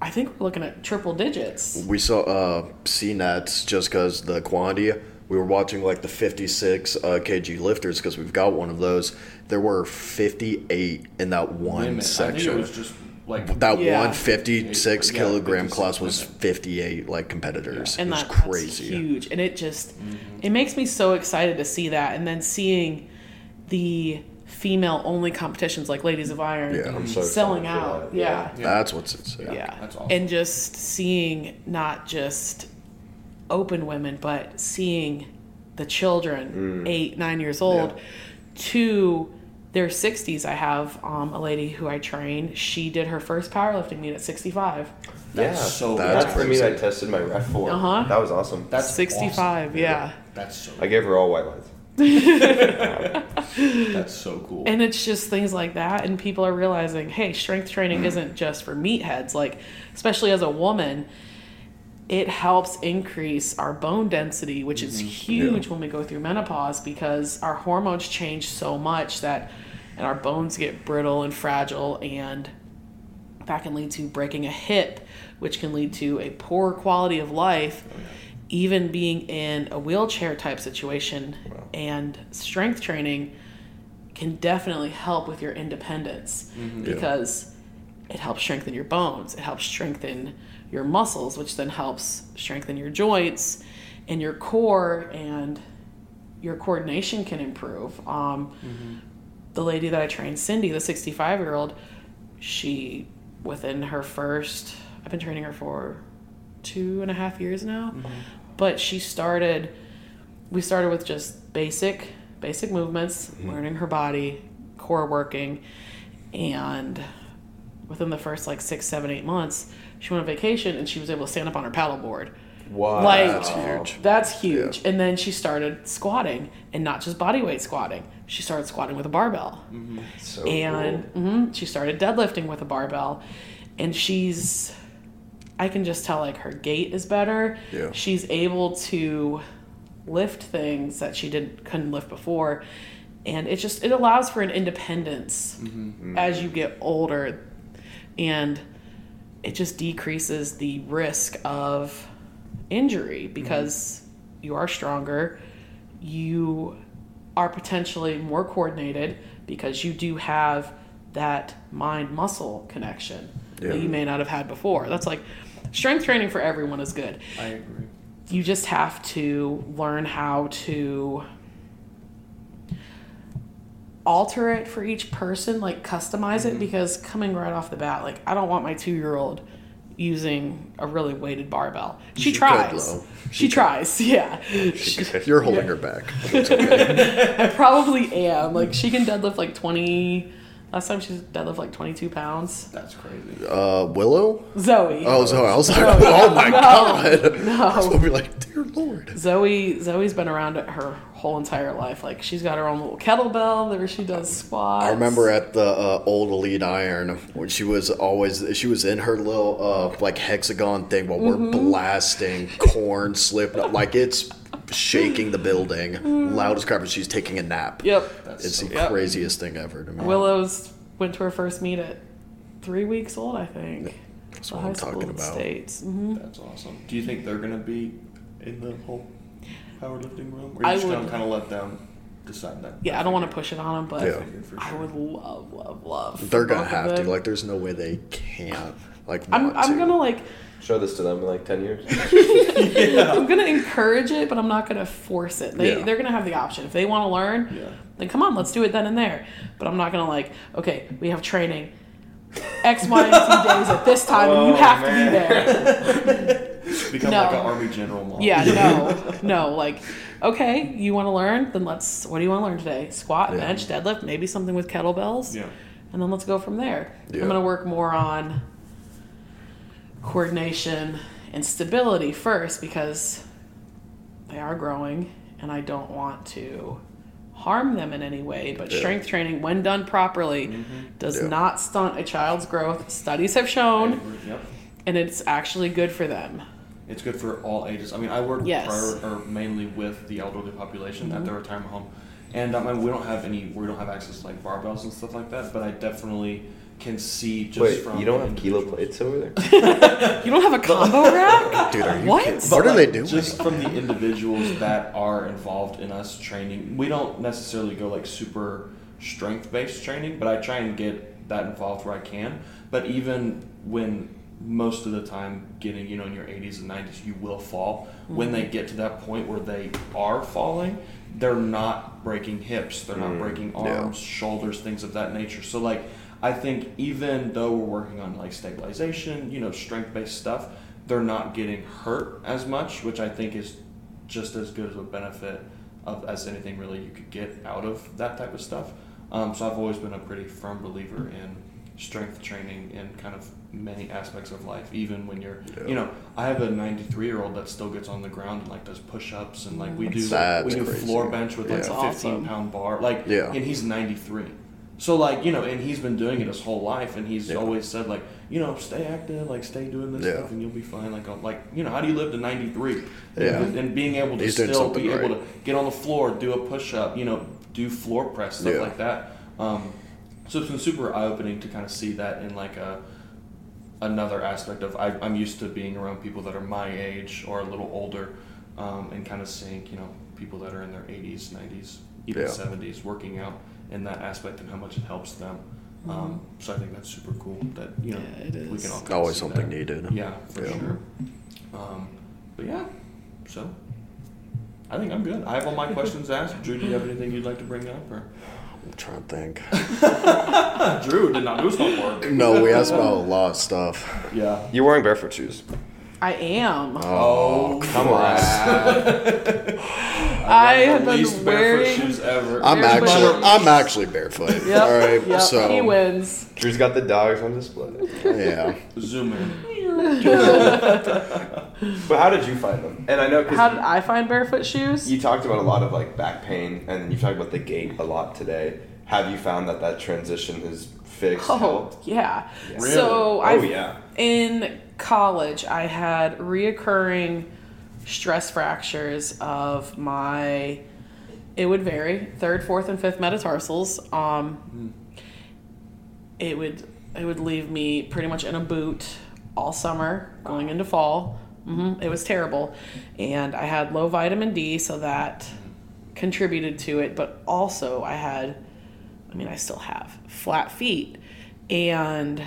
Speaker 2: I think we're looking at triple digits
Speaker 4: We saw uh, CNETs just because the quantity. We were watching like the 56 uh, kg lifters because we've got one of those. There were 58 in that one
Speaker 3: Women. I think
Speaker 4: section.
Speaker 3: it was just like
Speaker 4: that
Speaker 2: Yeah.
Speaker 4: one 56
Speaker 3: Yeah,
Speaker 4: kilogram class was 58 like competitors.
Speaker 2: and
Speaker 4: it was
Speaker 2: that,
Speaker 4: crazy.
Speaker 2: that's huge and it just
Speaker 3: Mm-hmm.
Speaker 2: it makes me so excited to see that and then seeing the female only competitions like ladies of iron
Speaker 4: Yeah. I'm
Speaker 1: so
Speaker 2: selling out
Speaker 1: that.
Speaker 2: yeah
Speaker 3: Yeah.
Speaker 4: That's what's insane.
Speaker 2: yeah,
Speaker 3: That's awesome.
Speaker 2: and just seeing not just open women but seeing the children eight nine years old to their 60s i have um, a lady who i train she did her first powerlifting meet at 65
Speaker 3: That's
Speaker 1: yeah,
Speaker 3: so
Speaker 4: That's
Speaker 1: That's the meet I tested my ref for.
Speaker 2: Uh-huh.
Speaker 1: That was awesome.
Speaker 3: That's
Speaker 2: 65
Speaker 3: awesome.
Speaker 2: yeah
Speaker 3: That's so.
Speaker 1: I gave her all white lines. <laughs>
Speaker 3: That's so cool.
Speaker 2: And it's just things like that, and people are realizing, hey, strength training isn't just for meatheads. Like, especially as a woman, it helps increase our bone density, which is mm-hmm. huge when we go through menopause because our hormones change so much that, and our bones get brittle and fragile, and that can lead to breaking a hip, which can lead to a poor quality of life, oh, even being in a wheelchair type situation. And strength training can definitely help with your independence mm-hmm. because it helps strengthen your bones, it helps strengthen your muscles, which then helps strengthen your joints and your core, and your coordination can improve. Um, mm-hmm. The lady that I trained, Cindy, the 65 year old, she, within her first, I've been training her for two and a half years now, mm-hmm. but she started, we started with just basic, basic movements, mm-hmm. learning her body, core working, and within the first like six, seven, eight months, she went on vacation and she was able to stand up on her paddleboard.
Speaker 1: Wow.
Speaker 2: Like
Speaker 4: That's huge.
Speaker 2: That's huge. And then she started squatting and not just body weight squatting. She started squatting with a barbell.
Speaker 1: So
Speaker 2: and
Speaker 1: cool.
Speaker 2: mhm, she started deadlifting with a barbell. And she's I can just tell like her gait is better.
Speaker 4: Yeah.
Speaker 2: She's able to lift things that she didn't couldn't lift before. And it just it allows for an independence as you get older and it just decreases the risk of injury because you are stronger you are potentially more coordinated because you do have that mind muscle connection
Speaker 4: Yeah.
Speaker 2: that you may not have had before that's like strength training for everyone is good
Speaker 3: I agree.
Speaker 2: you just have to learn how to alter it for each person like customize it because coming right off the bat like i don't want my two-year-old using a really weighted barbell she,
Speaker 4: She
Speaker 2: tries <laughs>
Speaker 4: though.
Speaker 2: she, tries yeah
Speaker 4: You're holding her back. <laughs> okay.
Speaker 2: i probably am like she can deadlift like 20 last time she deadlift like 22 pounds
Speaker 3: That's crazy.
Speaker 4: uh, Willow?
Speaker 2: zoe
Speaker 4: Oh, so I was like,
Speaker 2: No, <laughs>
Speaker 4: oh my
Speaker 2: no,
Speaker 4: god.
Speaker 2: no.
Speaker 4: I was be like, dear lord.
Speaker 2: Zoe Zoe's been around it her whole entire life. Like she's got her own little kettlebell where she does squats.
Speaker 4: I remember at the uh, old Elite Iron when she was always she was in her little uh, like hexagon thing while we're blasting corn slip like it's shaking the building loud as crap and she's taking a nap.
Speaker 2: Yep.
Speaker 3: That's
Speaker 4: It's
Speaker 3: so
Speaker 4: the
Speaker 2: Yep.
Speaker 4: craziest thing ever to me.
Speaker 2: Willow's went to her first meet at three weeks old, I think.
Speaker 4: That's what I'm talking about.
Speaker 2: States. hmm
Speaker 3: That's awesome. Do you think they're gonna be in the whole powerlifting room, or
Speaker 2: I
Speaker 3: you just
Speaker 2: would-
Speaker 3: gonna kind of let them decide that?
Speaker 2: Yeah, I don't want to push it on them, but
Speaker 4: Yeah.
Speaker 3: For
Speaker 2: I would love, love, love.
Speaker 4: They're gonna
Speaker 2: of
Speaker 4: have to.
Speaker 2: them.
Speaker 4: Like, there's no way they can't. Like,
Speaker 2: I'm,
Speaker 4: want
Speaker 2: I'm
Speaker 4: to.
Speaker 2: gonna like,
Speaker 1: Show this to them in like 10 years. <laughs>
Speaker 2: I'm gonna encourage it, but I'm not gonna force it. They,
Speaker 4: Yeah.
Speaker 2: they're gonna have the option. If they want to learn,
Speaker 3: Yeah.
Speaker 2: then come on, let's do it then and there. But I'm not gonna like, okay, we have training X, Y, and Z days at this time, and you
Speaker 1: Oh,
Speaker 2: have
Speaker 1: man.
Speaker 2: to be there. <laughs>
Speaker 3: Become
Speaker 2: No.
Speaker 3: like an army general mom.
Speaker 2: Yeah, no, <laughs> no. Like, okay, you want to learn? Then let's. What do you want to learn today? Squat,
Speaker 4: Yeah.
Speaker 2: bench, deadlift, maybe something with kettlebells.
Speaker 3: Yeah.
Speaker 2: and then let's go from there.
Speaker 4: Yeah.
Speaker 2: I'm going to work more on coordination and stability first because they are growing and I don't want to harm them in any way. But
Speaker 4: Yeah.
Speaker 2: strength training, when done properly, mm-hmm. does
Speaker 4: Yeah.
Speaker 2: not stunt a child's growth. Studies have shown,
Speaker 3: Yep.
Speaker 2: and it's actually good for them.
Speaker 3: It's good for all ages. I mean, I work
Speaker 2: Yes. Mm-hmm.
Speaker 3: prior, or mainly with the elderly population at their retirement home, and um, I mean, we don't have any, we don't have access to like barbells and stuff like that. But I definitely can see just
Speaker 1: Wait,
Speaker 3: from
Speaker 1: you don't have kilo plates over there? <laughs>
Speaker 2: You don't have a combo rack? <laughs>
Speaker 4: Dude, are you
Speaker 2: What?
Speaker 4: kidding?
Speaker 3: But,
Speaker 4: What are
Speaker 3: like,
Speaker 4: they doing?
Speaker 3: Just from the individuals that are involved in us training, we don't necessarily go like super strength based training, but I try and get that involved where I can. But even when most of the time getting, you know, in your 80s and 90s, you will fall. When they get to that point where they are falling, they're not breaking hips, they're not breaking
Speaker 4: Yeah.
Speaker 3: arms, shoulders, things of that nature. So, like, I think even though we're working on like stabilization, you know, strength based stuff, they're not getting hurt as much, which I think is just as good of a benefit of as anything really you could get out of that type of stuff. Um, so I've always been a pretty firm believer in strength training and kind of many aspects of life, even when you're,
Speaker 4: Yeah.
Speaker 3: you know, I have a 93 year old that still gets on the ground and like does push ups and like we do
Speaker 4: That's
Speaker 3: we do
Speaker 4: crazy.
Speaker 3: floor bench with like
Speaker 4: Yeah.
Speaker 3: a 15
Speaker 2: awesome.
Speaker 3: pound bar, like,
Speaker 4: Yeah.
Speaker 3: and he's 93. So like you know, and he's been doing it his whole life, and he's
Speaker 4: Yeah.
Speaker 3: always said like you know, stay active, like stay doing this
Speaker 4: Yeah.
Speaker 3: stuff, and you'll be fine. Like uh, like you know, how do you live to ninety three?
Speaker 4: Yeah.
Speaker 3: and being able to
Speaker 4: He's
Speaker 3: still
Speaker 4: something
Speaker 3: be able
Speaker 4: right.
Speaker 3: to get on the floor, do a push up, you know, do floor press stuff
Speaker 4: Yeah.
Speaker 3: like that. Um, so it's been super eye opening to kind of see that in like a another aspect of I, I'm used to being around people that are my age or a little older, um, and kind of seeing you know people that are in their 80s, 90s, even
Speaker 4: Yeah.
Speaker 3: 70s working out in that aspect and how much it helps them. Um, so I think that's super cool that you know
Speaker 2: Yeah, it
Speaker 3: we can all kinda
Speaker 4: Always
Speaker 3: see
Speaker 4: something
Speaker 3: that.
Speaker 4: needed.
Speaker 3: Yeah, for
Speaker 4: Yeah.
Speaker 3: sure. Um, but yeah, so I think I'm good. I have all my <laughs> questions asked. Drew, do you have anything you'd like to bring up? Or
Speaker 4: I'm trying to think. <laughs>
Speaker 3: Drew did not do his homework.
Speaker 4: No, we asked about a lot of stuff.
Speaker 3: Yeah.
Speaker 1: You're wearing barefoot shoes.
Speaker 2: I am.
Speaker 3: Oh, oh
Speaker 1: Come on. <laughs>
Speaker 2: I have
Speaker 3: the
Speaker 2: been
Speaker 3: least barefoot
Speaker 2: wearing-
Speaker 3: shoes ever.
Speaker 4: I'm
Speaker 2: Barefoot
Speaker 4: actually. I'm actually barefoot.
Speaker 2: Yep.
Speaker 4: All right,
Speaker 2: yep.
Speaker 4: so
Speaker 2: he wins.
Speaker 1: Drew's got the dogs on display.
Speaker 4: yeah.
Speaker 3: Zoom in. <laughs>
Speaker 1: But how did you find them? And I know
Speaker 2: How did I find barefoot shoes?
Speaker 1: you talked about a lot of like back pain, and you talked about the gait a lot today. Have you found that that transition has fixed?
Speaker 2: Oh
Speaker 1: helped?
Speaker 2: yeah.
Speaker 3: Really?
Speaker 2: So
Speaker 1: Oh
Speaker 2: I
Speaker 1: yeah.
Speaker 2: in college I had reoccurring stress fractures of my it would vary third, fourth, and fifth metatarsals. Um, it would it would leave me pretty much in a boot all summer going into fall. hmm It was terrible, and I had low vitamin D, so that contributed to it. But also I had, I mean, I still have flat feet, and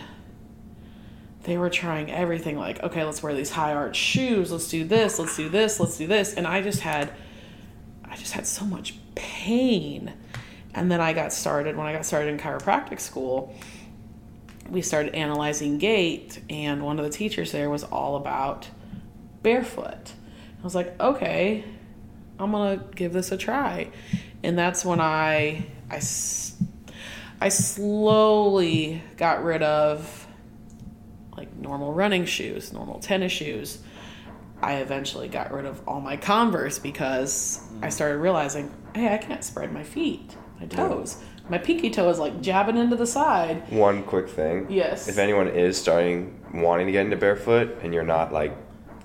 Speaker 2: they were trying everything like okay let's wear these high arch shoes let's do this let's do this let's do this. And i just had i just had so much pain. And then i got started when i got started in chiropractic school we started analyzing gait and one of the teachers there was all about barefoot. I was like okay i'm gonna give this a try. And that's when I I I slowly got rid of like normal running shoes, normal tennis shoes. I eventually got rid of all my Converse because I started realizing, hey, I can't spread my feet, my toes. My pinky toe is like jabbing into the side.
Speaker 1: One quick thing.
Speaker 2: Yes.
Speaker 1: If anyone is starting wanting to get into barefoot and you're not like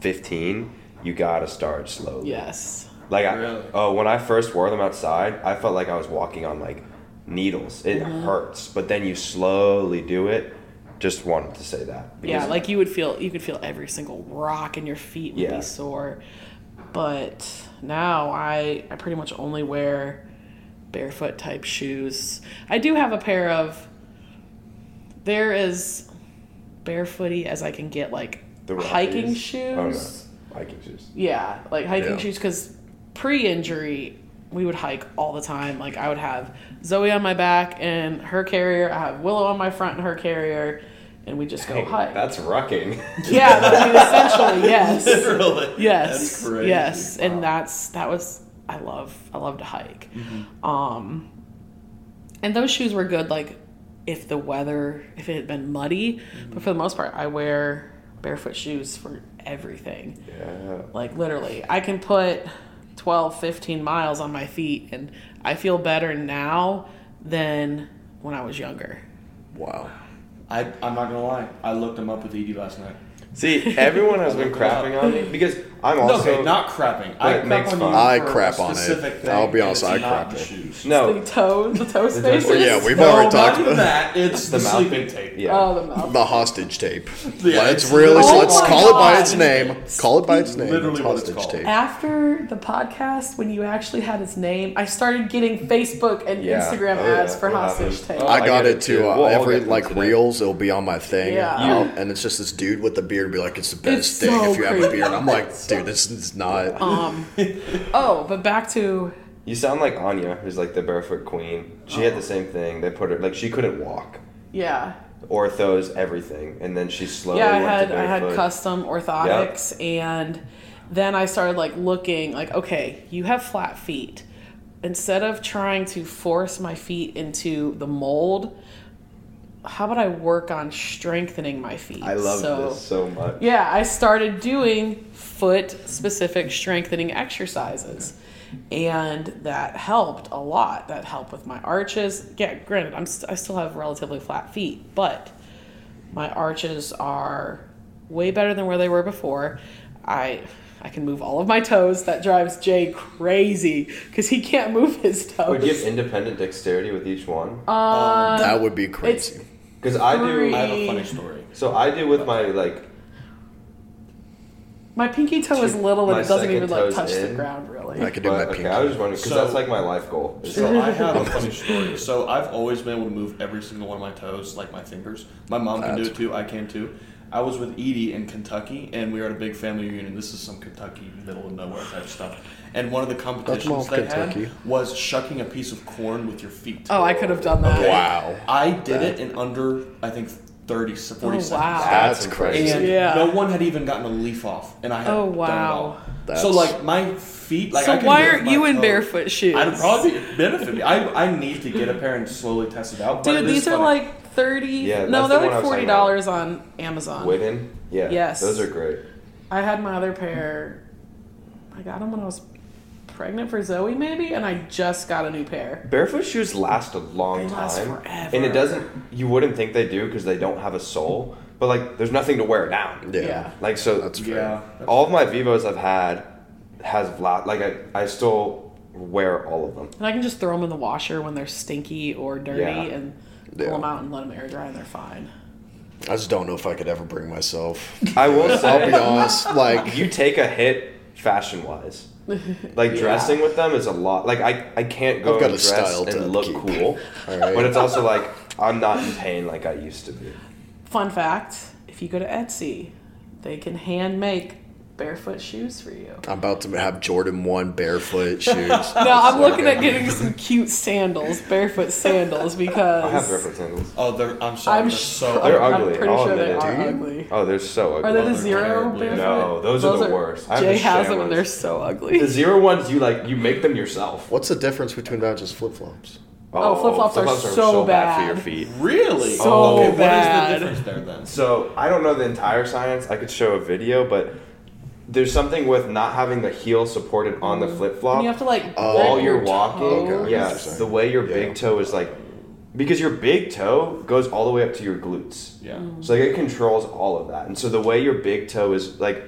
Speaker 1: 15, you gotta start slowly.
Speaker 2: Yes.
Speaker 1: Like I,
Speaker 3: Really?
Speaker 1: oh, when I first wore them outside, I felt like I was walking on like needles. It
Speaker 2: Mm-hmm.
Speaker 1: hurts, but then you slowly do it. Just wanted to say that.
Speaker 2: Yeah, like you would feel you could feel every single rock in your feet would
Speaker 1: Yeah.
Speaker 2: be sore. But now I I pretty much only wear barefoot type shoes. I do have a pair of there is barefooty as I can get like
Speaker 1: the
Speaker 2: hiking shoes.
Speaker 1: Oh no, hiking shoes.
Speaker 2: Yeah, like hiking
Speaker 4: Yeah.
Speaker 2: shoes because pre-injury we would hike all the time. Like I would have Zoe on my back and her carrier. I have Willow on my front and her carrier, and we just go hike.
Speaker 1: That's rucking. <laughs>
Speaker 2: yeah, I mean, essentially, yes. <laughs>
Speaker 3: Literally.
Speaker 2: Yes.
Speaker 3: That's crazy.
Speaker 2: Yes.
Speaker 3: Wow.
Speaker 2: And that's that was I love I love to hike.
Speaker 3: Mm-hmm.
Speaker 2: Um and those shoes were good like if the weather if it had been muddy,
Speaker 3: Mm-hmm.
Speaker 2: but for the most part I wear barefoot shoes for everything.
Speaker 1: yeah.
Speaker 2: Like literally, I can put 12, 15 miles on my feet and I feel better now than when I was younger.
Speaker 4: Wow.
Speaker 3: I, I'm not gonna lie. I looked him up with Edie last night.
Speaker 1: See, everyone has been <laughs> crapping on me because I'm
Speaker 3: No,
Speaker 1: also
Speaker 3: okay, not crapping. I
Speaker 1: it
Speaker 3: crap
Speaker 1: makes
Speaker 3: on
Speaker 1: fun.
Speaker 3: you
Speaker 4: I
Speaker 3: for a
Speaker 4: crap on it.
Speaker 3: Thing,
Speaker 4: I'll be
Speaker 3: and
Speaker 4: honest,
Speaker 3: it's
Speaker 4: I
Speaker 3: not
Speaker 4: crap
Speaker 3: the
Speaker 4: it.
Speaker 3: shoes.
Speaker 1: no.
Speaker 2: The toe, the toe spaces.
Speaker 4: Well, yeah, we've <laughs>
Speaker 3: no,
Speaker 4: already
Speaker 3: not
Speaker 4: talked
Speaker 3: even
Speaker 4: about <laughs>
Speaker 3: that. It's the,
Speaker 1: The mouth
Speaker 3: sleeping
Speaker 1: thing?
Speaker 3: tape.
Speaker 1: Yeah.
Speaker 2: Oh, the mouth. <laughs>
Speaker 4: the hostage tape.
Speaker 3: Yeah,
Speaker 4: let's
Speaker 3: it's
Speaker 4: really
Speaker 2: literally-
Speaker 4: let's
Speaker 2: Oh my
Speaker 4: call it by its name. Call it by its name.
Speaker 3: Literally
Speaker 4: it's
Speaker 3: what it's
Speaker 4: hostage
Speaker 3: called.
Speaker 4: tape.
Speaker 2: After the podcast, when you actually had its name, I started getting Facebook and
Speaker 1: Yeah.
Speaker 2: Instagram
Speaker 1: Oh, yeah.
Speaker 2: ads for
Speaker 1: What
Speaker 2: hostage
Speaker 1: happened?
Speaker 2: tape.
Speaker 3: Oh,
Speaker 4: I
Speaker 1: I
Speaker 4: got
Speaker 1: get
Speaker 4: it
Speaker 1: it
Speaker 4: too.
Speaker 1: too.
Speaker 4: Uh,
Speaker 1: We'll all
Speaker 4: every
Speaker 1: get them
Speaker 4: like
Speaker 1: today.
Speaker 4: reels, it'll be on my thing,
Speaker 2: Yeah.
Speaker 4: I'll- and it's just this dude with the beard and be like, "It's the best
Speaker 2: It's
Speaker 4: thing
Speaker 2: so
Speaker 4: if you have a
Speaker 2: creepy.
Speaker 4: beard." I'm like, dude, this is not. <laughs>
Speaker 2: Um, oh, but back to
Speaker 1: You sound like Anya, who's like the barefoot queen. She had the same thing. They put her like she couldn't walk.
Speaker 2: yeah,
Speaker 1: Orthos, everything, and then she slowly
Speaker 2: yeah. I
Speaker 1: went
Speaker 2: had
Speaker 1: to
Speaker 2: I had custom orthotics, and then I started like looking like, okay, you have flat feet. Instead of trying to force my feet into the mold, how about I work on strengthening my feet?
Speaker 1: I love
Speaker 2: so,
Speaker 1: this so much.
Speaker 2: Yeah, I started doing foot specific strengthening exercises. And that helped a lot. That helped with my arches. Yeah, granted, I'm st- I still have relatively flat feet, but my arches are way better than where they were before. I I can move all of my toes. That drives Jay crazy because he can't move his toes.
Speaker 1: Would you have independent dexterity with each one?
Speaker 2: Uh,
Speaker 4: that would be crazy.
Speaker 1: Because I do.
Speaker 3: I have a funny story.
Speaker 1: So I do with my like.
Speaker 2: My pinky toe is little and
Speaker 1: My
Speaker 2: it doesn't
Speaker 1: second
Speaker 2: even like
Speaker 1: toe's
Speaker 2: touch the
Speaker 1: in.
Speaker 2: ground really.
Speaker 4: I could do
Speaker 1: But,
Speaker 4: my
Speaker 1: okay,
Speaker 4: pinky.
Speaker 1: I was just wondering because
Speaker 3: So-
Speaker 1: that's like my life goal. is- <laughs>
Speaker 3: So I have a funny story. So I've always been able to move every single one of my toes, like my fingers. My mom can do it too. I can too. I was with Edie in Kentucky, and we were at a big family reunion. This is some Kentucky middle of nowhere type stuff. And one of the competitions
Speaker 4: off
Speaker 3: they
Speaker 4: Kentucky.
Speaker 3: had was shucking a piece of corn with your feet.
Speaker 2: Oh, I could have done that.
Speaker 4: Wow.
Speaker 3: I did it in under, I think, 30, 40
Speaker 2: Oh,
Speaker 3: seconds.
Speaker 2: wow.
Speaker 4: That's
Speaker 1: impressive.
Speaker 4: crazy.
Speaker 3: And
Speaker 2: Yeah.
Speaker 3: no one had even gotten a leaf off, and I had
Speaker 2: Oh, wow.
Speaker 4: That's-
Speaker 3: So like my feet, like
Speaker 2: so
Speaker 3: can
Speaker 2: why aren't you in
Speaker 3: toes.
Speaker 2: barefoot shoes?
Speaker 3: I'd probably benefit me. I, I need to get a pair and slowly test it out.
Speaker 2: Dude,
Speaker 3: it is
Speaker 2: these are
Speaker 3: funny.
Speaker 2: like thirty.
Speaker 1: Yeah,
Speaker 2: no, they're
Speaker 1: the
Speaker 2: like forty dollars on Amazon.
Speaker 1: Whitin. Yeah.
Speaker 2: Yes.
Speaker 1: Those are great.
Speaker 2: I had my other pair. I got them when I was pregnant for Zoe, maybe, and I just got a new pair.
Speaker 1: Barefoot shoes last a long
Speaker 2: They last
Speaker 1: time,
Speaker 2: forever.
Speaker 1: and it doesn't. You wouldn't think they do because they don't have a sole, but like there's nothing to wear down.
Speaker 4: Yeah.
Speaker 2: Yeah.
Speaker 1: Like so,
Speaker 4: That's fair.
Speaker 3: yeah.
Speaker 1: all of my Vivos I've had has la- like I I still wear all of them.
Speaker 2: And I can just throw them in the washer when they're stinky or dirty,
Speaker 1: Yeah.
Speaker 2: and pull
Speaker 4: Yeah.
Speaker 2: them out and let them air dry, and they're fine.
Speaker 4: I just don't know if I could ever bring myself.
Speaker 1: I will
Speaker 4: I'll be honest. Like,
Speaker 1: you take a hit fashion wise. <laughs> Like dressing with them is a lot. Like I, I can't go
Speaker 4: I've got
Speaker 1: and dress
Speaker 4: style to
Speaker 1: and look
Speaker 4: keep.
Speaker 1: cool,
Speaker 4: Alright. <laughs>
Speaker 1: but it's also like I'm not in pain like I used to be.
Speaker 2: Fun fact: if you go to Etsy, they can hand make barefoot shoes for you.
Speaker 4: I'm about to have Jordan One barefoot <laughs> shoes.
Speaker 2: No, I'm
Speaker 1: so
Speaker 2: looking at getting some cute sandals, barefoot sandals, because
Speaker 1: I have barefoot sandals.
Speaker 3: Oh, they're. I'm sorry.
Speaker 2: I'm
Speaker 3: they're so.
Speaker 1: They're
Speaker 2: I'm
Speaker 1: ugly,
Speaker 2: pretty
Speaker 1: I'll
Speaker 2: sure they are ugly.
Speaker 1: Oh, they're so ugly.
Speaker 2: Are they the
Speaker 3: they're Xero
Speaker 2: barefoot?
Speaker 1: No, those are the worst. I have
Speaker 2: Jay
Speaker 1: the
Speaker 2: has them
Speaker 1: Shamas.
Speaker 2: and they're so ugly.
Speaker 1: The Xero ones, you like, you make them yourself.
Speaker 4: What's the difference between that and just flip flops?
Speaker 2: Oh, oh, flip-flops are so bad for
Speaker 1: your feet.
Speaker 3: Really?
Speaker 2: So
Speaker 3: oh, okay,
Speaker 2: bad.
Speaker 3: What is the difference there then?
Speaker 1: So I don't know the entire science. I could show a video, but there's something with not having the heel supported on the mm. flip
Speaker 2: And
Speaker 1: flop
Speaker 2: you have to like
Speaker 4: Oh.
Speaker 2: grip
Speaker 1: while you're
Speaker 2: your
Speaker 1: walking.
Speaker 4: Okay,
Speaker 1: yeah, the way your
Speaker 4: Yeah.
Speaker 1: big toe is like, because your big toe goes all the way up to your glutes.
Speaker 3: Yeah. Mm.
Speaker 1: So like it controls all of that, and so the way your big toe is like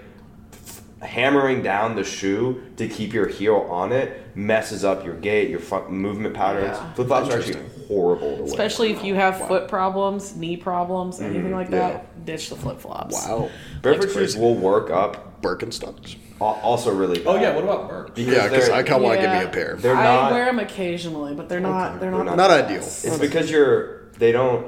Speaker 1: f- hammering down the shoe to keep your heel on it messes up your gait, your fu- movement patterns.
Speaker 2: Yeah.
Speaker 1: Flip flops are actually horrible to wear.
Speaker 2: Especially if you have foot problems, knee problems, anything mm-hmm. like
Speaker 4: yeah.
Speaker 2: that, ditch the flip flops.
Speaker 4: Wow.
Speaker 1: Barefoot shoes will work up.
Speaker 4: Birkenstocks.
Speaker 1: al- Also, really. Bad.
Speaker 3: Oh yeah. What about Burke?
Speaker 4: Yeah, because
Speaker 1: they're-
Speaker 4: I kind of want to give
Speaker 2: Yeah.
Speaker 4: me a pair.
Speaker 1: They're
Speaker 2: I
Speaker 1: not.
Speaker 2: wear them occasionally, but they're not. They're not.
Speaker 1: They're
Speaker 4: Not
Speaker 2: the
Speaker 4: ideal.
Speaker 2: best.
Speaker 1: It's because you're. They don't.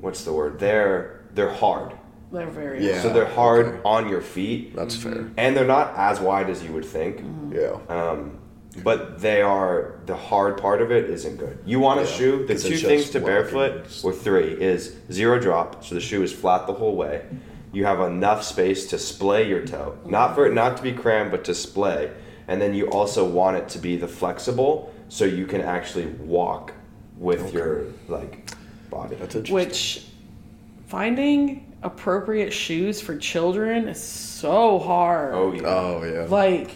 Speaker 1: What's the word? They're they're hard.
Speaker 2: They're very.
Speaker 4: Yeah.
Speaker 1: So they're hard
Speaker 4: okay.
Speaker 1: on your feet,
Speaker 4: That's fair.
Speaker 1: and they're not as wide as you would think.
Speaker 2: Mm-hmm.
Speaker 4: Yeah.
Speaker 1: Um, but they are the hard part of it isn't good. You want a
Speaker 4: Yeah,
Speaker 1: shoe. The
Speaker 4: 'cause
Speaker 1: two
Speaker 4: it's
Speaker 1: things
Speaker 4: just
Speaker 1: to
Speaker 4: walking.
Speaker 1: barefoot or three is zero drop, so the shoe is flat the whole way. You have enough space to splay your toe, not for it not to be crammed, but to splay. And then you also want it to be the flexible, so you can actually walk with your like body.
Speaker 4: That's interesting.
Speaker 2: Which finding appropriate shoes for children is so hard.
Speaker 1: Oh yeah.
Speaker 4: oh yeah.
Speaker 2: Like,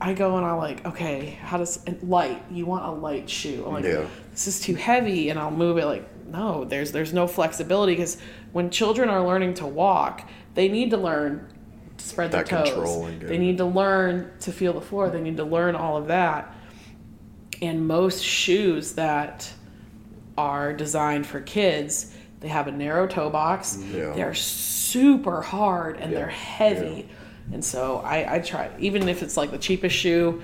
Speaker 2: I go and I'm like, okay, how does and light? You want a light shoe? I'm like,
Speaker 4: Yeah.
Speaker 2: this is too heavy, and I'll move it. Like, no, there's there's no flexibility because when children are learning to walk, they need to learn to spread their toes. They need to learn to feel the floor. They need to learn all of that. And most shoes that are designed for kids, they have a narrow toe box.
Speaker 4: Yeah.
Speaker 2: They're super hard and
Speaker 1: Yeah.
Speaker 2: they're heavy. Yeah. And so I, I try, even if it's like the cheapest shoe,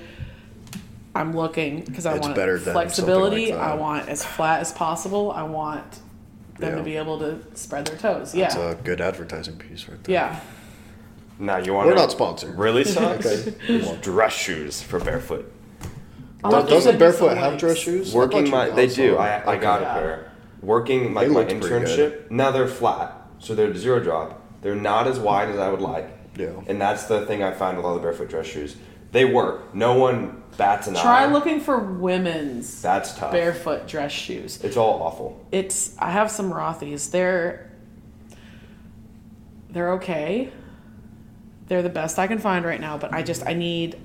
Speaker 2: I'm looking because I
Speaker 4: It's
Speaker 2: want
Speaker 4: better
Speaker 2: flexibility.
Speaker 4: something like.
Speaker 2: I want as flat as possible. I want them
Speaker 4: Yeah.
Speaker 2: to be able to spread their toes. Yeah.
Speaker 4: It's a good advertising piece right there.
Speaker 2: yeah.
Speaker 1: Now you want
Speaker 4: We're not sponsored.
Speaker 1: Really <laughs> sucks. There's dress shoes for barefoot.
Speaker 2: I'll
Speaker 4: Doesn't
Speaker 2: send
Speaker 4: Barefoot have
Speaker 2: links.
Speaker 4: dress shoes?
Speaker 1: Working my, they do. I, I got a pair. Working my, my internship. Now they're flat, so they're zero drop. They're not as wide as I would like.
Speaker 4: Yeah.
Speaker 1: And that's the thing I find with all the barefoot dress shoes. They work. No one bats an eye.
Speaker 2: Try
Speaker 1: eye.
Speaker 2: looking for women's
Speaker 1: That's tough.
Speaker 2: barefoot dress shoes.
Speaker 1: It's all awful.
Speaker 2: It's I have some Rothy's. They're they're okay. They're the best I can find right now, but I just I need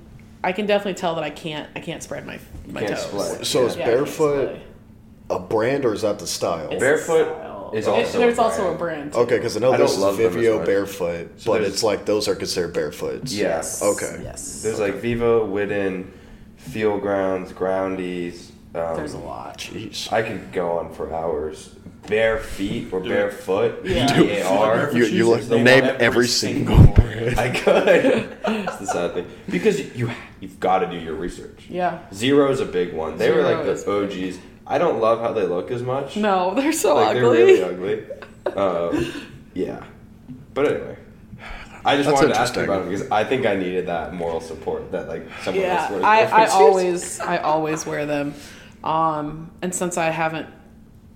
Speaker 2: I can definitely tell that I can't I can't spread my my
Speaker 1: Can't
Speaker 2: toes.
Speaker 1: splay.
Speaker 4: So is
Speaker 2: Yeah, I can't
Speaker 4: barefoot
Speaker 2: splay.
Speaker 4: a brand or is that the style?
Speaker 2: It's
Speaker 1: Barefoot
Speaker 2: a style.
Speaker 1: is
Speaker 2: It-
Speaker 1: also a
Speaker 2: there's also a
Speaker 1: brand.
Speaker 2: brand.
Speaker 4: Okay, because I know
Speaker 1: I don't
Speaker 4: this is
Speaker 1: love them as
Speaker 4: Vivo
Speaker 1: much.
Speaker 4: Barefoot,
Speaker 1: So
Speaker 4: but
Speaker 1: there's-
Speaker 4: it's like those are considered barefoots.
Speaker 1: Yeah.
Speaker 2: Yes.
Speaker 4: Okay.
Speaker 2: Yes.
Speaker 1: There's like Vivo, Whitin, Field Grounds, Groundies. Um,
Speaker 2: There's a lot.
Speaker 4: Jeez.
Speaker 1: I could go on for hours. Bare feet or barefoot.
Speaker 2: Yeah.
Speaker 1: B A R.
Speaker 4: You, you like,
Speaker 1: They want
Speaker 4: name
Speaker 3: every
Speaker 4: every
Speaker 3: single
Speaker 4: single brand.
Speaker 1: I could. <laughs> That's the sad thing because you you've got to do your research.
Speaker 2: Yeah.
Speaker 1: Xero is a big one. They were like
Speaker 2: Xero is
Speaker 1: the
Speaker 2: big.
Speaker 1: OGs. I don't love how they look as much.
Speaker 2: No, <laughs> they're so
Speaker 1: like
Speaker 2: ugly.
Speaker 1: they're really ugly. Um, yeah, but anyway, I just
Speaker 4: That's
Speaker 1: wanted to ask you about it because I think I needed that moral support that like someone
Speaker 2: yeah,
Speaker 1: else would.
Speaker 2: I, <laughs> I always I always wear them, um, and since I haven't,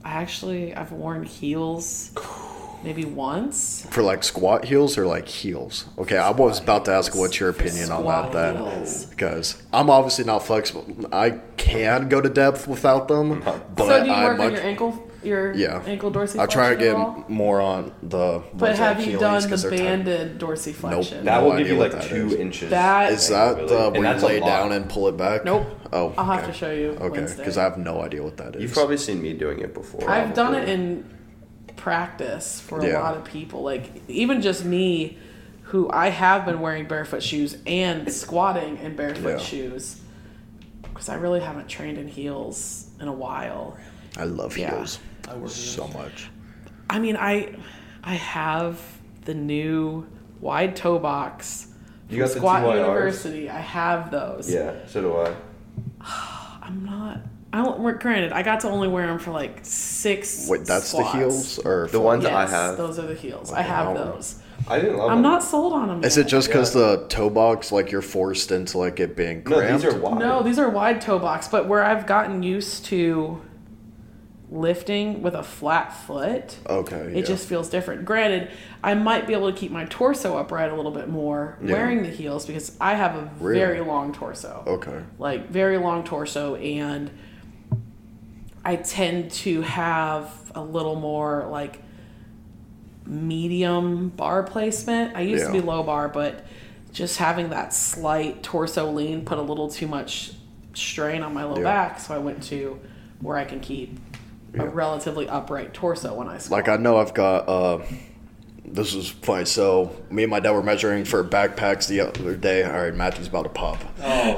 Speaker 2: I actually I've worn heels, <laughs> maybe once.
Speaker 4: For like squat heels or like heels? Okay, I was about to ask what's your opinion on that then.
Speaker 2: heels.
Speaker 4: Because I'm obviously not flexible. I can go to depth without them, but
Speaker 2: so do you
Speaker 4: I
Speaker 2: work on your ankle, your
Speaker 4: Yeah.
Speaker 2: ankle dorsiflexion?
Speaker 4: I try to get more on the.
Speaker 2: But have you done the
Speaker 4: they're tight.
Speaker 2: banded dorsiflexion?
Speaker 1: that
Speaker 4: No
Speaker 1: will give
Speaker 4: idea
Speaker 1: you like two
Speaker 4: is.
Speaker 1: inches.
Speaker 2: That-
Speaker 4: Is that
Speaker 1: Really.
Speaker 4: the where you lay
Speaker 1: lot.
Speaker 4: down and pull it back?
Speaker 2: Nope.
Speaker 4: Oh,
Speaker 2: I'll have to show you
Speaker 4: Okay, because I have no idea what that is.
Speaker 1: You've probably seen me doing it before.
Speaker 2: I've done it in practice for a lot of people. Like even just me, who I have been wearing barefoot shoes and squatting in barefoot
Speaker 4: Yeah.
Speaker 2: shoes, because I really haven't trained in heels in a while.
Speaker 4: I love
Speaker 2: Yeah.
Speaker 4: heels
Speaker 3: I work
Speaker 4: so much.
Speaker 2: I mean, I I have the new wide toe box.
Speaker 1: You
Speaker 2: from
Speaker 1: got the
Speaker 2: Squat
Speaker 1: 2IRs?
Speaker 2: University. I have those.
Speaker 1: Yeah, so do I. <sighs>
Speaker 2: I'm not. I don't. Granted, I got to only wear them for like six.
Speaker 4: Wait, that's
Speaker 2: squats.
Speaker 4: the heels or
Speaker 1: The ones
Speaker 2: Yes,
Speaker 1: I have.
Speaker 2: those are the heels. I have
Speaker 4: Wow.
Speaker 2: those.
Speaker 1: I didn't love
Speaker 2: I'm
Speaker 1: them.
Speaker 2: not sold on them.
Speaker 4: Is it just because the toe box, like you're forced into like it being cramped?
Speaker 1: No, these are wide.
Speaker 2: No, these are wide toe box, but where I've gotten used to lifting with a flat foot,
Speaker 4: Okay.
Speaker 2: it
Speaker 4: yeah.
Speaker 2: just feels different. Granted, I might be able to keep my torso upright a little bit more
Speaker 4: Yeah.
Speaker 2: wearing the heels because I have a
Speaker 4: Really?
Speaker 2: very long torso.
Speaker 4: Okay.
Speaker 2: Like very long torso and I tend to have a little more like medium bar placement. I used to be low bar, but just having that slight torso lean put a little too much strain on my low
Speaker 4: Yeah.
Speaker 2: back, so I went to where I can keep a relatively upright torso when I squat.
Speaker 4: Like I know I've got. uh This is funny. So me and my dad were measuring for backpacks the other day. All right, Matthew's about to pop.
Speaker 3: Oh,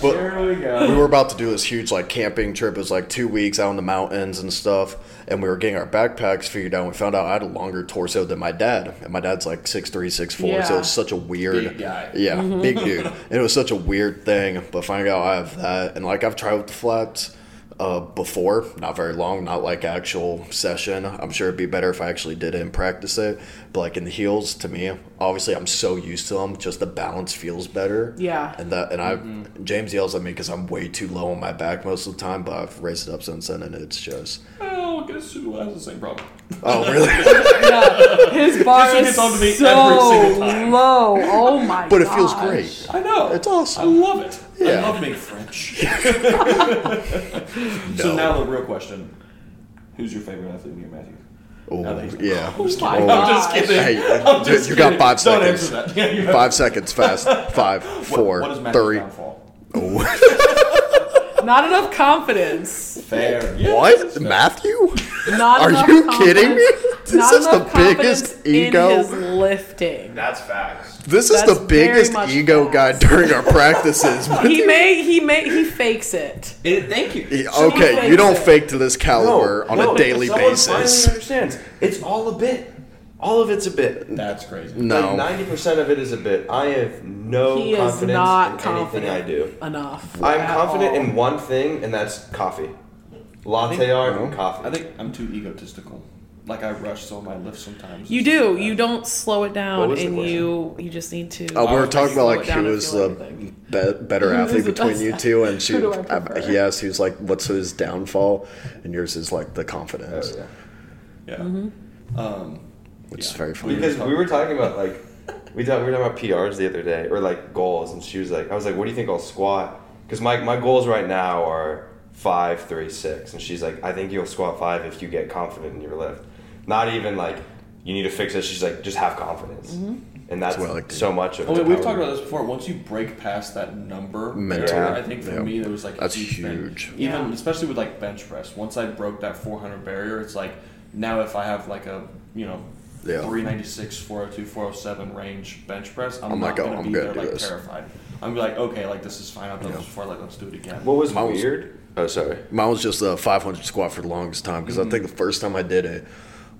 Speaker 3: <laughs> there we go.
Speaker 4: we were about to do this huge like camping trip. It was like two weeks out in the mountains and stuff. And we were getting our backpacks figured out. And we found out I had a longer torso than my dad, and my dad's like six three, six four.
Speaker 2: Yeah.
Speaker 4: So it was such a weird,
Speaker 3: Big guy.
Speaker 4: yeah,
Speaker 2: Mm-hmm.
Speaker 4: big dude. And it was such a weird thing. But finding out I have that, and like I've tried with the flats. Uh, before, not very long, not like actual session. I'm sure it'd be better if I actually did it and practice it. But like in the heels, to me, obviously I'm so used to them, just the balance feels better.
Speaker 2: Yeah.
Speaker 4: And that, and I, James yells at me because I'm way too low on my back most of the time, but I've raised it up since then, and it's just.
Speaker 3: Well, guess who has the same problem?
Speaker 4: Oh <laughs> really?
Speaker 2: Yeah, his bar is
Speaker 3: on me
Speaker 2: so
Speaker 3: every single time.
Speaker 2: low. Oh my! God.
Speaker 4: But it feels great.
Speaker 3: I know.
Speaker 4: It's awesome.
Speaker 3: I love it. I love being French. <laughs> So now the real question: Who's your favorite athlete, in your Matthew?
Speaker 4: Oh
Speaker 3: Now that he's-
Speaker 4: yeah.
Speaker 2: Oh, oh my
Speaker 4: Oh.
Speaker 3: I'm just kidding.
Speaker 4: Hey,
Speaker 3: I'm just
Speaker 4: you got five
Speaker 3: Don't
Speaker 4: seconds.
Speaker 3: answer that. <laughs> Yeah,
Speaker 4: Five seconds fast. Five,
Speaker 3: What-
Speaker 4: four,
Speaker 3: what is
Speaker 4: three.
Speaker 3: downfall? Oh.
Speaker 2: Not enough confidence.
Speaker 3: Fair. Yeah.
Speaker 4: What? Matthew?
Speaker 2: Not
Speaker 4: Are you kidding me? This
Speaker 2: not
Speaker 4: is the biggest ego.
Speaker 2: his lifting.
Speaker 1: That's facts.
Speaker 4: This is
Speaker 2: That's
Speaker 4: the
Speaker 2: very
Speaker 4: biggest
Speaker 2: much
Speaker 4: ego guy
Speaker 2: facts.
Speaker 4: during our <laughs> practices.
Speaker 2: He may he may he fakes it.
Speaker 3: It- thank you.
Speaker 4: He-
Speaker 2: So
Speaker 4: okay, you
Speaker 2: fakes
Speaker 4: don't
Speaker 2: it.
Speaker 4: fake to this caliber on a daily
Speaker 1: someone
Speaker 4: basis.
Speaker 1: Finally understands. It's all a bit. All of it's a bit.
Speaker 3: That's crazy.
Speaker 4: No.
Speaker 1: Like ninety percent of it is a bit. I have no
Speaker 2: He is
Speaker 1: confidence
Speaker 2: not
Speaker 1: in
Speaker 2: confident
Speaker 1: anything I do.
Speaker 2: enough.
Speaker 1: I'm
Speaker 2: at
Speaker 1: confident
Speaker 2: all.
Speaker 1: in one thing, and that's coffee. Latte
Speaker 3: think-
Speaker 1: art and coffee.
Speaker 3: I think I'm too egotistical. Like I rush some of my lifts sometimes.
Speaker 2: You do. You don't slow it
Speaker 1: What
Speaker 2: down,
Speaker 1: was the
Speaker 2: and
Speaker 1: question?
Speaker 2: you you just need to.
Speaker 4: Oh, we were
Speaker 3: was
Speaker 4: talking
Speaker 2: slow
Speaker 4: about
Speaker 2: it
Speaker 4: like
Speaker 2: down
Speaker 4: who
Speaker 2: if
Speaker 4: was
Speaker 2: you
Speaker 4: the be- better
Speaker 2: Who is
Speaker 4: athlete
Speaker 2: the
Speaker 4: between
Speaker 2: best
Speaker 4: you two, and <laughs> she,
Speaker 2: Who do I prefer?
Speaker 4: he asked, he was like, "What's his downfall?" And yours is like the confidence,
Speaker 1: Oh, yeah.
Speaker 3: Yeah.
Speaker 2: Mm-hmm.
Speaker 3: Um,
Speaker 4: which is very funny.
Speaker 1: Because we were talking about like we talked we were talking about PRs the other day or like goals, and she was like, I was like, what do you think I'll squat? Because my my goals right now are five, three, six, and she's like, I think you'll squat five if you get confident in your lift. Not even like you need to fix it. She's like, just have confidence,
Speaker 2: Mm-hmm.
Speaker 1: and that's,
Speaker 4: what I like to
Speaker 1: so much of.
Speaker 3: Oh,
Speaker 1: it.
Speaker 3: wait, we've talked about this before. Once you break past that number,
Speaker 4: Mental.
Speaker 3: barrier, I think for
Speaker 4: Yeah.
Speaker 3: me it was like a
Speaker 4: That's
Speaker 3: huge,
Speaker 4: huge.
Speaker 3: Thing. Even
Speaker 2: Yeah.
Speaker 3: especially with like bench press. Once I broke that 400 barrier, it's like now if I have like a you know
Speaker 4: Yeah.
Speaker 3: 396, 402, 407 range bench press, I'm,
Speaker 4: I'm
Speaker 3: not
Speaker 4: like, oh,
Speaker 3: gonna
Speaker 4: I'm
Speaker 3: be
Speaker 4: gonna
Speaker 3: there like
Speaker 4: this.
Speaker 3: terrified. I'm be like, okay, like this is fine. I've done
Speaker 4: Yeah.
Speaker 3: this before. Like let's do it again.
Speaker 1: What was
Speaker 4: Mine was-
Speaker 1: weird? Oh, sorry.
Speaker 4: Mine was just a 500 squat for the longest time because I mm-hmm. think the first time I did it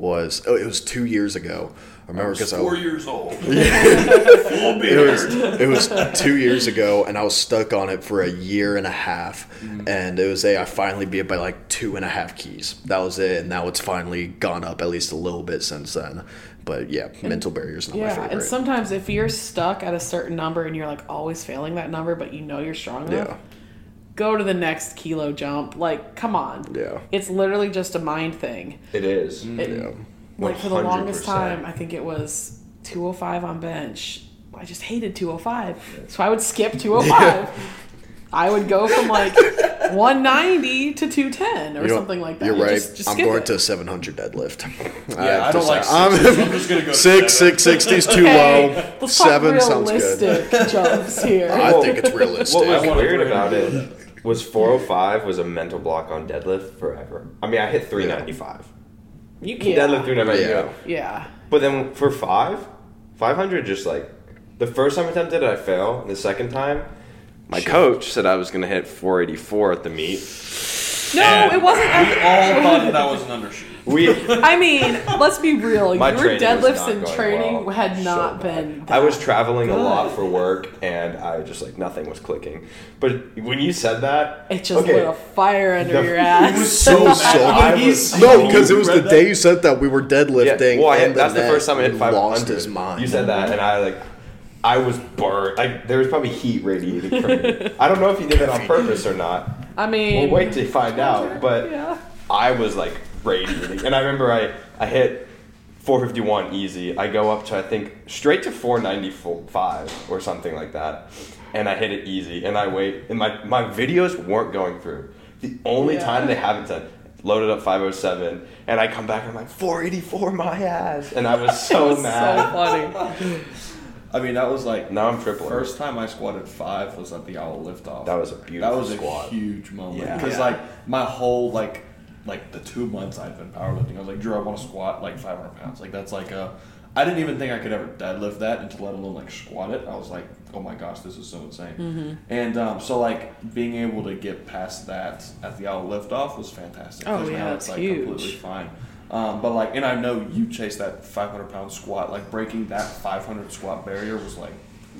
Speaker 4: was oh, it was two years ago. I
Speaker 3: I
Speaker 4: remember
Speaker 3: was
Speaker 4: because I
Speaker 3: four years old. <laughs> Full
Speaker 4: it was it was two years ago, and I was stuck on it for a year and a half,
Speaker 3: Mm-hmm.
Speaker 4: and it was a I finally beat it by like two and a half keys. That was it, and now it's finally gone up at least a little bit since then. But yeah, mental barriers not my
Speaker 2: Yeah,
Speaker 4: favorite.
Speaker 2: and sometimes if you're stuck at a certain number and you're like always failing that number, but you know you're strong enough,
Speaker 4: yeah,
Speaker 2: go to the next kilo jump. Like, come on.
Speaker 4: yeah,
Speaker 2: It's literally just a mind thing.
Speaker 1: It is. Mm.
Speaker 2: It-
Speaker 4: yeah.
Speaker 2: Like for the longest
Speaker 1: 100%.
Speaker 2: time, I think it was 205 on bench. I just hated 205, so I would skip <laughs> 205. I would go from like 190 to 210 or
Speaker 4: You know,
Speaker 2: something like that.
Speaker 4: You're right.
Speaker 2: Just, just
Speaker 4: I'm
Speaker 2: skip
Speaker 4: going
Speaker 2: it.
Speaker 4: to 700 deadlift. <laughs>
Speaker 3: Yeah, I don't like
Speaker 4: I'm,
Speaker 3: I'm just gonna go <laughs> to
Speaker 4: six,
Speaker 3: seven.
Speaker 4: six, too
Speaker 2: Okay,
Speaker 4: low.
Speaker 2: let's talk
Speaker 4: Seven sounds good.
Speaker 2: jumps here.
Speaker 4: I think it's realistic.
Speaker 1: What was
Speaker 3: I wanna
Speaker 1: weird about it was 405 was a mental block on deadlift forever. I mean, I hit 395. You can
Speaker 2: Yeah.
Speaker 1: deadlift 395.
Speaker 4: Yeah.
Speaker 1: Yeah.
Speaker 2: yeah.
Speaker 1: But then for five, 500 just like the first time I attempted it, I fail. And the second time, my coach said I was going to hit 484 at the meet.
Speaker 2: No, it wasn't.
Speaker 3: We all thought that, that was an undershoot.
Speaker 1: We. <laughs>
Speaker 2: I mean, let's be real.
Speaker 1: My
Speaker 2: Your
Speaker 1: training was
Speaker 2: deadlifts
Speaker 1: not
Speaker 2: and
Speaker 1: going
Speaker 2: training
Speaker 1: well.
Speaker 2: had
Speaker 1: So
Speaker 2: not
Speaker 1: bad.
Speaker 2: been.
Speaker 1: I was
Speaker 2: that
Speaker 1: traveling a lot
Speaker 2: good.
Speaker 1: for work, and I just like nothing was clicking. But when you said that,
Speaker 2: It just
Speaker 1: okay,
Speaker 2: lit a fire under
Speaker 1: The-
Speaker 2: your
Speaker 1: it
Speaker 2: ass.
Speaker 3: was so
Speaker 4: So,
Speaker 3: mad.
Speaker 1: I was-
Speaker 3: he-
Speaker 4: no, because it was <laughs> the
Speaker 3: that-
Speaker 4: day you said that we were deadlifting.
Speaker 1: Yeah, well, I
Speaker 4: and
Speaker 1: that's the
Speaker 4: net
Speaker 1: first time I hit 500.
Speaker 4: Lost his mind.
Speaker 1: You said that, and I like, I was burnt. Like there was probably heat radiating from me. I don't know if you did that on purpose or not.
Speaker 2: I mean,
Speaker 1: We'll wait to find out. But
Speaker 2: yeah.
Speaker 1: I was like radiating, and I remember I I hit 451 easy. I go up to I think straight to 495 or something like that, and I hit it easy. And I wait, and my my videos weren't going through. The only
Speaker 2: Yeah.
Speaker 1: time they haven't done loaded up 507, and I come back and I'm like 484 my ass, and I was <laughs> so
Speaker 2: was
Speaker 1: mad.
Speaker 2: so funny. <laughs>
Speaker 3: I mean, that was like
Speaker 1: Now I'm tripling.
Speaker 3: First time I squatted five was at the owl liftoff.
Speaker 1: That was a beautiful.
Speaker 3: that
Speaker 1: beautiful
Speaker 3: was a huge moment because
Speaker 2: Yeah.
Speaker 3: like my whole like like the two months I've been powerlifting, I was like, Drew, I want to squat like 500 pounds. Like that's like a. I didn't even think I could ever deadlift that and to let alone like squat it. I was like, oh my gosh, this is so insane.
Speaker 2: Mm-hmm.
Speaker 3: And um, so like being able to get past that at the owl liftoff was fantastic.
Speaker 2: Oh,
Speaker 3: 'cause
Speaker 2: yeah,
Speaker 3: now
Speaker 2: that's
Speaker 3: it's like
Speaker 2: huge.
Speaker 3: completely fine. Um, but like, and I know you chased that 500 pound squat. Like breaking that 500 squat barrier was like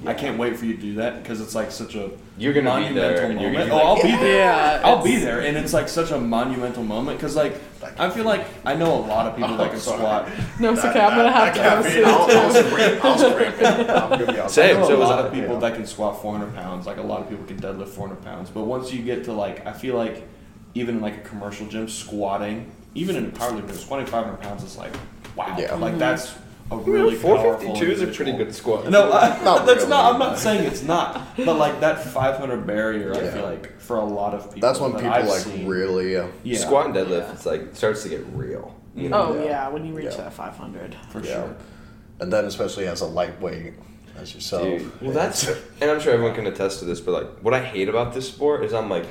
Speaker 3: I can't wait for you to do that because it's like such a
Speaker 1: You're gonna be
Speaker 3: monumental
Speaker 1: there, and you're
Speaker 3: moment.
Speaker 1: gonna be
Speaker 3: oh,
Speaker 1: like,
Speaker 3: I'll be there.
Speaker 2: Yeah,
Speaker 3: I'll be there, and it's like such a monumental moment because like I feel like I know a lot of people that <laughs> can
Speaker 4: sorry.
Speaker 3: squat.
Speaker 2: No, it's okay. I'm gonna have to go sit
Speaker 4: I'll, I'll scream. I'll scream. <laughs> I'm gonna be honest.
Speaker 1: Same.
Speaker 3: I know
Speaker 1: so
Speaker 3: a lot of people
Speaker 4: Yeah.
Speaker 3: that can squat 400 pounds. Like a lot of people can deadlift 400 pounds. But once you get to like, I feel like even in like a commercial gym, squatting, even in a powerlifting, 2,500 pounds is like, wow.
Speaker 4: Yeah.
Speaker 3: Like that's a really
Speaker 1: Four
Speaker 3: powerful.
Speaker 1: fifty two is a pretty good squat.
Speaker 3: No, I,
Speaker 4: Not <laughs>
Speaker 3: that's
Speaker 4: really,
Speaker 3: not. I'm not saying it's not, but like that 500 barrier, I feel like for a lot of people,
Speaker 4: That's when
Speaker 3: that
Speaker 4: people
Speaker 3: I've
Speaker 4: like
Speaker 3: seen,
Speaker 4: really. Uh,
Speaker 3: yeah,
Speaker 1: Squat and deadlift,
Speaker 2: Yeah.
Speaker 1: it's like it starts to get real. You know?
Speaker 2: Oh
Speaker 4: Yeah.
Speaker 2: yeah, when you reach
Speaker 4: Yeah.
Speaker 2: that 500.
Speaker 3: for
Speaker 4: yeah.
Speaker 3: sure.
Speaker 4: And then especially as a lightweight, as yourself.
Speaker 1: Dude, well, that's and I'm sure everyone can attest to this, but like what I hate about this sport is I'm like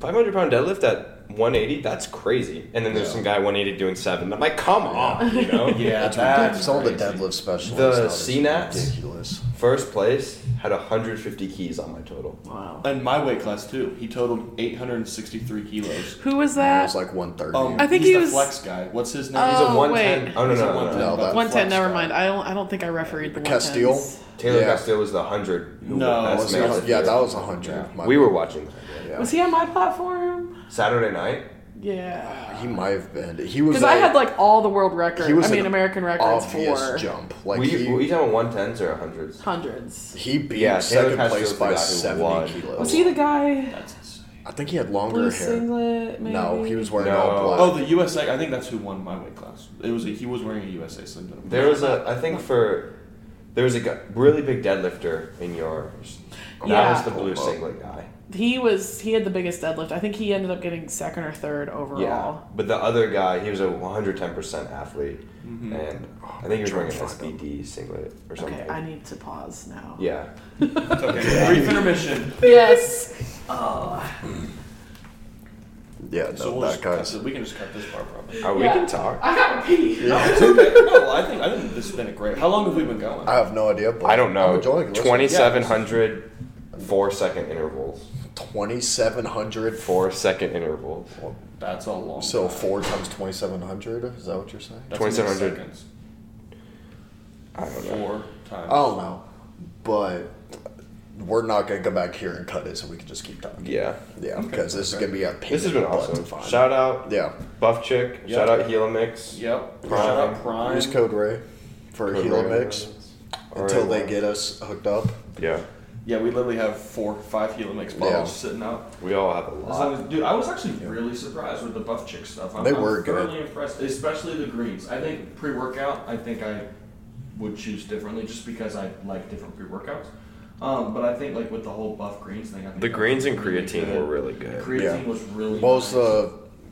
Speaker 1: 500 pound deadlift at 180. That's crazy. And then there's
Speaker 4: Yeah.
Speaker 1: some guy 180 doing seven. I'm like, come on, you know? <laughs>
Speaker 3: Yeah,
Speaker 4: That's
Speaker 3: that's
Speaker 4: ridiculous. Some the deadlift specialists.
Speaker 1: The
Speaker 4: now is Ridiculous.
Speaker 1: First place had 150 keys on my total.
Speaker 2: Wow.
Speaker 3: And my weight class too. He totaled 863 kilos.
Speaker 2: Who was that It
Speaker 4: was like 130.
Speaker 3: Um,
Speaker 2: I think
Speaker 3: he's
Speaker 2: he
Speaker 3: the
Speaker 2: was-
Speaker 3: flex guy. What's his name?
Speaker 1: He's a
Speaker 2: Oh,
Speaker 1: 110.
Speaker 2: wait.
Speaker 1: Oh no
Speaker 3: He's a
Speaker 1: no no,
Speaker 3: 110,
Speaker 1: no.
Speaker 4: No, that-
Speaker 2: 110.
Speaker 3: flex
Speaker 2: Never
Speaker 3: guy.
Speaker 2: mind. I don't. I don't think I refereed the
Speaker 4: Castile?
Speaker 1: Taylor
Speaker 4: Yeah.
Speaker 1: Castillo was the 100. who-
Speaker 3: No, was
Speaker 4: Was
Speaker 3: he
Speaker 1: male.
Speaker 3: on-
Speaker 4: yeah, that was 100.
Speaker 3: Yeah.
Speaker 1: We were watching.
Speaker 4: Yeah.
Speaker 2: Was he on my platform?
Speaker 1: Saturday night.
Speaker 2: Yeah.
Speaker 4: He might have been. He was.
Speaker 2: Because I
Speaker 4: a-
Speaker 2: had like all the world records.
Speaker 4: He was
Speaker 2: I mean,
Speaker 4: an
Speaker 2: American records
Speaker 4: obvious
Speaker 2: for
Speaker 4: jump. Like
Speaker 1: were, you,
Speaker 4: he,
Speaker 1: were you talking 110s or 100s?
Speaker 2: hundreds.
Speaker 4: he beat
Speaker 1: Yeah,
Speaker 4: second
Speaker 1: Castillo's
Speaker 4: place by
Speaker 1: guy
Speaker 4: 70
Speaker 1: won.
Speaker 4: kilos.
Speaker 2: Was he the guy?
Speaker 3: That's.
Speaker 4: I think he had longer
Speaker 2: Blue
Speaker 4: hair.
Speaker 2: singlet, maybe.
Speaker 4: No, he was wearing
Speaker 1: No.
Speaker 4: all black.
Speaker 3: Oh, the USA. I think that's who won my weight class. It was a, he was wearing a USA slim. fit.
Speaker 1: There was a, I think for, there was a really big deadlifter in yours. That
Speaker 2: Yeah.
Speaker 1: was the blue singlet guy.
Speaker 2: He was. He had the biggest deadlift. I think he ended up getting second or third overall.
Speaker 1: Yeah. But the other guy, he was a 110% athlete.
Speaker 3: Mhm.
Speaker 1: And I think he was wearing an
Speaker 4: Fuck.
Speaker 1: SBD singlet or something.
Speaker 2: Okay, I need to pause now.
Speaker 1: yeah.
Speaker 3: It's okay. <laughs> Brief intermission.
Speaker 2: Yes. Oh.
Speaker 4: yeah, no,
Speaker 3: So we'll
Speaker 4: that
Speaker 3: guy. cut we can just cut this part probably.
Speaker 1: Oh, we
Speaker 2: Yeah.
Speaker 1: can talk.
Speaker 2: I gotta pee.
Speaker 3: No, it's okay. No, I think I think this has been a great. How long have we been going?
Speaker 4: I have no idea, but
Speaker 1: I don't know.
Speaker 4: I'm enjoying it.
Speaker 1: 2,700 four second intervals.
Speaker 4: 2,700.
Speaker 1: Four second intervals.
Speaker 3: That's a long.
Speaker 4: So
Speaker 3: time.
Speaker 4: four times 2,700. Is that what you're saying?
Speaker 3: That's
Speaker 1: 2700.
Speaker 3: seconds.
Speaker 1: I don't know.
Speaker 3: Four times.
Speaker 4: Oh, I don't know, but we're not gonna go back here and cut it, so we can just keep talking.
Speaker 1: Yeah.
Speaker 4: Yeah,
Speaker 3: Okay,
Speaker 4: because this is gonna be a pain
Speaker 1: This has been awesome.
Speaker 4: to.
Speaker 1: Shout out
Speaker 4: Yeah.
Speaker 1: Buff Chick.
Speaker 3: Yep.
Speaker 1: Shout out Hilo Mix.
Speaker 3: Yep.
Speaker 1: Prime.
Speaker 3: Shout out Prime.
Speaker 4: Use code Ray for
Speaker 1: Code
Speaker 4: Hilo
Speaker 1: Ray.
Speaker 4: Mix until they get us hooked up.
Speaker 1: Yeah.
Speaker 3: Yeah, we literally have four, five Hilo Mix bottles
Speaker 4: Yeah.
Speaker 3: sitting out.
Speaker 1: We all have a
Speaker 3: As long
Speaker 1: lot.
Speaker 3: as, dude, I was actually really surprised with the Buff Chick stuff. I'm,
Speaker 4: They
Speaker 3: I'm
Speaker 4: good.
Speaker 3: thoroughly impressed, especially the greens. I think pre-workout, I think I would choose differently just because I like different pre-workouts. Um, but I think like with the whole Buff greens thing, I think
Speaker 1: The
Speaker 3: that
Speaker 1: greens
Speaker 3: was
Speaker 1: and
Speaker 3: really
Speaker 1: creatine
Speaker 3: good.
Speaker 1: were really
Speaker 3: The
Speaker 1: good.
Speaker 3: creatine
Speaker 4: Yeah.
Speaker 3: was really.
Speaker 4: What was
Speaker 3: nice.
Speaker 4: the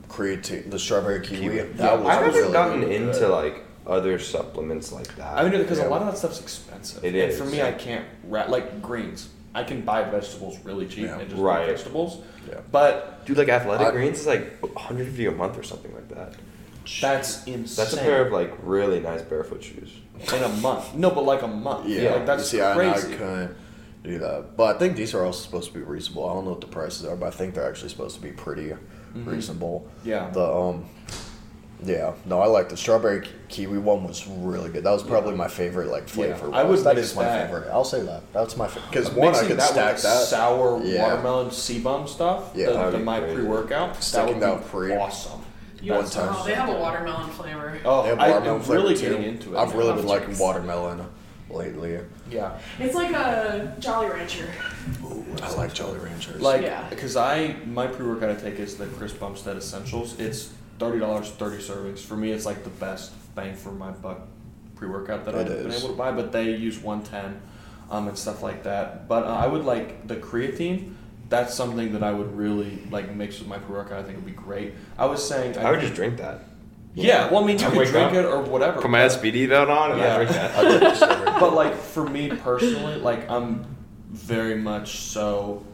Speaker 4: creatine? The strawberry kiwi. That was
Speaker 1: I haven't
Speaker 4: really,
Speaker 1: gotten
Speaker 4: really
Speaker 1: into like other supplements like that.
Speaker 3: I mean, because
Speaker 4: Yeah.
Speaker 3: a lot of that stuff's expensive.
Speaker 1: It
Speaker 3: and
Speaker 1: is.
Speaker 3: for me, I can't ra- like greens. I can buy vegetables really cheap
Speaker 4: Yeah.
Speaker 3: and just
Speaker 1: Right.
Speaker 3: buy vegetables.
Speaker 4: Yeah.
Speaker 3: But
Speaker 1: Dude, like athletic
Speaker 4: I-
Speaker 1: greens is like 150 a month or something like that.
Speaker 3: that's insane.
Speaker 1: That's a pair of like really nice barefoot shoes.
Speaker 3: in a month. No, but like a month.
Speaker 4: Yeah,
Speaker 3: like that's
Speaker 4: you see, I, I
Speaker 3: crazy.
Speaker 4: couldn't do that. But I think these are also supposed to be reasonable. I don't know what the prices are, but I think they're actually supposed to be pretty
Speaker 3: Mm-hmm.
Speaker 4: reasonable.
Speaker 3: Yeah.
Speaker 4: The um, yeah, no, I like the strawberry kiwi one was really good. That was probably my favorite like flavor.
Speaker 3: I would
Speaker 4: that is my
Speaker 3: that.
Speaker 4: favorite. I'll say that. That's my favorite because one I could
Speaker 3: that
Speaker 4: stack
Speaker 3: with
Speaker 4: that.
Speaker 3: sour
Speaker 4: Yeah.
Speaker 3: watermelon CBUM stuff.
Speaker 4: Yeah,
Speaker 3: the, the my pre-workout.
Speaker 4: Sticking
Speaker 3: that
Speaker 4: that
Speaker 3: would be
Speaker 4: pre-
Speaker 3: awesome.
Speaker 2: You
Speaker 4: One time.
Speaker 2: oh, they have a watermelon flavor.
Speaker 3: Oh,
Speaker 4: They have
Speaker 3: I,
Speaker 4: watermelon
Speaker 3: am
Speaker 4: flavor
Speaker 3: really
Speaker 4: too.
Speaker 3: getting into it.
Speaker 4: I've really been liking watermelon lately.
Speaker 3: yeah.
Speaker 2: It's like a Jolly Rancher.
Speaker 4: I like Jolly Ranchers.
Speaker 3: Like,
Speaker 2: Yeah.
Speaker 3: because I my pre-workout I take is the Chris Bumstead Essentials. It's thirty dollars, thirty servings. For me, it's like the best bang for my buck pre-workout that
Speaker 4: It
Speaker 3: I've been able to buy. But they use one ten, um, and stuff like that. But uh, I would like the creatine. That's something that I would really like mix with my pre-workout. I think it would be great. I was saying
Speaker 1: I would just drink that.
Speaker 3: Yeah, well, I mean, you
Speaker 1: I
Speaker 3: could drink
Speaker 1: up,
Speaker 3: it or whatever.
Speaker 1: Put my SBD belt on and
Speaker 3: Yeah.
Speaker 1: I drink that.
Speaker 4: I like the strawberry
Speaker 3: but like for me personally, like I'm very much so.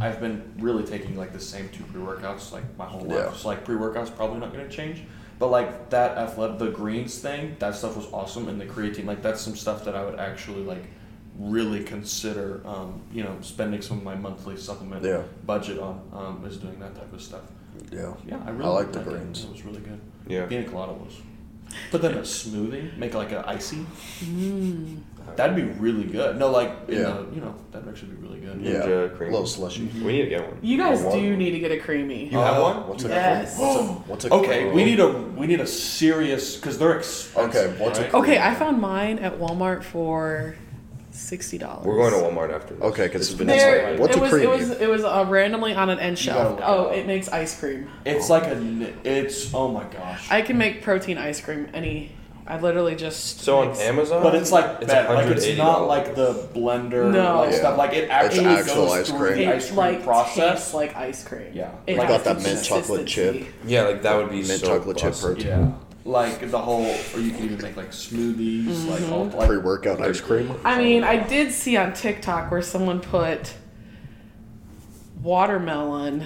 Speaker 3: I've been really taking like the same two pre workouts like my whole
Speaker 4: Yeah.
Speaker 3: life. So like pre workouts probably not going to change. But like that athletic, the greens thing, that stuff was awesome, and the creatine, like that's some stuff that I would actually like really consider, um, you know, spending some of my monthly supplement
Speaker 4: Yeah.
Speaker 3: budget on um, is doing that type of stuff.
Speaker 4: Yeah.
Speaker 3: Yeah, I really
Speaker 4: I like the
Speaker 3: liked
Speaker 4: greens.
Speaker 3: It was really good.
Speaker 1: Yeah.
Speaker 3: Pina colada was Put that in a smoothie. Make like a icy.
Speaker 2: Mm.
Speaker 3: That'd be really good. No, like in
Speaker 4: Yeah.
Speaker 3: the, you know, that'd actually be really good.
Speaker 4: Yeah,
Speaker 1: Ninja Creami.
Speaker 4: little slushy.
Speaker 1: We need to get one.
Speaker 2: You guys do
Speaker 4: what?
Speaker 2: need to get a Creami.
Speaker 1: You have
Speaker 3: Uh,
Speaker 1: one?
Speaker 4: What's a
Speaker 2: Yes.
Speaker 4: What's a, <gasps> what's a
Speaker 3: Okay, we need a we need a serious because they're expensive.
Speaker 4: Okay, what's a
Speaker 3: right?
Speaker 2: Okay, I found mine at Walmart for sixty dollars.
Speaker 1: We're going to Walmart after this.
Speaker 4: Okay, 'cause
Speaker 1: It's
Speaker 4: it's
Speaker 1: been
Speaker 4: Vanessa.
Speaker 2: There,
Speaker 1: inside.
Speaker 4: What's
Speaker 2: it
Speaker 4: a
Speaker 2: was,
Speaker 4: Creami?
Speaker 2: It was it was uh, randomly on an end
Speaker 3: gotta
Speaker 2: shelf.
Speaker 3: look it
Speaker 2: Oh,
Speaker 3: up.
Speaker 2: it makes ice cream.
Speaker 3: It's like a it's oh my gosh.
Speaker 2: I can make protein ice cream any. I literally just
Speaker 1: So on Amazon?
Speaker 3: But it's like
Speaker 1: It's
Speaker 3: that. Like it's not like the blender
Speaker 2: No.
Speaker 3: like
Speaker 2: Yeah.
Speaker 3: stuff. Like it actually
Speaker 4: actual
Speaker 3: goes
Speaker 4: ice
Speaker 3: through
Speaker 4: cream.
Speaker 3: the
Speaker 2: it
Speaker 3: ice cream
Speaker 2: like
Speaker 3: process.
Speaker 2: tastes like ice cream.
Speaker 3: Yeah.
Speaker 2: it
Speaker 3: Like
Speaker 2: has
Speaker 4: got that mint chocolate chip.
Speaker 1: Yeah, like that would be
Speaker 4: Mint
Speaker 1: so
Speaker 4: chocolate chip
Speaker 1: busted.
Speaker 4: protein.
Speaker 3: Yeah. Like the whole, or you can even make like smoothies, like mm-hmm. all like
Speaker 4: pre-workout ice cream.
Speaker 2: I mean, I did see on TikTok where someone put watermelon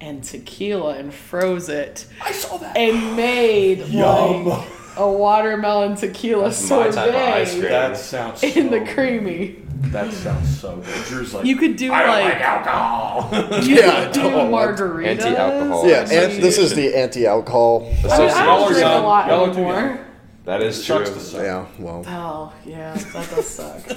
Speaker 2: and tequila and froze it
Speaker 3: I saw that.
Speaker 2: and made
Speaker 3: Yum.
Speaker 2: like a watermelon tequila
Speaker 1: That's my type of ice
Speaker 2: sorbet
Speaker 1: cream.
Speaker 3: That sounds
Speaker 2: in the Creami.
Speaker 3: That sounds so good. Drew's like
Speaker 2: You could do
Speaker 3: I don't
Speaker 2: like,
Speaker 3: like alcohol. <laughs>
Speaker 2: you <laughs>
Speaker 4: Yeah,
Speaker 2: could do
Speaker 4: don't
Speaker 2: margaritas.
Speaker 1: Anti-alcohol.
Speaker 4: Yeah, and this is the anti-alcohol.
Speaker 2: I mean, I don't drink a lot
Speaker 3: Y'all
Speaker 2: anymore.
Speaker 1: That is true.
Speaker 3: Sucks to suck.
Speaker 4: Yeah, well,
Speaker 2: Oh yeah, that does suck. <laughs>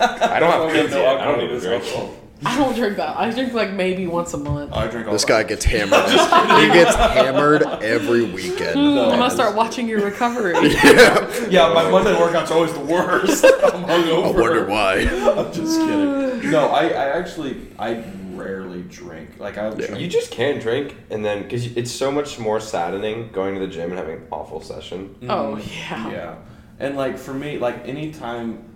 Speaker 1: I don't have
Speaker 3: We
Speaker 1: kids
Speaker 3: no
Speaker 1: yet. I don't
Speaker 3: alcohol in
Speaker 1: even drink.
Speaker 3: Household.
Speaker 2: I don't drink that. I drink like maybe once a month.
Speaker 3: I drink all
Speaker 4: this
Speaker 3: the-
Speaker 4: guy gets hammered. he gets hammered every weekend.
Speaker 3: No.
Speaker 2: I'm gonna start <laughs> watching your recovery. <laughs>
Speaker 3: Yeah, yeah, my Monday workout's always the worst. <laughs> I'm hungover.
Speaker 4: I wonder why.
Speaker 3: I'm just kidding. <sighs> No, I, I actually I rarely drink. Like I drink.
Speaker 1: You just can't drink, and then because it's so much more saddening going to the gym and having an awful session.
Speaker 2: oh mm. yeah.
Speaker 3: Yeah. And like for me, like anytime,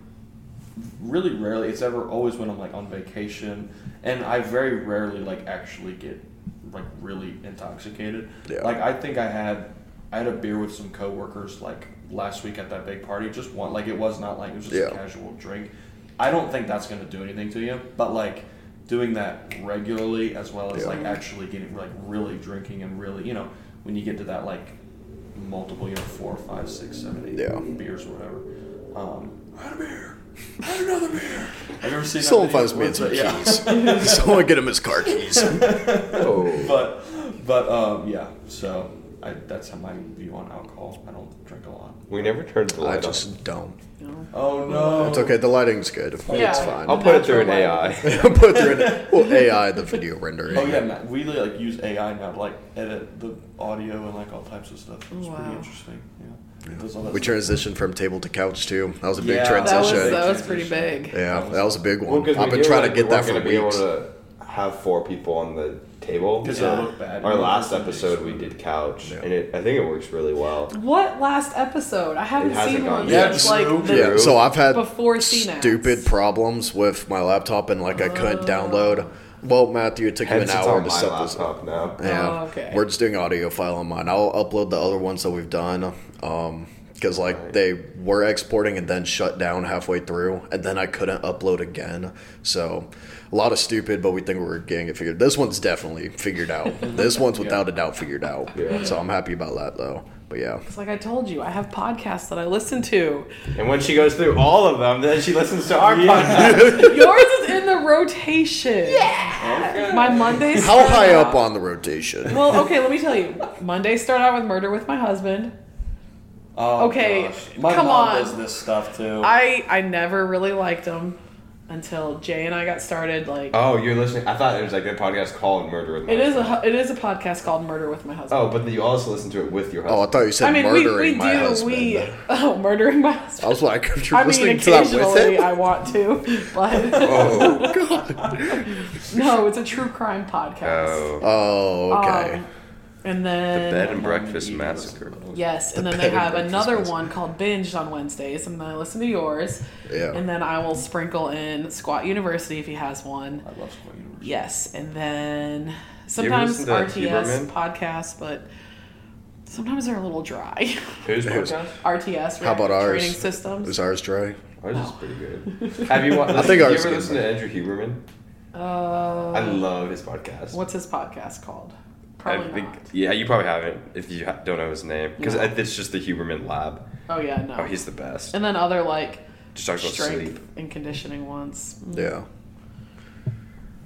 Speaker 3: really rarely, it's ever always when I'm like on vacation, and I very rarely like actually get like really intoxicated.
Speaker 4: Yeah.
Speaker 3: Like I think I had, I had a beer with some coworkers like last week at that big party. Just one, like it was not like it was just
Speaker 4: Yeah.
Speaker 3: a casual drink. I don't think that's gonna do anything to you, but like doing that regularly as well as
Speaker 4: Yeah.
Speaker 3: like actually getting like really drinking and really you know when you get to that like multiple you know four five six seven eight
Speaker 4: Yeah.
Speaker 3: beers or whatever um I had a beer I had another beer have you ever seen
Speaker 4: Someone
Speaker 3: video?
Speaker 4: finds me in some
Speaker 3: that?
Speaker 4: keys. <laughs> Someone get him his car keys. <laughs>
Speaker 1: Oh.
Speaker 3: but but um yeah so I, that's how my view on alcohol I don't drink a lot
Speaker 1: We never turned the
Speaker 4: I
Speaker 1: light on.
Speaker 4: just don't.
Speaker 2: No.
Speaker 3: oh no
Speaker 4: It's okay. The lighting's good.
Speaker 2: Yeah.
Speaker 4: It's fine.
Speaker 1: I'll put it through an
Speaker 2: Natural
Speaker 1: AI. <laughs>
Speaker 4: put through an, well, AI the video rendering.
Speaker 3: Oh yeah, Matt, we like use AI now to like edit the audio and like all types of stuff. It's
Speaker 2: Wow.
Speaker 3: pretty interesting. Yeah, It does all that
Speaker 4: We transitioned from table to couch too. That was a big
Speaker 3: Yeah,
Speaker 2: That was
Speaker 4: transition.
Speaker 2: that was pretty big.
Speaker 4: yeah, that was a big
Speaker 1: Well,
Speaker 4: I've been trying
Speaker 1: like,
Speaker 4: to get
Speaker 1: we
Speaker 4: that for
Speaker 1: gonna be able
Speaker 4: weeks.
Speaker 1: to have four people on the table.
Speaker 3: 'Cause
Speaker 1: So
Speaker 3: it looked bad.
Speaker 1: Our last episode we did couch,
Speaker 4: Yeah.
Speaker 1: and it I think it works really well.
Speaker 2: What last episode? I haven't seen
Speaker 1: gone
Speaker 2: one
Speaker 1: yet.
Speaker 2: since
Speaker 3: Yeah,
Speaker 2: like the,
Speaker 4: Yeah, so I've had
Speaker 2: before CNATS.
Speaker 4: stupid problems with my laptop and like I couldn't oh. download. Well, Matthew, it took you an hour to set this up.
Speaker 1: now.
Speaker 4: Yeah,
Speaker 2: Oh, okay.
Speaker 4: we're just doing audio file on mine. I'll upload the other ones that we've done. Um, because like
Speaker 1: Right.
Speaker 4: they were exporting and then shut down halfway through, and then I couldn't upload again. So a lot of stupid, but we think we're getting it figured. This one's definitely figured out. <laughs> this one's without a doubt figured out.
Speaker 1: Yeah.
Speaker 4: So I'm happy about that though. But yeah,
Speaker 2: It's like I told you, I have podcasts that I listen to.
Speaker 1: And when she goes through all of them, then she listens to our podcast. <laughs>
Speaker 2: Yours is in the rotation. Yeah. My Mondays.
Speaker 4: how
Speaker 2: start
Speaker 4: high
Speaker 2: out-
Speaker 4: up on the rotation?
Speaker 2: Well, okay, let me tell you. Mondays start out with Murder with My Husband.
Speaker 3: Oh,
Speaker 2: Okay,
Speaker 3: gosh. My
Speaker 2: come
Speaker 3: mom
Speaker 2: on.
Speaker 3: does this stuff too.
Speaker 2: I I never really liked them until Jay and I got started. Like
Speaker 1: oh, you're listening. I thought it was like a podcast called Murder with My
Speaker 2: it is a
Speaker 1: Husband.
Speaker 2: hu- it is a podcast called Murder with My Husband.
Speaker 1: Oh, but you also listen to it with your husband.
Speaker 4: Oh, I thought you said
Speaker 2: I mean, we,
Speaker 4: murdering
Speaker 2: we
Speaker 4: my
Speaker 2: do
Speaker 4: husband.
Speaker 2: we <laughs> oh murdering my husband.
Speaker 4: I was like, <laughs> if you're
Speaker 2: I mean,
Speaker 4: listening to that with
Speaker 2: occasionally
Speaker 4: him.
Speaker 2: I want to, <laughs> but
Speaker 1: oh.
Speaker 2: God, no, it's a true crime podcast.
Speaker 1: oh.
Speaker 4: Oh, okay.
Speaker 2: Um, and then the
Speaker 1: Bed and Breakfast
Speaker 3: eats
Speaker 1: Massacre.
Speaker 3: those.
Speaker 2: yes, and
Speaker 4: The
Speaker 2: then they have another
Speaker 4: Massacre.
Speaker 2: one called Binged on Wednesdays, and then I listen to yours.
Speaker 4: yeah.
Speaker 2: And then I will sprinkle in Squat University if he has one.
Speaker 3: I love Squat University.
Speaker 2: Yes, and then sometimes RTS
Speaker 1: Huberman?
Speaker 2: podcasts, but sometimes they're a little dry. <laughs>
Speaker 4: Who's-
Speaker 1: podcast?
Speaker 2: RTS
Speaker 4: How about ours?
Speaker 2: training systems.
Speaker 4: Is ours dry?
Speaker 1: Ours is pretty good. <laughs> Have you? wa-
Speaker 4: I think
Speaker 1: you
Speaker 4: ours
Speaker 1: ever listen to Andrew Huberman?
Speaker 2: Uh,
Speaker 1: I love his podcast.
Speaker 2: what's his podcast called?
Speaker 1: I think,
Speaker 2: not.
Speaker 1: yeah, you probably haven't if you ha- don't know his name because
Speaker 2: No.
Speaker 1: it's just the Huberman Lab.
Speaker 2: Oh yeah, no.
Speaker 1: Oh, he's the best.
Speaker 2: and then other like
Speaker 1: Just talks about sleep.
Speaker 2: and conditioning ones. Mm.
Speaker 4: Yeah.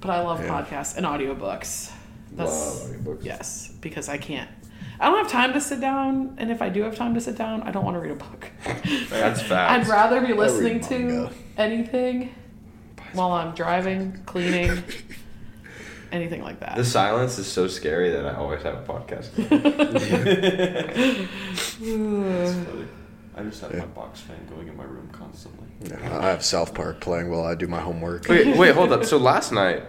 Speaker 2: But I love
Speaker 4: Yeah.
Speaker 2: podcasts and audiobooks. That's
Speaker 1: Love audiobooks.
Speaker 2: yes, because I can't. I don't have time to sit down, and if I do have time to sit down, I don't want to read a book. <laughs>
Speaker 1: That's
Speaker 2: fact. <laughs>
Speaker 1: I'd
Speaker 2: rather be listening to anything while I'm driving, cleaning, <laughs> anything like that.
Speaker 1: The silence is so scary that I always have a podcast. <laughs>
Speaker 3: I just have
Speaker 4: Yeah.
Speaker 3: my box fan going in my room constantly.
Speaker 4: Yeah, I have South Park playing while I do my homework.
Speaker 1: wait, wait, hold up. So last night or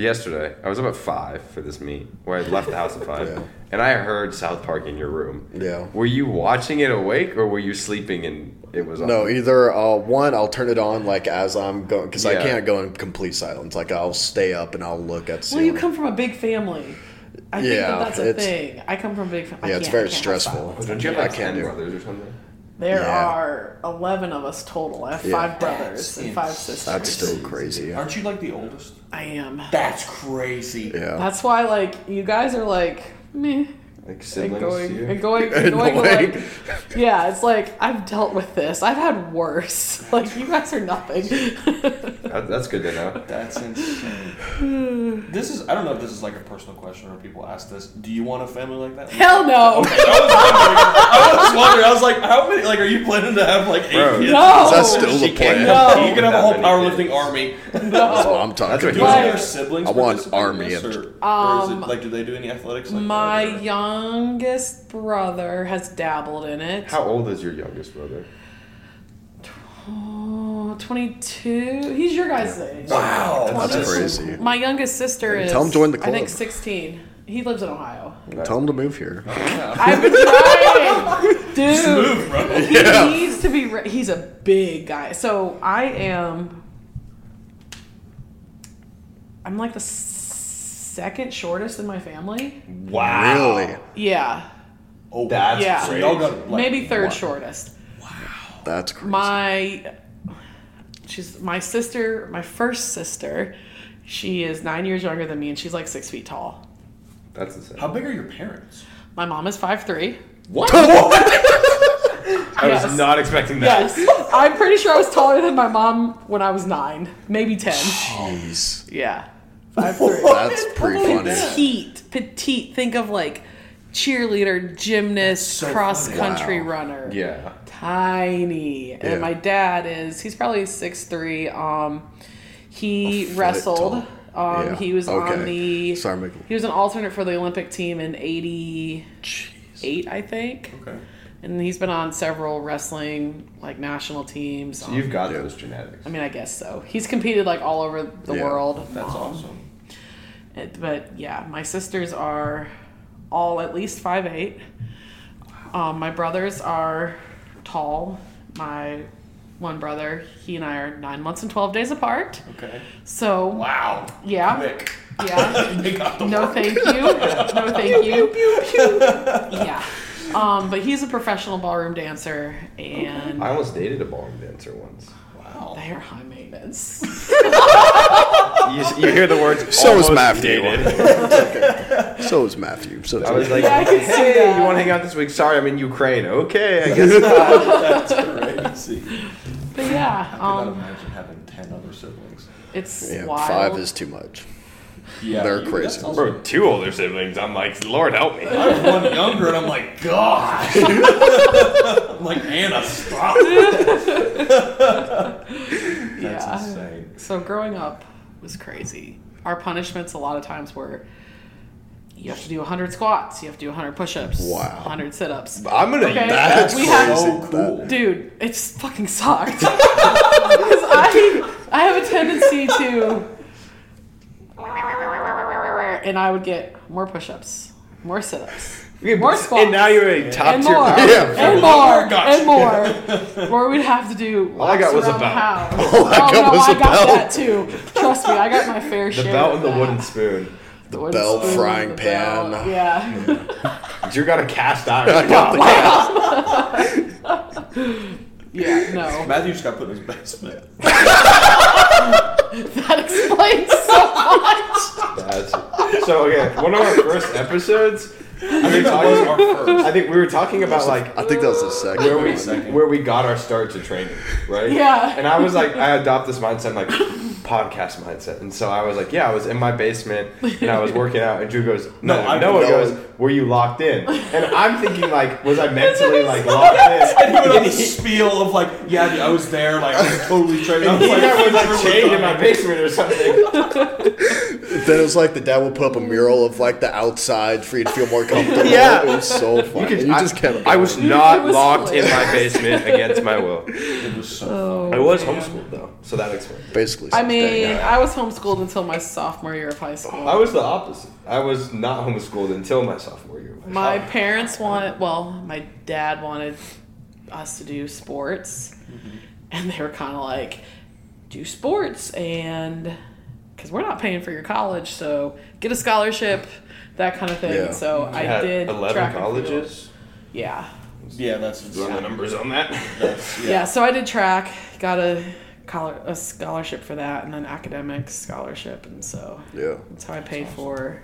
Speaker 1: yesterday, I was up at five for this meet where I left the house at five, <laughs>
Speaker 4: Yeah.
Speaker 1: and I heard South Park in your room.
Speaker 4: Yeah.
Speaker 1: Were you watching it awake or were you sleeping and it was on?
Speaker 4: No, either uh, one, I'll turn it on like as I'm going because I can't go in complete silence. Like I'll stay up and I'll look at.
Speaker 2: well, you come from a big family. I think
Speaker 4: Yeah,
Speaker 2: that that's a thing. I come from a big family.
Speaker 4: Yeah, it's very stressful.
Speaker 1: Don't you have
Speaker 4: I
Speaker 1: like
Speaker 4: can't
Speaker 1: ten brothers or something?
Speaker 2: There
Speaker 4: Yeah.
Speaker 2: are 11 of us total. I have
Speaker 4: Yeah.
Speaker 2: five brothers
Speaker 3: That's
Speaker 2: and five
Speaker 3: insane.
Speaker 2: sisters.
Speaker 4: That's still crazy.
Speaker 3: Aren't you like the oldest?
Speaker 2: I am.
Speaker 3: That's crazy.
Speaker 4: Yeah.
Speaker 2: That's why, like, you guys are like, meh.
Speaker 1: Like
Speaker 2: And
Speaker 1: siblings
Speaker 2: going,
Speaker 1: to you?
Speaker 2: and going, <laughs> and going like, yeah, it's like I've dealt with this. I've had worse. <laughs> Like you guys are nothing.
Speaker 1: That, that's good to know. <laughs>
Speaker 3: That's insane. this is I don't know if this is like a personal question or people ask this. Do you want a family like that?
Speaker 2: Hell no.
Speaker 3: I was wondering. I was like, how many? Like, are you planning to have like eight
Speaker 1: Bro.
Speaker 3: kids?
Speaker 2: No.
Speaker 4: Is that still
Speaker 1: She
Speaker 4: the
Speaker 1: can't
Speaker 4: plan?
Speaker 2: No.
Speaker 3: You can have a whole powerlifting
Speaker 1: kids.
Speaker 3: army.
Speaker 4: That's what I'm
Speaker 1: That's
Speaker 4: talking
Speaker 1: what
Speaker 3: Do
Speaker 1: you
Speaker 4: about.
Speaker 3: any
Speaker 2: Like-
Speaker 3: of your siblings?
Speaker 4: I want
Speaker 3: participate
Speaker 4: army
Speaker 3: this,
Speaker 4: and-
Speaker 3: or, or is
Speaker 2: Um,
Speaker 3: it like do they do any athletics? Like
Speaker 2: My
Speaker 3: that, or-
Speaker 2: youngest brother has dabbled in it.
Speaker 1: How old is your youngest brother?
Speaker 2: Oh, 22. He's your guys' age.
Speaker 3: Wow,
Speaker 4: That's
Speaker 2: Twenty-
Speaker 4: crazy.
Speaker 2: My youngest sister is.
Speaker 4: Tell him join the club.
Speaker 2: I think 16. He lives in Ohio.
Speaker 4: Tell him to move here. <laughs>
Speaker 2: I've been trying, dude.
Speaker 3: Move, bro.
Speaker 2: He
Speaker 4: Yeah.
Speaker 2: needs to be. Re- he's a big guy. So I am. I'm like the second shortest in my family.
Speaker 3: Wow.
Speaker 4: Really?
Speaker 2: Yeah,
Speaker 3: Oh,
Speaker 1: That's
Speaker 2: Yeah.
Speaker 3: So
Speaker 1: crazy.
Speaker 3: y'all got like,
Speaker 2: maybe third
Speaker 3: what?
Speaker 2: shortest. Wow.
Speaker 4: That's crazy.
Speaker 2: My, she's my sister. My first sister. She is nine years younger than me, and she's like six feet tall.
Speaker 1: That's insane.
Speaker 3: How big are your parents?
Speaker 2: My mom is five three.
Speaker 3: What? <laughs>
Speaker 1: I
Speaker 2: Yes.
Speaker 1: was not expecting that.
Speaker 2: Yes, I'm pretty sure I was taller than my mom when I was nine, maybe ten.
Speaker 4: Jeez.
Speaker 2: Yeah, five <laughs> three.
Speaker 4: That's pretty funny.
Speaker 2: petite, petite. Think of like cheerleader, gymnast,
Speaker 3: so
Speaker 2: cross
Speaker 3: funny.
Speaker 2: country
Speaker 4: Wow.
Speaker 2: runner.
Speaker 1: Yeah.
Speaker 2: Tiny.
Speaker 4: Yeah.
Speaker 2: And my dad is he's probably six three. Um he wrestled.
Speaker 4: tall.
Speaker 2: Um
Speaker 4: Yeah.
Speaker 2: he was on the
Speaker 4: Sorry, Michael.
Speaker 2: he was an alternate for the Olympic team in eighty eight, I think.
Speaker 3: Okay.
Speaker 2: And he's been on several wrestling like national teams.
Speaker 1: So
Speaker 2: Um,
Speaker 1: you've got those genetics.
Speaker 2: I mean, I guess so. He's competed like all over the
Speaker 4: Yeah.
Speaker 2: world.
Speaker 3: That's
Speaker 2: Um,
Speaker 3: awesome.
Speaker 2: It- but yeah, my sisters are all at least five eight. Um, my brothers are tall. My one brother, he and I are nine months and twelve days apart.
Speaker 3: Okay.
Speaker 2: So
Speaker 3: Wow.
Speaker 2: yeah,
Speaker 3: Quick.
Speaker 2: yeah. <laughs>
Speaker 3: they got the
Speaker 2: No,
Speaker 3: work.
Speaker 2: thank you. <laughs> No, thank you. Yeah. Um, but he's a professional ballroom dancer, and
Speaker 1: I almost dated a ballroom dancer once.
Speaker 3: Wow.
Speaker 2: they are high maintenance. <laughs> <laughs>
Speaker 1: You, you hear the words.
Speaker 4: So is Matthew.
Speaker 1: dated. <laughs>
Speaker 4: So is Matthew. So is
Speaker 1: I was like,
Speaker 2: Yeah, I can see
Speaker 1: hey,
Speaker 2: that.
Speaker 1: you want to hang out this week? Sorry, I'm in Ukraine. Okay, I guess <laughs> not.
Speaker 3: That's crazy.
Speaker 2: But yeah,
Speaker 3: I cannot
Speaker 2: um,
Speaker 3: imagine having ten other siblings.
Speaker 2: it's
Speaker 4: yeah,
Speaker 2: wild.
Speaker 4: five is too much.
Speaker 3: Yeah,
Speaker 4: They're
Speaker 3: you-
Speaker 4: crazy.
Speaker 3: also-
Speaker 1: Bro, two older siblings. I'm like, Lord help me.
Speaker 3: I have one younger, and I'm like, God. I'm like, Anna, stop. That's
Speaker 2: yeah.
Speaker 3: insane.
Speaker 2: So growing up was crazy. Our punishments a lot of times were you have to do 100 squats, you have to do 100 push-ups,
Speaker 4: Wow.
Speaker 2: 100 sit-ups.
Speaker 1: I'm gonna.
Speaker 2: Okay.
Speaker 4: That's
Speaker 2: We have-.
Speaker 3: So cool.
Speaker 2: Dude, it's fucking sucked. <laughs> Because I I have a tendency to and I would get more push-ups, more sit-ups, more
Speaker 1: but-
Speaker 2: squats.
Speaker 1: And now you're a top
Speaker 2: and
Speaker 1: tier.
Speaker 2: more,
Speaker 4: Yeah,
Speaker 2: and
Speaker 3: more.
Speaker 2: more,
Speaker 3: Gotcha.
Speaker 2: and more. Or we'd have to do
Speaker 1: All I got was a belt. <laughs>
Speaker 4: All I
Speaker 2: oh
Speaker 4: got
Speaker 2: no,
Speaker 4: was
Speaker 2: I
Speaker 4: a
Speaker 2: got
Speaker 4: belt.
Speaker 2: that too. Trust me, I got my fair <laughs>
Speaker 1: The
Speaker 2: share.
Speaker 1: The belt
Speaker 2: of
Speaker 1: and the wooden spoon.
Speaker 2: The wooden
Speaker 4: belt,
Speaker 2: spoon,
Speaker 4: frying
Speaker 2: the
Speaker 4: pan.
Speaker 2: belt, <laughs> Yeah,
Speaker 1: You got a cast iron.
Speaker 2: yeah, no.
Speaker 3: Matthew just got put in his basement.
Speaker 2: That explains so much.
Speaker 1: That's, so okay, one of our first episodes. I think,
Speaker 3: That first.
Speaker 1: I think we were talking about like
Speaker 4: I think that was the second.
Speaker 1: where we
Speaker 3: Second.
Speaker 1: where we got our start to training, right?
Speaker 2: Yeah.
Speaker 1: And I was like, I adopt this mindset, like, podcast mindset. And so I was like, yeah, I was in my basement and I was <laughs> working out. And Drew goes, no,
Speaker 3: No, I-
Speaker 1: Noah
Speaker 4: no.
Speaker 1: goes, were you locked in? And I'm thinking like, was I <laughs> mentally like locked
Speaker 3: And he
Speaker 1: in?
Speaker 3: went on
Speaker 1: And
Speaker 3: the spiel of like, yeah, dude, I was there, like I was totally trained. I was
Speaker 1: he
Speaker 3: like,
Speaker 1: was
Speaker 3: "We're
Speaker 1: like chained in my basement or something. <laughs>
Speaker 4: Then it was like the dad would put up a mural of like the outside for you to feel more comfortable.
Speaker 1: Yeah.
Speaker 4: it was so fun. You,
Speaker 1: could-
Speaker 4: you
Speaker 1: I-
Speaker 4: just kept.
Speaker 1: I was not
Speaker 2: was
Speaker 1: locked in my basement against my will. <laughs>
Speaker 3: It was so
Speaker 2: Oh,
Speaker 1: I was
Speaker 2: man.
Speaker 1: homeschooled though, so that explains.
Speaker 4: basically.
Speaker 2: I mean,
Speaker 4: thing.
Speaker 2: I was homeschooled until my sophomore year of high school.
Speaker 1: I was the opposite. I was not homeschooled until my sophomore year. of high
Speaker 2: My parents wanted, well, my dad wanted us to do sports, mm-hmm. and they were kind of like, do sports, and because we're not paying for your college, so get a scholarship, that kind of thing.
Speaker 4: Yeah.
Speaker 2: So
Speaker 1: You
Speaker 2: I
Speaker 1: had
Speaker 2: did
Speaker 1: eleven
Speaker 2: track and field.
Speaker 1: colleges.
Speaker 2: Yeah.
Speaker 3: Yeah, that's
Speaker 1: Run the numbers on that.
Speaker 3: That's, <laughs>
Speaker 2: yeah, So I did track, got a collar, a scholarship for that, and then academic scholarship, and so
Speaker 4: yeah.
Speaker 2: that's how I paid for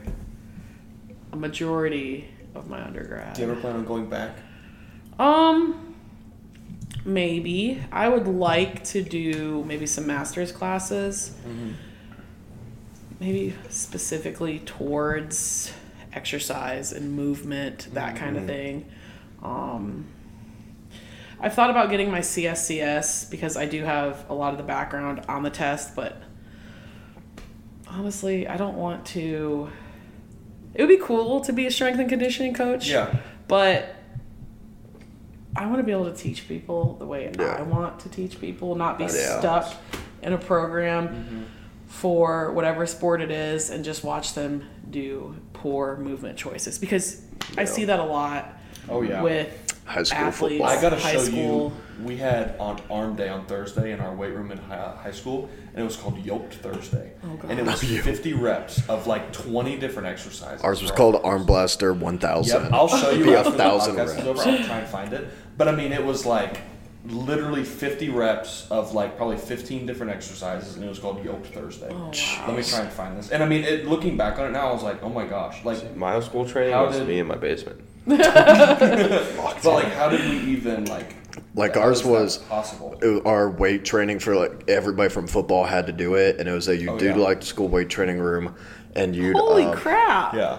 Speaker 2: a majority of my undergrad.
Speaker 3: Do you ever plan on going back?
Speaker 2: Um, maybe I would like to do maybe some master's classes, maybe specifically towards exercise and movement, that kind of thing. Um, I've thought about getting my CSCS because I do have a lot of the background on the test, but honestly, I don't want to. It would be cool to be a strength and conditioning coach.
Speaker 3: Yeah.
Speaker 2: But I want to be able to teach people the way
Speaker 4: Yeah.
Speaker 2: I want to teach people, not be
Speaker 4: Yeah.
Speaker 2: stuck in a program
Speaker 3: Mm-hmm.
Speaker 2: For whatever sport it is and just watch them do poor movement choices because I see that a lot
Speaker 3: Oh yeah.
Speaker 2: with
Speaker 4: High school
Speaker 2: athletes.
Speaker 4: football.
Speaker 3: I gotta show
Speaker 2: school.
Speaker 3: you. We had on arm day on Thursday in our weight room in high, high school, and it was called Yoked Thursday.
Speaker 2: Oh,
Speaker 3: and it was <laughs> 50 reps of like 20 different exercises.
Speaker 4: Ours was called Arm Blaster 1000.
Speaker 3: Yep, I'll show <laughs> you
Speaker 4: Be a
Speaker 3: after the
Speaker 4: thousand
Speaker 3: podcast is
Speaker 4: reps.
Speaker 3: over. I'll try and find it. But I mean, it was like literally 50 reps of like probably 15 different exercises, and it was called Yoked Thursday.
Speaker 2: Oh,
Speaker 3: Let me try and find this. And I mean, it, looking back on it now, I was like, oh my gosh, like,
Speaker 1: My school training was
Speaker 3: did-
Speaker 1: me in my basement. <laughs> <laughs>
Speaker 3: but like, how did we even like?
Speaker 4: Like
Speaker 3: how
Speaker 4: ours
Speaker 3: is
Speaker 4: was-
Speaker 3: possible.
Speaker 4: it our weight training for like everybody from football had to do it, and it was that you
Speaker 3: Oh,
Speaker 4: do
Speaker 3: yeah.
Speaker 4: like the school weight training room, and you'd
Speaker 2: Holy
Speaker 4: um,
Speaker 2: crap!
Speaker 3: Yeah,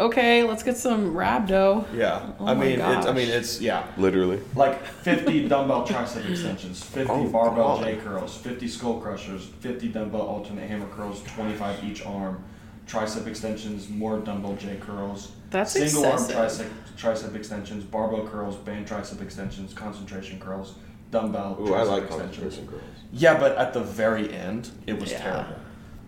Speaker 2: Okay, let's get some rhabdo.
Speaker 3: yeah.
Speaker 2: Oh
Speaker 3: I
Speaker 2: my
Speaker 3: mean, it's, I mean, it's yeah.
Speaker 1: Literally.
Speaker 3: Like 50 dumbbell tricep extensions, 50
Speaker 4: Oh,
Speaker 3: barbell
Speaker 4: God.
Speaker 3: J curls, 50 skull crushers, 50 dumbbell alternate hammer curls, 25 each arm, tricep extensions, more dumbbell J curls,
Speaker 2: That's
Speaker 3: single
Speaker 2: excessive.
Speaker 3: arm tricep, tricep extensions, barbell curls, band tricep extensions, concentration curls, dumbbell
Speaker 1: Ooh, I
Speaker 3: tricep
Speaker 1: like
Speaker 3: extensions.
Speaker 1: concentration girls.
Speaker 3: Yeah, but at the very end, it was
Speaker 2: Yeah.
Speaker 3: terrible.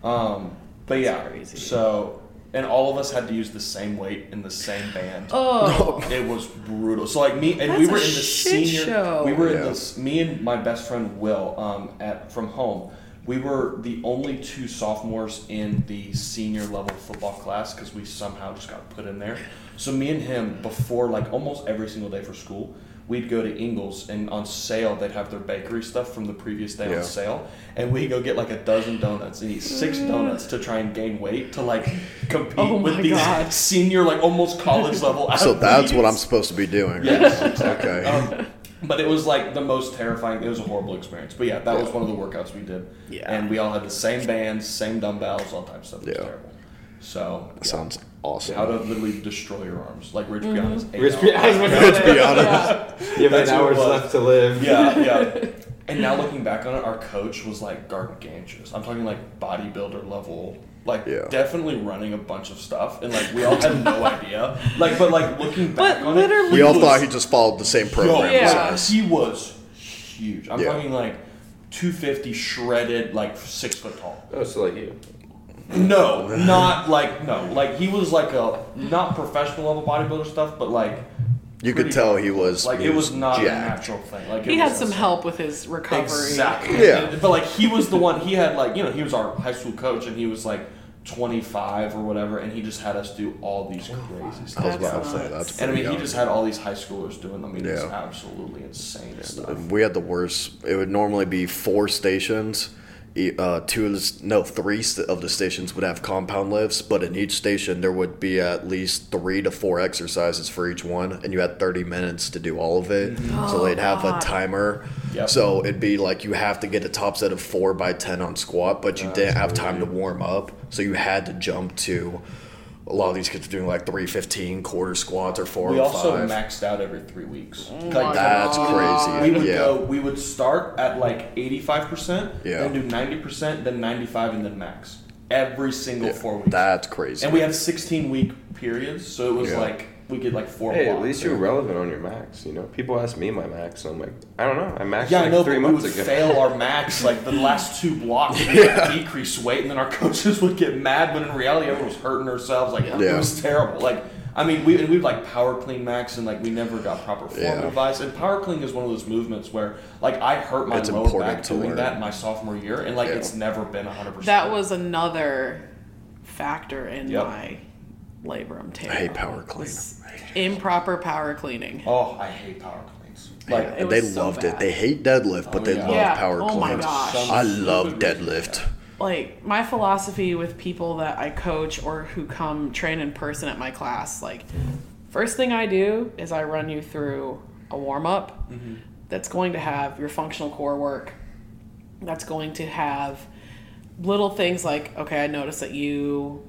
Speaker 3: Um, but yeah,
Speaker 2: crazy.
Speaker 3: so and all of us had to use the same weight in the same band.
Speaker 2: Oh, <laughs>
Speaker 3: It was brutal. So like me and
Speaker 2: That's
Speaker 3: we
Speaker 2: a
Speaker 3: were in the
Speaker 2: shit
Speaker 3: senior.
Speaker 2: show.
Speaker 3: We were in
Speaker 4: Yeah.
Speaker 3: this. Me and my best friend Will um, at from home. We were the only two sophomores in the senior level football class because we somehow just got put in there. So me and him before like almost every single day for school, we'd go to Ingles and on sale they'd have their bakery stuff from the previous day
Speaker 4: Yeah.
Speaker 3: on sale, and we go get like a dozen donuts and eat six donuts to try and gain weight to like compete
Speaker 2: Oh
Speaker 3: with
Speaker 2: my
Speaker 3: these
Speaker 2: God. <laughs>
Speaker 3: senior like almost college level.
Speaker 4: So that's what I'm supposed to be doing.
Speaker 3: Yes, exactly.
Speaker 4: Okay.
Speaker 3: Um, but it was like the most terrifying. It was a horrible experience. But yeah, that was one of the workouts we did.
Speaker 2: Yeah.
Speaker 3: And we all had the same bands, same dumbbells, all types of stuff. It was
Speaker 4: Yeah.
Speaker 3: terrible. So
Speaker 4: That
Speaker 3: yeah.
Speaker 4: sounds awesome.
Speaker 3: how to literally destroy your arms, like Rich
Speaker 2: Mm-hmm.
Speaker 3: Piana's eight
Speaker 1: Rich
Speaker 3: hour-
Speaker 1: Pi- I was about to
Speaker 4: Let's
Speaker 1: say,
Speaker 4: be honest.
Speaker 1: You have
Speaker 3: That's
Speaker 1: eight hours left to live.
Speaker 3: Yeah, yeah. <laughs> And now looking back on it, our coach was like gargantuous. I'm talking like bodybuilder level. Like
Speaker 4: Yeah.
Speaker 3: definitely running a bunch of stuff, and like we all had no <laughs> idea. Like, but like looking back
Speaker 2: But
Speaker 3: on
Speaker 2: literally-
Speaker 3: it,
Speaker 4: We all
Speaker 3: was-
Speaker 4: thought he just followed the same program
Speaker 3: Yo,
Speaker 4: as
Speaker 2: Yeah.
Speaker 4: us.
Speaker 3: He was huge. I'm
Speaker 4: Yeah.
Speaker 3: talking like 250 shredded, like six foot tall.
Speaker 1: Oh, so like you.
Speaker 3: No, not like no, like he was like a not professional level bodybuilder stuff, but like
Speaker 4: You could tell he was
Speaker 3: like
Speaker 4: he
Speaker 3: it was not a natural thing. Like
Speaker 2: he had some
Speaker 3: insane.
Speaker 2: help with his recovery.
Speaker 3: Exactly.
Speaker 4: Yeah.
Speaker 3: But like he was the one. He had like you know he was our high school coach, and he was like 25 or whatever, and he just had us do all these crazy
Speaker 4: I was
Speaker 3: stuff.
Speaker 2: That's
Speaker 4: about to say
Speaker 2: nuts.
Speaker 4: that's.
Speaker 3: And I mean,
Speaker 4: pretty
Speaker 3: he just had all these high schoolers doing them. I mean, it's absolutely insane stuff.
Speaker 4: We had the worst. It would normally be four stations, uh, two of the, no three of the stations would have compound lifts, but in each station there would be at least three to four exercises for each one, and you had thirty minutes to do all of it. So they'd have a timer.
Speaker 3: Yep.
Speaker 4: So it'd be like you have to get a top set of four by ten on squat, but you didn't have time to warm up, so you had to jump to. A lot of these kids are doing like three fifteen quarter squats or four
Speaker 3: We
Speaker 4: or
Speaker 3: also
Speaker 4: five.
Speaker 3: maxed out every three weeks.
Speaker 2: Oh my
Speaker 4: That's
Speaker 2: God.
Speaker 4: crazy.
Speaker 3: We would
Speaker 4: yeah.
Speaker 3: go. We would start at like eighty-five percent,
Speaker 4: Yeah.
Speaker 3: then do ninety percent, then ninety-five, and then max every single four weeks.
Speaker 4: That's crazy.
Speaker 3: and we had sixteen-week periods, so it was
Speaker 4: Yeah.
Speaker 3: like we get like four.
Speaker 1: Hey, at least you're relevant on your max. You know, people ask me my max, and I'm like, I don't know. I maxed
Speaker 3: Yeah,
Speaker 1: like
Speaker 3: I know,
Speaker 1: three
Speaker 3: but we
Speaker 1: months
Speaker 3: would
Speaker 1: ago.
Speaker 3: fail our <laughs> max like the last two blocks. We <laughs> would decrease weight, and then our <laughs> coaches would get mad. But in reality, everyone was hurting ourselves. Like it was terrible. Like I mean, we and we'd like power clean max, and like we never got proper form
Speaker 4: Yeah.
Speaker 3: advice. And power clean is one of those movements where like I hurt my
Speaker 4: It's
Speaker 3: lower back
Speaker 4: to
Speaker 3: doing
Speaker 4: learn.
Speaker 3: that my sophomore year, and like
Speaker 4: Yeah.
Speaker 3: it's never been hundred percent.
Speaker 2: That was another factor in
Speaker 3: Yep.
Speaker 2: my labrum tear.
Speaker 4: I hate power clean.
Speaker 2: was Improper power cleaning.
Speaker 3: oh, I hate power cleans. Like
Speaker 2: It
Speaker 4: And
Speaker 2: was
Speaker 4: they
Speaker 2: so
Speaker 4: loved
Speaker 2: bad.
Speaker 4: it. They hate deadlift, but
Speaker 3: Oh,
Speaker 4: they
Speaker 3: yeah.
Speaker 4: love
Speaker 2: Yeah.
Speaker 4: power
Speaker 2: Oh my
Speaker 4: cleans.
Speaker 2: gosh.
Speaker 4: I love deadlift.
Speaker 2: like my philosophy with people that I coach or who come train in person at my class, like first thing I do is I run you through a warm up mm-hmm. that's going to have your functional core work. That's going to have little things like okay, I noticed that you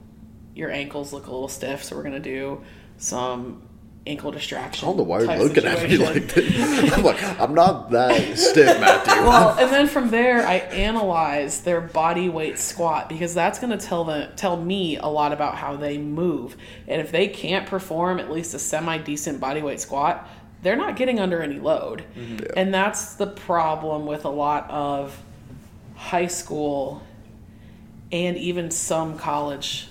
Speaker 2: your ankles look a little stiff, so we're gonna do some ankle distraction.
Speaker 4: I don't know why you're
Speaker 2: type
Speaker 4: looking at me like this. I'm like, I'm not that stiff, Matthew.
Speaker 2: well, and then from there, I analyze their body weight squat because that's going to tell the tell me a lot about how they move. And if they can't perform at least a semi decent body weight squat, they're not getting under any load. Mm-hmm. And that's the problem with a lot of high school and even some college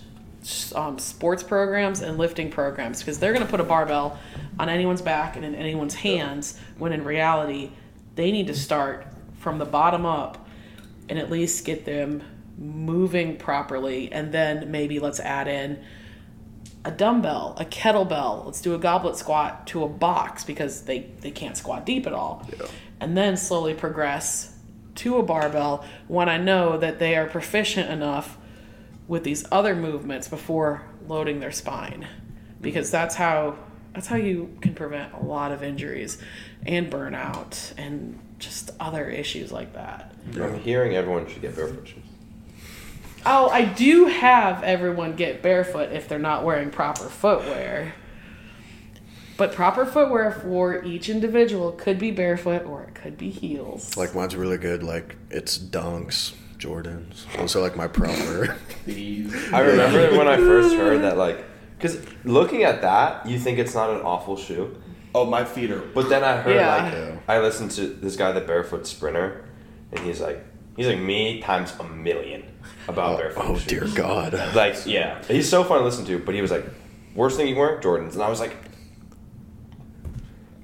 Speaker 2: um, sports programs and lifting programs because they're going to put a barbell on anyone's back and in anyone's hands when in reality they need to start from the bottom up and at least get them moving properly. And then maybe let's add in a dumbbell a kettlebell. Let's do a goblet squat to a box because they they can't squat deep at all. And then slowly progress to a barbell when i know that they are proficient enough with these other movements before loading their spine because mm-hmm. that's how that's how you can prevent a lot of injuries and burnout and just other issues like that.
Speaker 1: I'm hearing everyone should get barefoot shoes.
Speaker 2: Oh, I do have everyone get barefoot if they're not wearing proper footwear. But proper footwear for each individual could be barefoot or it could be heels.
Speaker 4: Like mine's really good. Like it's Dunks, Jordans. Those are like my proper.
Speaker 1: I remember when I first heard that, like, because looking at that, you think it's not an awful shoe.
Speaker 3: Oh, my feet are.
Speaker 1: But then I heard,
Speaker 2: Yeah.
Speaker 1: like,
Speaker 4: Yeah.
Speaker 1: I listened to this guy, the Barefoot Sprinter, and he's like, he's like me times a million about
Speaker 4: oh,
Speaker 1: barefoot
Speaker 4: oh
Speaker 1: shoes.
Speaker 4: dear God.
Speaker 1: Like, yeah, he's so fun to listen to. But he was like, worst thing you wear, Jordans, and I was like.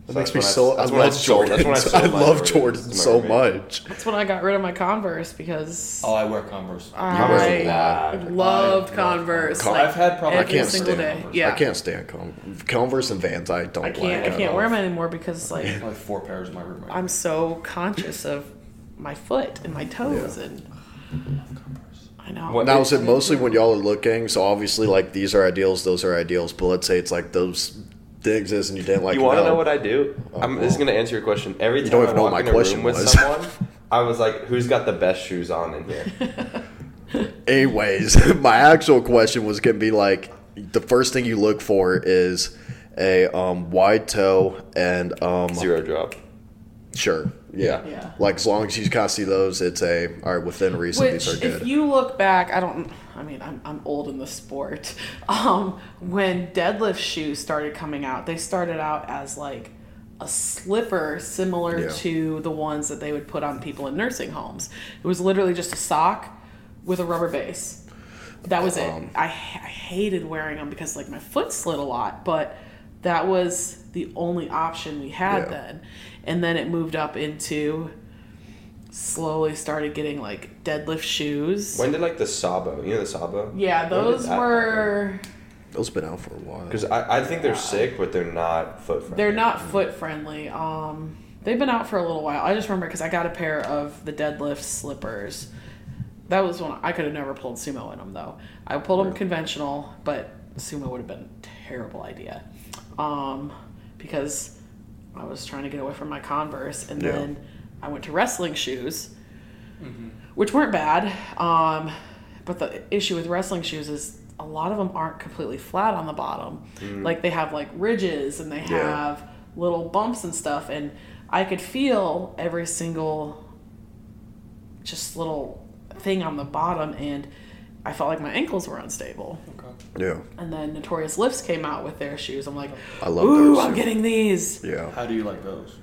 Speaker 4: That
Speaker 1: that's
Speaker 4: makes me so. I
Speaker 1: I
Speaker 4: love
Speaker 1: sold- that's when I <laughs>
Speaker 4: I love
Speaker 1: Jordans
Speaker 4: Jordans so much.
Speaker 2: That's when I got rid of my Converse because
Speaker 3: Oh, I wear Converse.
Speaker 1: Converse
Speaker 2: I loved
Speaker 3: love
Speaker 2: Converse.
Speaker 4: Con-
Speaker 2: like,
Speaker 3: I've had probably-
Speaker 4: I
Speaker 2: every
Speaker 4: can't
Speaker 2: single
Speaker 4: stand
Speaker 2: day.
Speaker 4: Converse.
Speaker 2: Yeah,
Speaker 4: I can't stand Con- Converse and Vans. I don't
Speaker 2: I can't. I can't wear them anymore because like
Speaker 3: Probably four pairs in my room right
Speaker 2: I'm so conscious of my foot and my toes and I know.
Speaker 1: What-
Speaker 4: Now is it mostly when y'all are looking? So obviously, like these are ideals, those are ideals. But let's say it's like those didn't exist and you didn't like.
Speaker 1: you want to
Speaker 4: them.
Speaker 1: know what I do?
Speaker 4: Oh,
Speaker 1: I'm, this is going to answer your question. Every time
Speaker 4: don't
Speaker 1: I
Speaker 4: even know
Speaker 1: walk
Speaker 4: what
Speaker 1: in
Speaker 4: my
Speaker 1: a
Speaker 4: question
Speaker 1: room with
Speaker 4: was.
Speaker 1: someone, I was like, "Who's got the best shoes on in here?" <laughs>
Speaker 4: Anyways, <laughs> my actual question was gonna be like the first thing you look for is a um, wide toe and um,
Speaker 1: Zero drop.
Speaker 4: Sure, yeah.
Speaker 2: Yeah.
Speaker 4: Like as long as you kind of see those, it's a all right within reason.
Speaker 2: Which,
Speaker 4: these are
Speaker 2: if you look back, I don't. I mean, I'm, I'm old in the sport. <laughs> Um, when deadlift shoes started coming out, they started out as like a slipper similar
Speaker 4: Yeah.
Speaker 2: to the ones that they would put on people in nursing homes. It was literally just a sock with a rubber base. That was it.
Speaker 4: Um,
Speaker 2: I, I hated wearing them because like my foot slid a lot, but that was the only option we had
Speaker 4: Yeah.
Speaker 2: then. And then it moved up into slowly started getting like deadlift shoes.
Speaker 1: When did like the Sabo? You know the Sabo?
Speaker 2: yeah, those were
Speaker 4: Those have been out for a while.
Speaker 1: Because I, I think they're sick, but they're not foot friendly.
Speaker 2: they're not foot friendly. Um they've been out for a little while. I just remember cuz I got a pair of the deadlift slippers that was when I could have never pulled sumo in them though. I pulled them conventional, but sumo would have been a terrible idea, um, because I was trying to get away from my Converse, and
Speaker 4: Yeah.
Speaker 2: then I went to wrestling shoes, which weren't bad. Um, but the issue with wrestling shoes is a lot of them aren't completely flat on the bottom. Like they have like ridges and they
Speaker 4: Yeah.
Speaker 2: have little bumps and stuff, and I could feel every single just little thing on the bottom, and I felt like my ankles were unstable.
Speaker 4: Yeah.
Speaker 2: And then Notorious Lifts came out with their shoes. I'm like,
Speaker 4: I love
Speaker 2: ooh,
Speaker 4: those.
Speaker 2: I'm getting these.
Speaker 4: Yeah.
Speaker 3: How do you like those?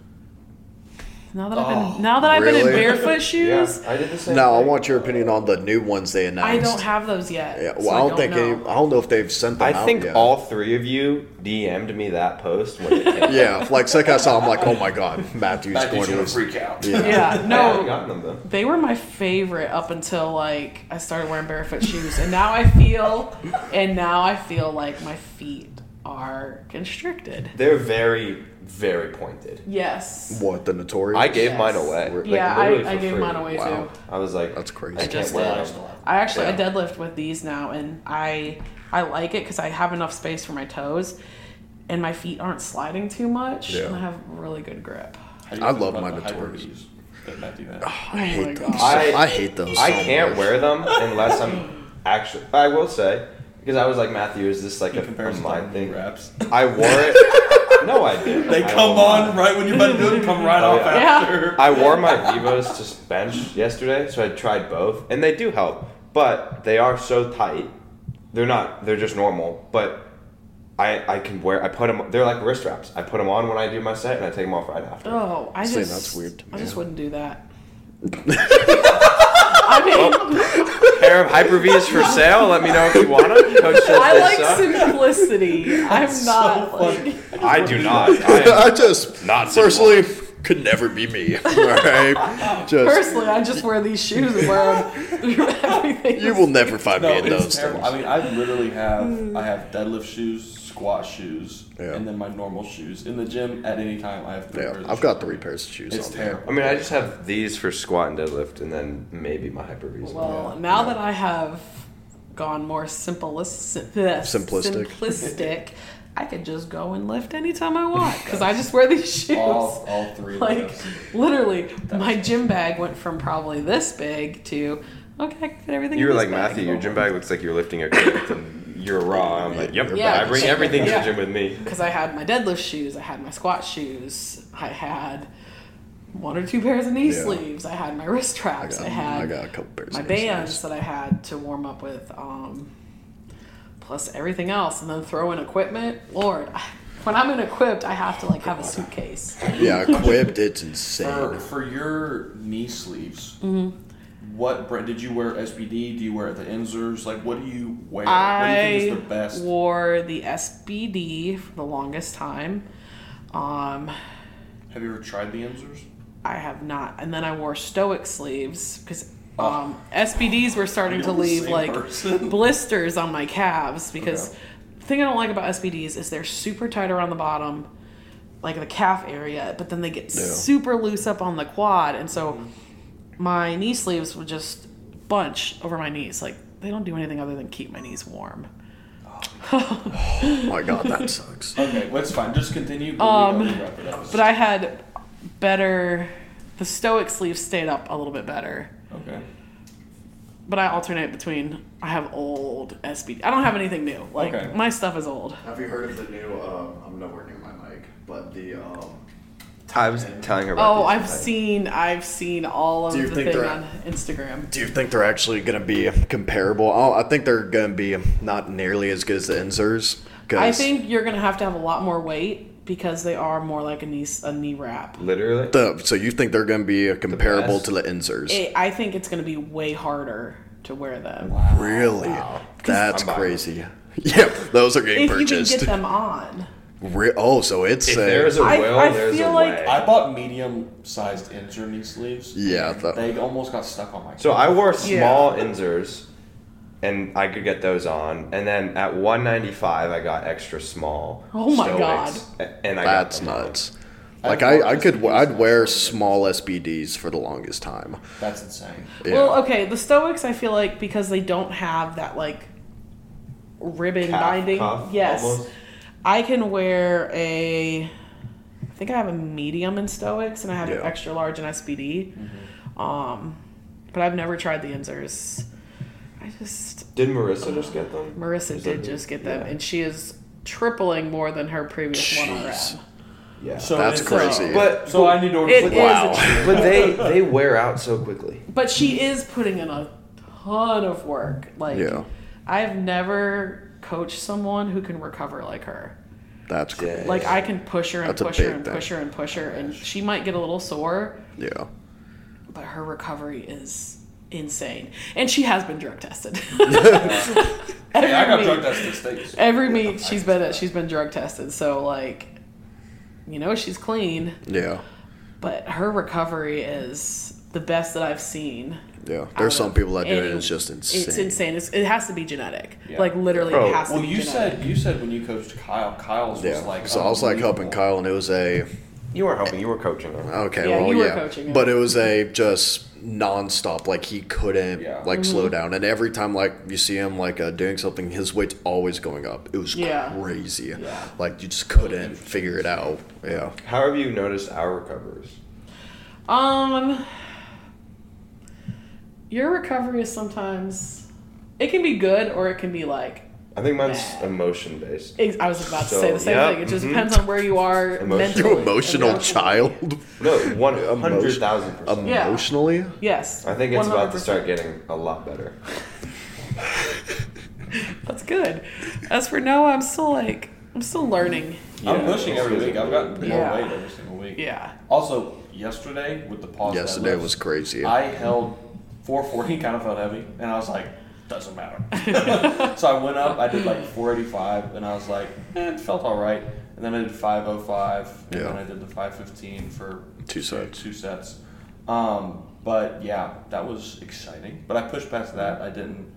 Speaker 2: Now that I've been
Speaker 3: Oh,
Speaker 2: now that I've been in
Speaker 4: really?
Speaker 2: barefoot <laughs>
Speaker 1: Yeah,
Speaker 2: shoes,
Speaker 1: I did the same.
Speaker 4: Now I
Speaker 1: thing.
Speaker 4: want your opinion on the new ones they announced.
Speaker 2: I don't have those yet.
Speaker 4: Yeah.
Speaker 2: so
Speaker 4: Well, I don't think
Speaker 2: know.
Speaker 4: any. I don't know if they've sent them
Speaker 1: I
Speaker 4: out
Speaker 1: think
Speaker 4: yet.
Speaker 1: all three of you DM'd me that post when it came.
Speaker 4: Yeah. Like second I saw, I'm like, oh my god, Matthew's,
Speaker 3: Matthew's
Speaker 4: going to
Speaker 3: gonna
Speaker 4: his.
Speaker 3: freak out.
Speaker 4: Yeah.
Speaker 2: Yeah,
Speaker 1: I haven't
Speaker 2: no,
Speaker 1: gotten them though.
Speaker 2: they were my favorite up until like I started wearing barefoot shoes, and now I feel, and now I feel like my feet are constricted.
Speaker 1: They're very, very pointed.
Speaker 2: Yes.
Speaker 4: What the notorious?
Speaker 1: I gave
Speaker 2: Yes.
Speaker 1: mine away. Like,
Speaker 2: Yeah, I, I gave
Speaker 1: free.
Speaker 2: mine away
Speaker 4: Wow.
Speaker 2: too.
Speaker 1: I was like,
Speaker 4: That's crazy.
Speaker 1: I
Speaker 2: I
Speaker 1: can't
Speaker 2: just
Speaker 1: wear
Speaker 2: did. I actually I deadlift with these now, and I I like it because I have enough space for my toes, and my feet aren't sliding too much,
Speaker 4: Yeah.
Speaker 2: and I have really good grip.
Speaker 3: How do you
Speaker 4: I love my
Speaker 3: the
Speaker 4: Notorious.
Speaker 3: Hyper-Vs that Matthew had?
Speaker 4: I
Speaker 2: Oh
Speaker 4: hate those.
Speaker 1: I-
Speaker 4: I, hate those.
Speaker 1: I can't
Speaker 4: much.
Speaker 1: wear them unless I'm <laughs> actually. I will say because I was like Matthew, is this like
Speaker 3: He
Speaker 1: a,
Speaker 3: compares
Speaker 1: a
Speaker 3: it
Speaker 1: mind thing?
Speaker 3: wraps.
Speaker 1: I wore <laughs> it. No, I did.
Speaker 3: They
Speaker 1: I
Speaker 3: come on
Speaker 1: mine.
Speaker 3: right when you're about to do it, come right
Speaker 1: Oh,
Speaker 3: off
Speaker 1: yeah.
Speaker 2: Yeah.
Speaker 3: after.
Speaker 1: I wore my Vivos to bench yesterday, so I tried both, and they do help, but they are so tight. They're not. They're just normal, but. I, I can wear I put them they're like wrist wraps I put them on when I do my set and I take them off right after
Speaker 2: Oh, I
Speaker 4: See,
Speaker 2: just
Speaker 4: that's weird to
Speaker 2: I just wouldn't do that. <laughs> I mean,
Speaker 1: pair of Hyper V's for sale let me know if you want them Coach says
Speaker 2: I
Speaker 1: they
Speaker 2: like
Speaker 1: suck.
Speaker 2: simplicity. I'm not like
Speaker 1: I do <laughs> not I am
Speaker 4: I just
Speaker 1: Not
Speaker 4: personally could never be me. All right. Just
Speaker 2: personally. I just wear these shoes and wear them <laughs> everything.
Speaker 4: you will never find
Speaker 3: No,
Speaker 4: me in
Speaker 3: it's
Speaker 4: those
Speaker 3: terrible.
Speaker 4: things.
Speaker 3: I mean, I literally have I have deadlift shoes, squat shoes,
Speaker 4: Yeah.
Speaker 3: and then my normal shoes. In the gym, at any time, I have three
Speaker 4: Yeah,
Speaker 3: pairs of
Speaker 4: I've got three pairs of shoes
Speaker 3: It's
Speaker 4: on.
Speaker 3: terrible.
Speaker 1: I mean, I just have these for squat and deadlift, and then maybe my hyper V's.
Speaker 2: Well,
Speaker 3: Yeah.
Speaker 2: now that I have gone more simplistic,
Speaker 4: Simplistic.
Speaker 2: simplistic, I could just go and lift anytime I <laughs> want because I just wear these shoes.
Speaker 3: All, all three
Speaker 2: like
Speaker 3: those.
Speaker 2: literally, my gym bag went from probably this big to okay, I can fit everything.
Speaker 1: you
Speaker 2: in
Speaker 1: were like. Matthew. Your gym bag looks like you're lifting a crate, and you're raw. I'm like, yep.
Speaker 2: Yeah.
Speaker 1: I bring everything to the gym with me.
Speaker 2: because I had my deadlift shoes, I had my squat shoes, I had one or two pairs of knee
Speaker 4: Yeah.
Speaker 2: sleeves, I had my wrist
Speaker 4: I
Speaker 2: straps,
Speaker 4: got,
Speaker 2: I had
Speaker 4: I got a couple pairs.
Speaker 2: my
Speaker 4: of
Speaker 2: bands
Speaker 4: things.
Speaker 2: that I had to warm up with, um, plus everything else, and then throw in equipment. Lord, when I'm in equipped, I have to like have a suitcase.
Speaker 4: Yeah, equipped. It's
Speaker 3: For,
Speaker 4: insane.
Speaker 3: for your knee sleeves,
Speaker 2: Mm-hmm.
Speaker 3: What brand did you wear? SBD? Do you wear the Inzers? Like, what do you wear? what do you
Speaker 2: I
Speaker 3: think is the best?
Speaker 2: wore the SBD for the longest time. Um,
Speaker 3: Have you ever tried the Inzers?
Speaker 2: I have not, and then I wore Stoic sleeves because
Speaker 3: Oh.
Speaker 2: um, SBDs were starting to leave like
Speaker 3: person. <laughs>
Speaker 2: blisters on my calves because
Speaker 3: Okay.
Speaker 2: the thing I don't like about SBDs is they're super tight around the bottom, like the calf area, but then they get
Speaker 4: Yeah.
Speaker 2: super loose up on the quad, and so
Speaker 3: Mm-hmm.
Speaker 2: My knee sleeves would just bunch over my knees. Like they don't do anything other than keep my knees warm.
Speaker 4: Oh my god, that <laughs> sucks.
Speaker 3: Okay, that's fine. Just continue.
Speaker 2: Um,
Speaker 3: we wrap it up.
Speaker 2: But I had better. The Stoic sleeves stayed up a little bit better.
Speaker 3: okay.
Speaker 2: But I alternate between. I have old SBD. I don't have anything new. Like
Speaker 3: Okay.
Speaker 2: my stuff is old.
Speaker 4: Have you heard of the new? Uh, I'm nowhere near my mic, but the. Um,
Speaker 1: I was telling her about.
Speaker 2: Oh, I've
Speaker 1: today.
Speaker 2: seen. I've seen all of
Speaker 4: Do you
Speaker 2: the
Speaker 4: think
Speaker 2: thing on Instagram.
Speaker 4: do you think they're actually going to be comparable? Oh, I think they're going to be not nearly as good as the Inzers. 'cause-
Speaker 2: I think you're gonna have to have a lot more weight because they are more like a knee a knee wrap.
Speaker 1: Literally.
Speaker 4: The, so you think they're going to be comparable
Speaker 1: best.
Speaker 4: to the Inzers?
Speaker 2: It, I think it's gonna be way harder to wear them.
Speaker 4: Really? That's
Speaker 1: I'm buying
Speaker 4: crazy. <laughs> Yeah, those are getting
Speaker 2: If you can get them on.
Speaker 4: Re- oh, so it's
Speaker 1: If
Speaker 4: a
Speaker 1: there's a
Speaker 2: I-
Speaker 1: will,
Speaker 2: I
Speaker 1: there's
Speaker 2: feel
Speaker 1: a
Speaker 2: like-
Speaker 1: way.
Speaker 3: I bought medium-sized Inzer knee sleeves.
Speaker 4: yeah. The,
Speaker 3: They almost got stuck on my.
Speaker 1: So I wore
Speaker 2: Yeah.
Speaker 1: small Inzers, and I could get those on. And then at 195, I got extra small.
Speaker 2: Oh my
Speaker 1: Stoics,
Speaker 2: God.
Speaker 1: And I
Speaker 4: that's
Speaker 1: got them on.
Speaker 4: nuts. Like
Speaker 3: have
Speaker 4: I, I could I'd wear small SBDs for the longest time.
Speaker 3: That's insane.
Speaker 4: Yeah.
Speaker 2: Well, okay, the Stoics, I feel like because they don't have that like ribbon
Speaker 1: Calf,
Speaker 2: binding.
Speaker 1: cuff,
Speaker 2: yes,
Speaker 1: almost.
Speaker 2: I can wear a. I think I have a medium in Stoics, and I have an extra large in SBD.
Speaker 3: Mm-hmm.
Speaker 2: Um, but I've never tried the Inzers. I just
Speaker 1: Did Marissa just get them?
Speaker 2: Marissa did
Speaker 1: that the-
Speaker 2: just get them,
Speaker 1: yeah.
Speaker 2: and she is tripling more than her previous one
Speaker 4: Jeez.
Speaker 2: RM.
Speaker 1: Yeah.
Speaker 3: So
Speaker 4: That's
Speaker 3: it's-
Speaker 4: crazy.
Speaker 1: but
Speaker 3: So I need to order.
Speaker 2: It
Speaker 3: some-
Speaker 2: is
Speaker 4: Wow. <laughs>
Speaker 1: but they they wear out so quickly.
Speaker 2: But she is putting in a ton of work. Like,
Speaker 4: Yeah.
Speaker 2: I've never coached someone who can recover like her.
Speaker 4: That's great.
Speaker 2: Like, I can push her and
Speaker 4: That's
Speaker 2: push her and
Speaker 4: thing.
Speaker 2: push her and push her, and she might get a little sore,
Speaker 4: Yeah.
Speaker 2: but her recovery is insane. And she has been drug tested. <laughs> every,
Speaker 3: Hey, I got
Speaker 2: meet,
Speaker 3: drug tested states.
Speaker 2: every meet she's been at, she's been drug tested. So like, you know, she's clean,
Speaker 4: Yeah.
Speaker 2: but her recovery is the best that I've seen.
Speaker 4: Yeah. There's some people that do it and it's just insane.
Speaker 2: It's insane. It's, it has to be genetic.
Speaker 3: Yeah.
Speaker 2: Like literally,
Speaker 1: Bro,
Speaker 2: it has to be.
Speaker 3: Well,
Speaker 2: be
Speaker 3: you
Speaker 2: genetic.
Speaker 3: said you said when you coached Kyle, Kyle's was like.
Speaker 4: so I was like helping
Speaker 3: unbelievable.
Speaker 4: Kyle and it was a
Speaker 1: You weren't helping. You were coaching them.
Speaker 4: okay,
Speaker 2: Yeah,
Speaker 4: well
Speaker 2: you were
Speaker 4: yeah.
Speaker 2: coaching him.
Speaker 4: But it was a just nonstop. Like he couldn't
Speaker 3: Yeah.
Speaker 4: like
Speaker 2: Mm-hmm.
Speaker 4: slow down. And every time like you see him like uh, doing something, his weight's always going up. It was
Speaker 2: Yeah.
Speaker 4: crazy.
Speaker 2: Yeah.
Speaker 4: Like you just couldn't figure it out. Yeah.
Speaker 1: How have you noticed our recoveries?
Speaker 2: Um, your recovery is sometimes it can be good or it can be like.
Speaker 1: I think mine's
Speaker 2: Bad.
Speaker 1: emotion based.
Speaker 2: I was about to
Speaker 1: So,
Speaker 2: say the same
Speaker 1: yeah,
Speaker 2: thing. It just
Speaker 1: mhm.
Speaker 2: depends on where you are
Speaker 1: Emotional.
Speaker 2: mentally.
Speaker 4: You emotional child.
Speaker 1: No, one <laughs> hundred thousand percent.
Speaker 2: Yeah.
Speaker 4: Emotionally?
Speaker 2: Yes,
Speaker 1: I think it's about to start getting a lot better. <laughs>
Speaker 2: That's good. As for Noah, I'm still like I'm still learning.
Speaker 3: I'm pushing every week. I've gotten more
Speaker 2: Yeah.
Speaker 3: weight every single week.
Speaker 2: Yeah.
Speaker 3: Also, yesterday with the pause.
Speaker 4: Yesterday
Speaker 3: deadlifts,
Speaker 4: was crazy.
Speaker 3: I held 440, <laughs> kind of felt heavy, and I was like, doesn't matter. <laughs> so I went up, I did like 485, and I was like, eh, it felt all right. And then I did 505, and
Speaker 4: Yeah.
Speaker 3: then I did the 515 for
Speaker 4: Two sets.
Speaker 3: Two sets. Um, but yeah, that was exciting. But I pushed past that. I didn't.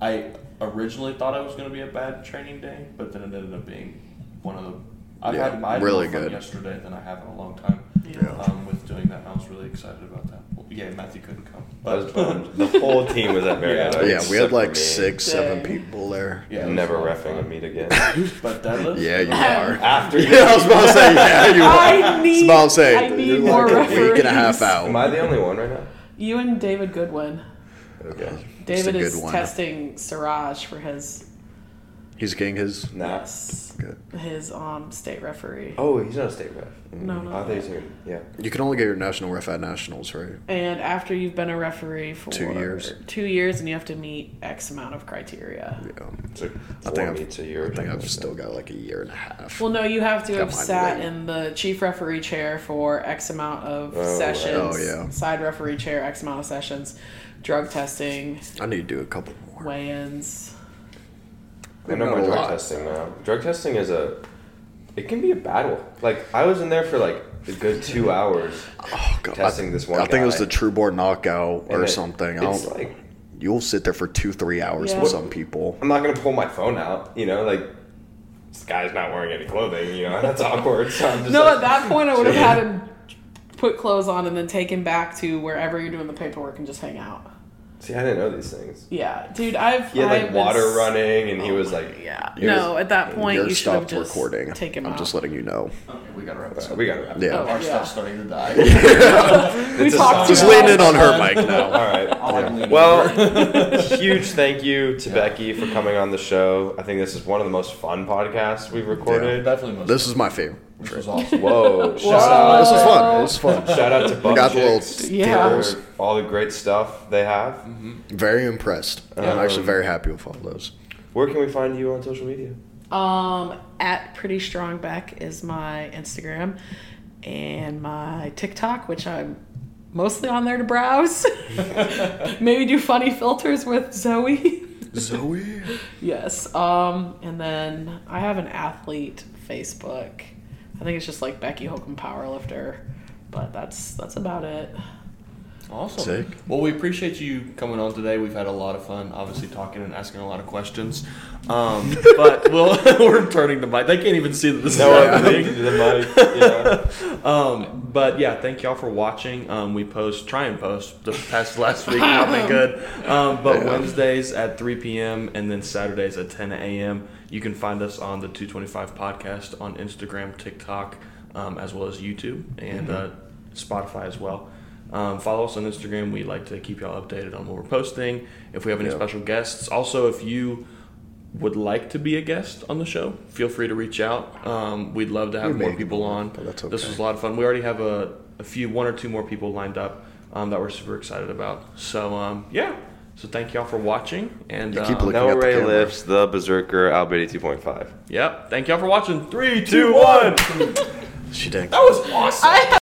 Speaker 3: I originally thought it was going to be a bad training day, but then it ended up being one of the. I've
Speaker 4: Yeah,
Speaker 3: had I had
Speaker 4: really good.
Speaker 3: yesterday than I have in a long time.
Speaker 2: Yeah.
Speaker 3: Um, with doing that, and I was really excited about that. Well, yeah, Matthew couldn't come.
Speaker 1: I was bummed. The whole team was at Marietta.
Speaker 3: Yeah.
Speaker 4: yeah, we had like
Speaker 1: me.
Speaker 4: six, seven
Speaker 2: Dang.
Speaker 4: people there.
Speaker 3: Yeah,
Speaker 1: I'm never
Speaker 3: a lot
Speaker 1: refing a meet again.
Speaker 3: But deadlift.
Speaker 4: Yeah, you are. <laughs>
Speaker 1: After
Speaker 4: Yeah, I was about to say, yeah, you <laughs> are.
Speaker 2: I
Speaker 4: I was
Speaker 2: need.
Speaker 4: about say,
Speaker 2: I need
Speaker 4: you're
Speaker 2: more
Speaker 4: like a week and a half
Speaker 2: referees.
Speaker 4: out.
Speaker 1: Am I the only one right now?
Speaker 2: You and David Goodwin.
Speaker 1: Okay.
Speaker 2: David is
Speaker 4: one.
Speaker 2: testing Siraj for his
Speaker 4: He's getting his.
Speaker 1: Nah.
Speaker 4: Good.
Speaker 2: his um state referee.
Speaker 1: Oh, he's not a state ref.
Speaker 2: No, no.
Speaker 1: I thought he was here. Yeah.
Speaker 4: You can only get your national ref at nationals, right?
Speaker 2: And after you've been a referee for
Speaker 4: Two years.
Speaker 2: two years, and you have to meet X amount of criteria.
Speaker 4: Yeah.
Speaker 1: So
Speaker 4: I think I've,
Speaker 1: meets a year.
Speaker 4: I think I've still got like a year and a half.
Speaker 2: Well, no, you have to
Speaker 4: Got
Speaker 2: have
Speaker 4: mine
Speaker 2: sat
Speaker 4: late.
Speaker 2: in the chief referee chair for X amount of
Speaker 1: Oh, right.
Speaker 2: sessions.
Speaker 4: Oh, yeah.
Speaker 2: Side referee chair, X amount of sessions. Drug testing,
Speaker 4: I need to do a couple more.
Speaker 2: weigh-ins.
Speaker 1: I know
Speaker 4: Not
Speaker 1: my drug
Speaker 4: lot.
Speaker 1: testing now. Drug testing is a. It can be a battle. Like I was in there for like a good two hours
Speaker 4: Oh, God.
Speaker 1: testing this one.
Speaker 4: I think it was the True Born knockout
Speaker 1: and
Speaker 4: or
Speaker 1: it-
Speaker 4: something. I
Speaker 1: It's
Speaker 4: don't,
Speaker 1: like
Speaker 4: you'll sit there for two, three hours
Speaker 2: Yeah.
Speaker 4: with some people.
Speaker 1: I'm not gonna pull my phone out. You know, like this guy's not wearing any clothing. You know, <laughs> that's awkward. So I'm just
Speaker 2: No,
Speaker 1: like,
Speaker 2: at that point, I <laughs> would have had him put clothes on and then take him back to wherever you're doing the paperwork and just hang out.
Speaker 1: See, I didn't know these things.
Speaker 2: Yeah, dude, I've
Speaker 1: He had
Speaker 2: I've
Speaker 1: like
Speaker 2: been
Speaker 1: water running, and he was oh like,
Speaker 2: Yeah,
Speaker 4: You're-
Speaker 2: no, at that point
Speaker 4: You're
Speaker 2: you should have
Speaker 4: stopped
Speaker 2: just
Speaker 4: recording.
Speaker 2: take him
Speaker 4: I'm
Speaker 2: out.
Speaker 4: just letting you know.
Speaker 3: Okay, we gotta wrap this up.
Speaker 1: "We gotta wrap."
Speaker 4: Yeah.
Speaker 2: Oh,
Speaker 3: Our
Speaker 2: yeah.
Speaker 3: stuff's starting to die. <laughs>
Speaker 2: we talked.
Speaker 4: Just
Speaker 2: too
Speaker 4: lean in on her mic now.
Speaker 1: All right.
Speaker 3: I'll like lean
Speaker 1: Well, <laughs> huge thank you to Becci for coming on the show. I think this is one of the most fun podcasts we've recorded.
Speaker 3: Definitely most.
Speaker 4: This is my favorite.
Speaker 3: This was awesome.
Speaker 1: Whoa! Shout
Speaker 2: Whoa.
Speaker 1: out!
Speaker 4: This was fun. It was fun.
Speaker 1: Shout out to Buck
Speaker 4: got the little
Speaker 2: Yeah.
Speaker 1: for all the great stuff they have.
Speaker 4: Very impressed. I'm
Speaker 1: Um,
Speaker 4: actually very happy with all those.
Speaker 1: Where can we find you on social media?
Speaker 2: Um, at Pretty Strong Bec is my Instagram, and my TikTok, which I'm mostly on there to browse. <laughs> Maybe do funny filters with Zoe.
Speaker 4: Zoe. <laughs>
Speaker 2: yes. Um, and then I have an athlete Facebook. I think it's just like Becci Holcomb Powerlifter, but that's that's about it.
Speaker 3: Awesome.
Speaker 4: Sick.
Speaker 3: Well, we appreciate you coming on today. We've had a lot of fun, obviously talking and asking a lot of questions. Um, <laughs> but we'll, <laughs> we're turning the mic. They can't even see that this
Speaker 1: No,
Speaker 3: is
Speaker 1: I
Speaker 3: happening.
Speaker 1: think the mic. Yeah. <laughs>
Speaker 3: Um, but yeah, thank y'all for watching. Um, we post, try and post. The past last week not been good. Um, but
Speaker 4: Yeah.
Speaker 3: Wednesdays at 3 p.m. and then Saturdays at 10 a.m. You can find us on the 225 podcast on Instagram, TikTok, um, as well as YouTube and uh, Spotify as well. Um, follow us on Instagram. We like to keep y'all updated on what we're posting. If we have any
Speaker 4: Yeah.
Speaker 3: special guests, also if you would like to be a guest on the show, feel free to reach out. Um, we'd love to have more people on.
Speaker 4: that's
Speaker 3: This was a lot of fun. We already have a, a few, one or two more people lined up um, that we're super excited about. So um, yeah, so thank y'all for watching. And
Speaker 4: You keep
Speaker 3: um,
Speaker 4: looking
Speaker 1: Noah
Speaker 4: at the
Speaker 1: Ray
Speaker 4: camera.
Speaker 1: lifts the Berserker Albany 2.5.
Speaker 3: yep, thank y'all for watching. Three,
Speaker 1: Two, one.
Speaker 3: one. <laughs>
Speaker 4: She did.
Speaker 3: That was awesome. <laughs>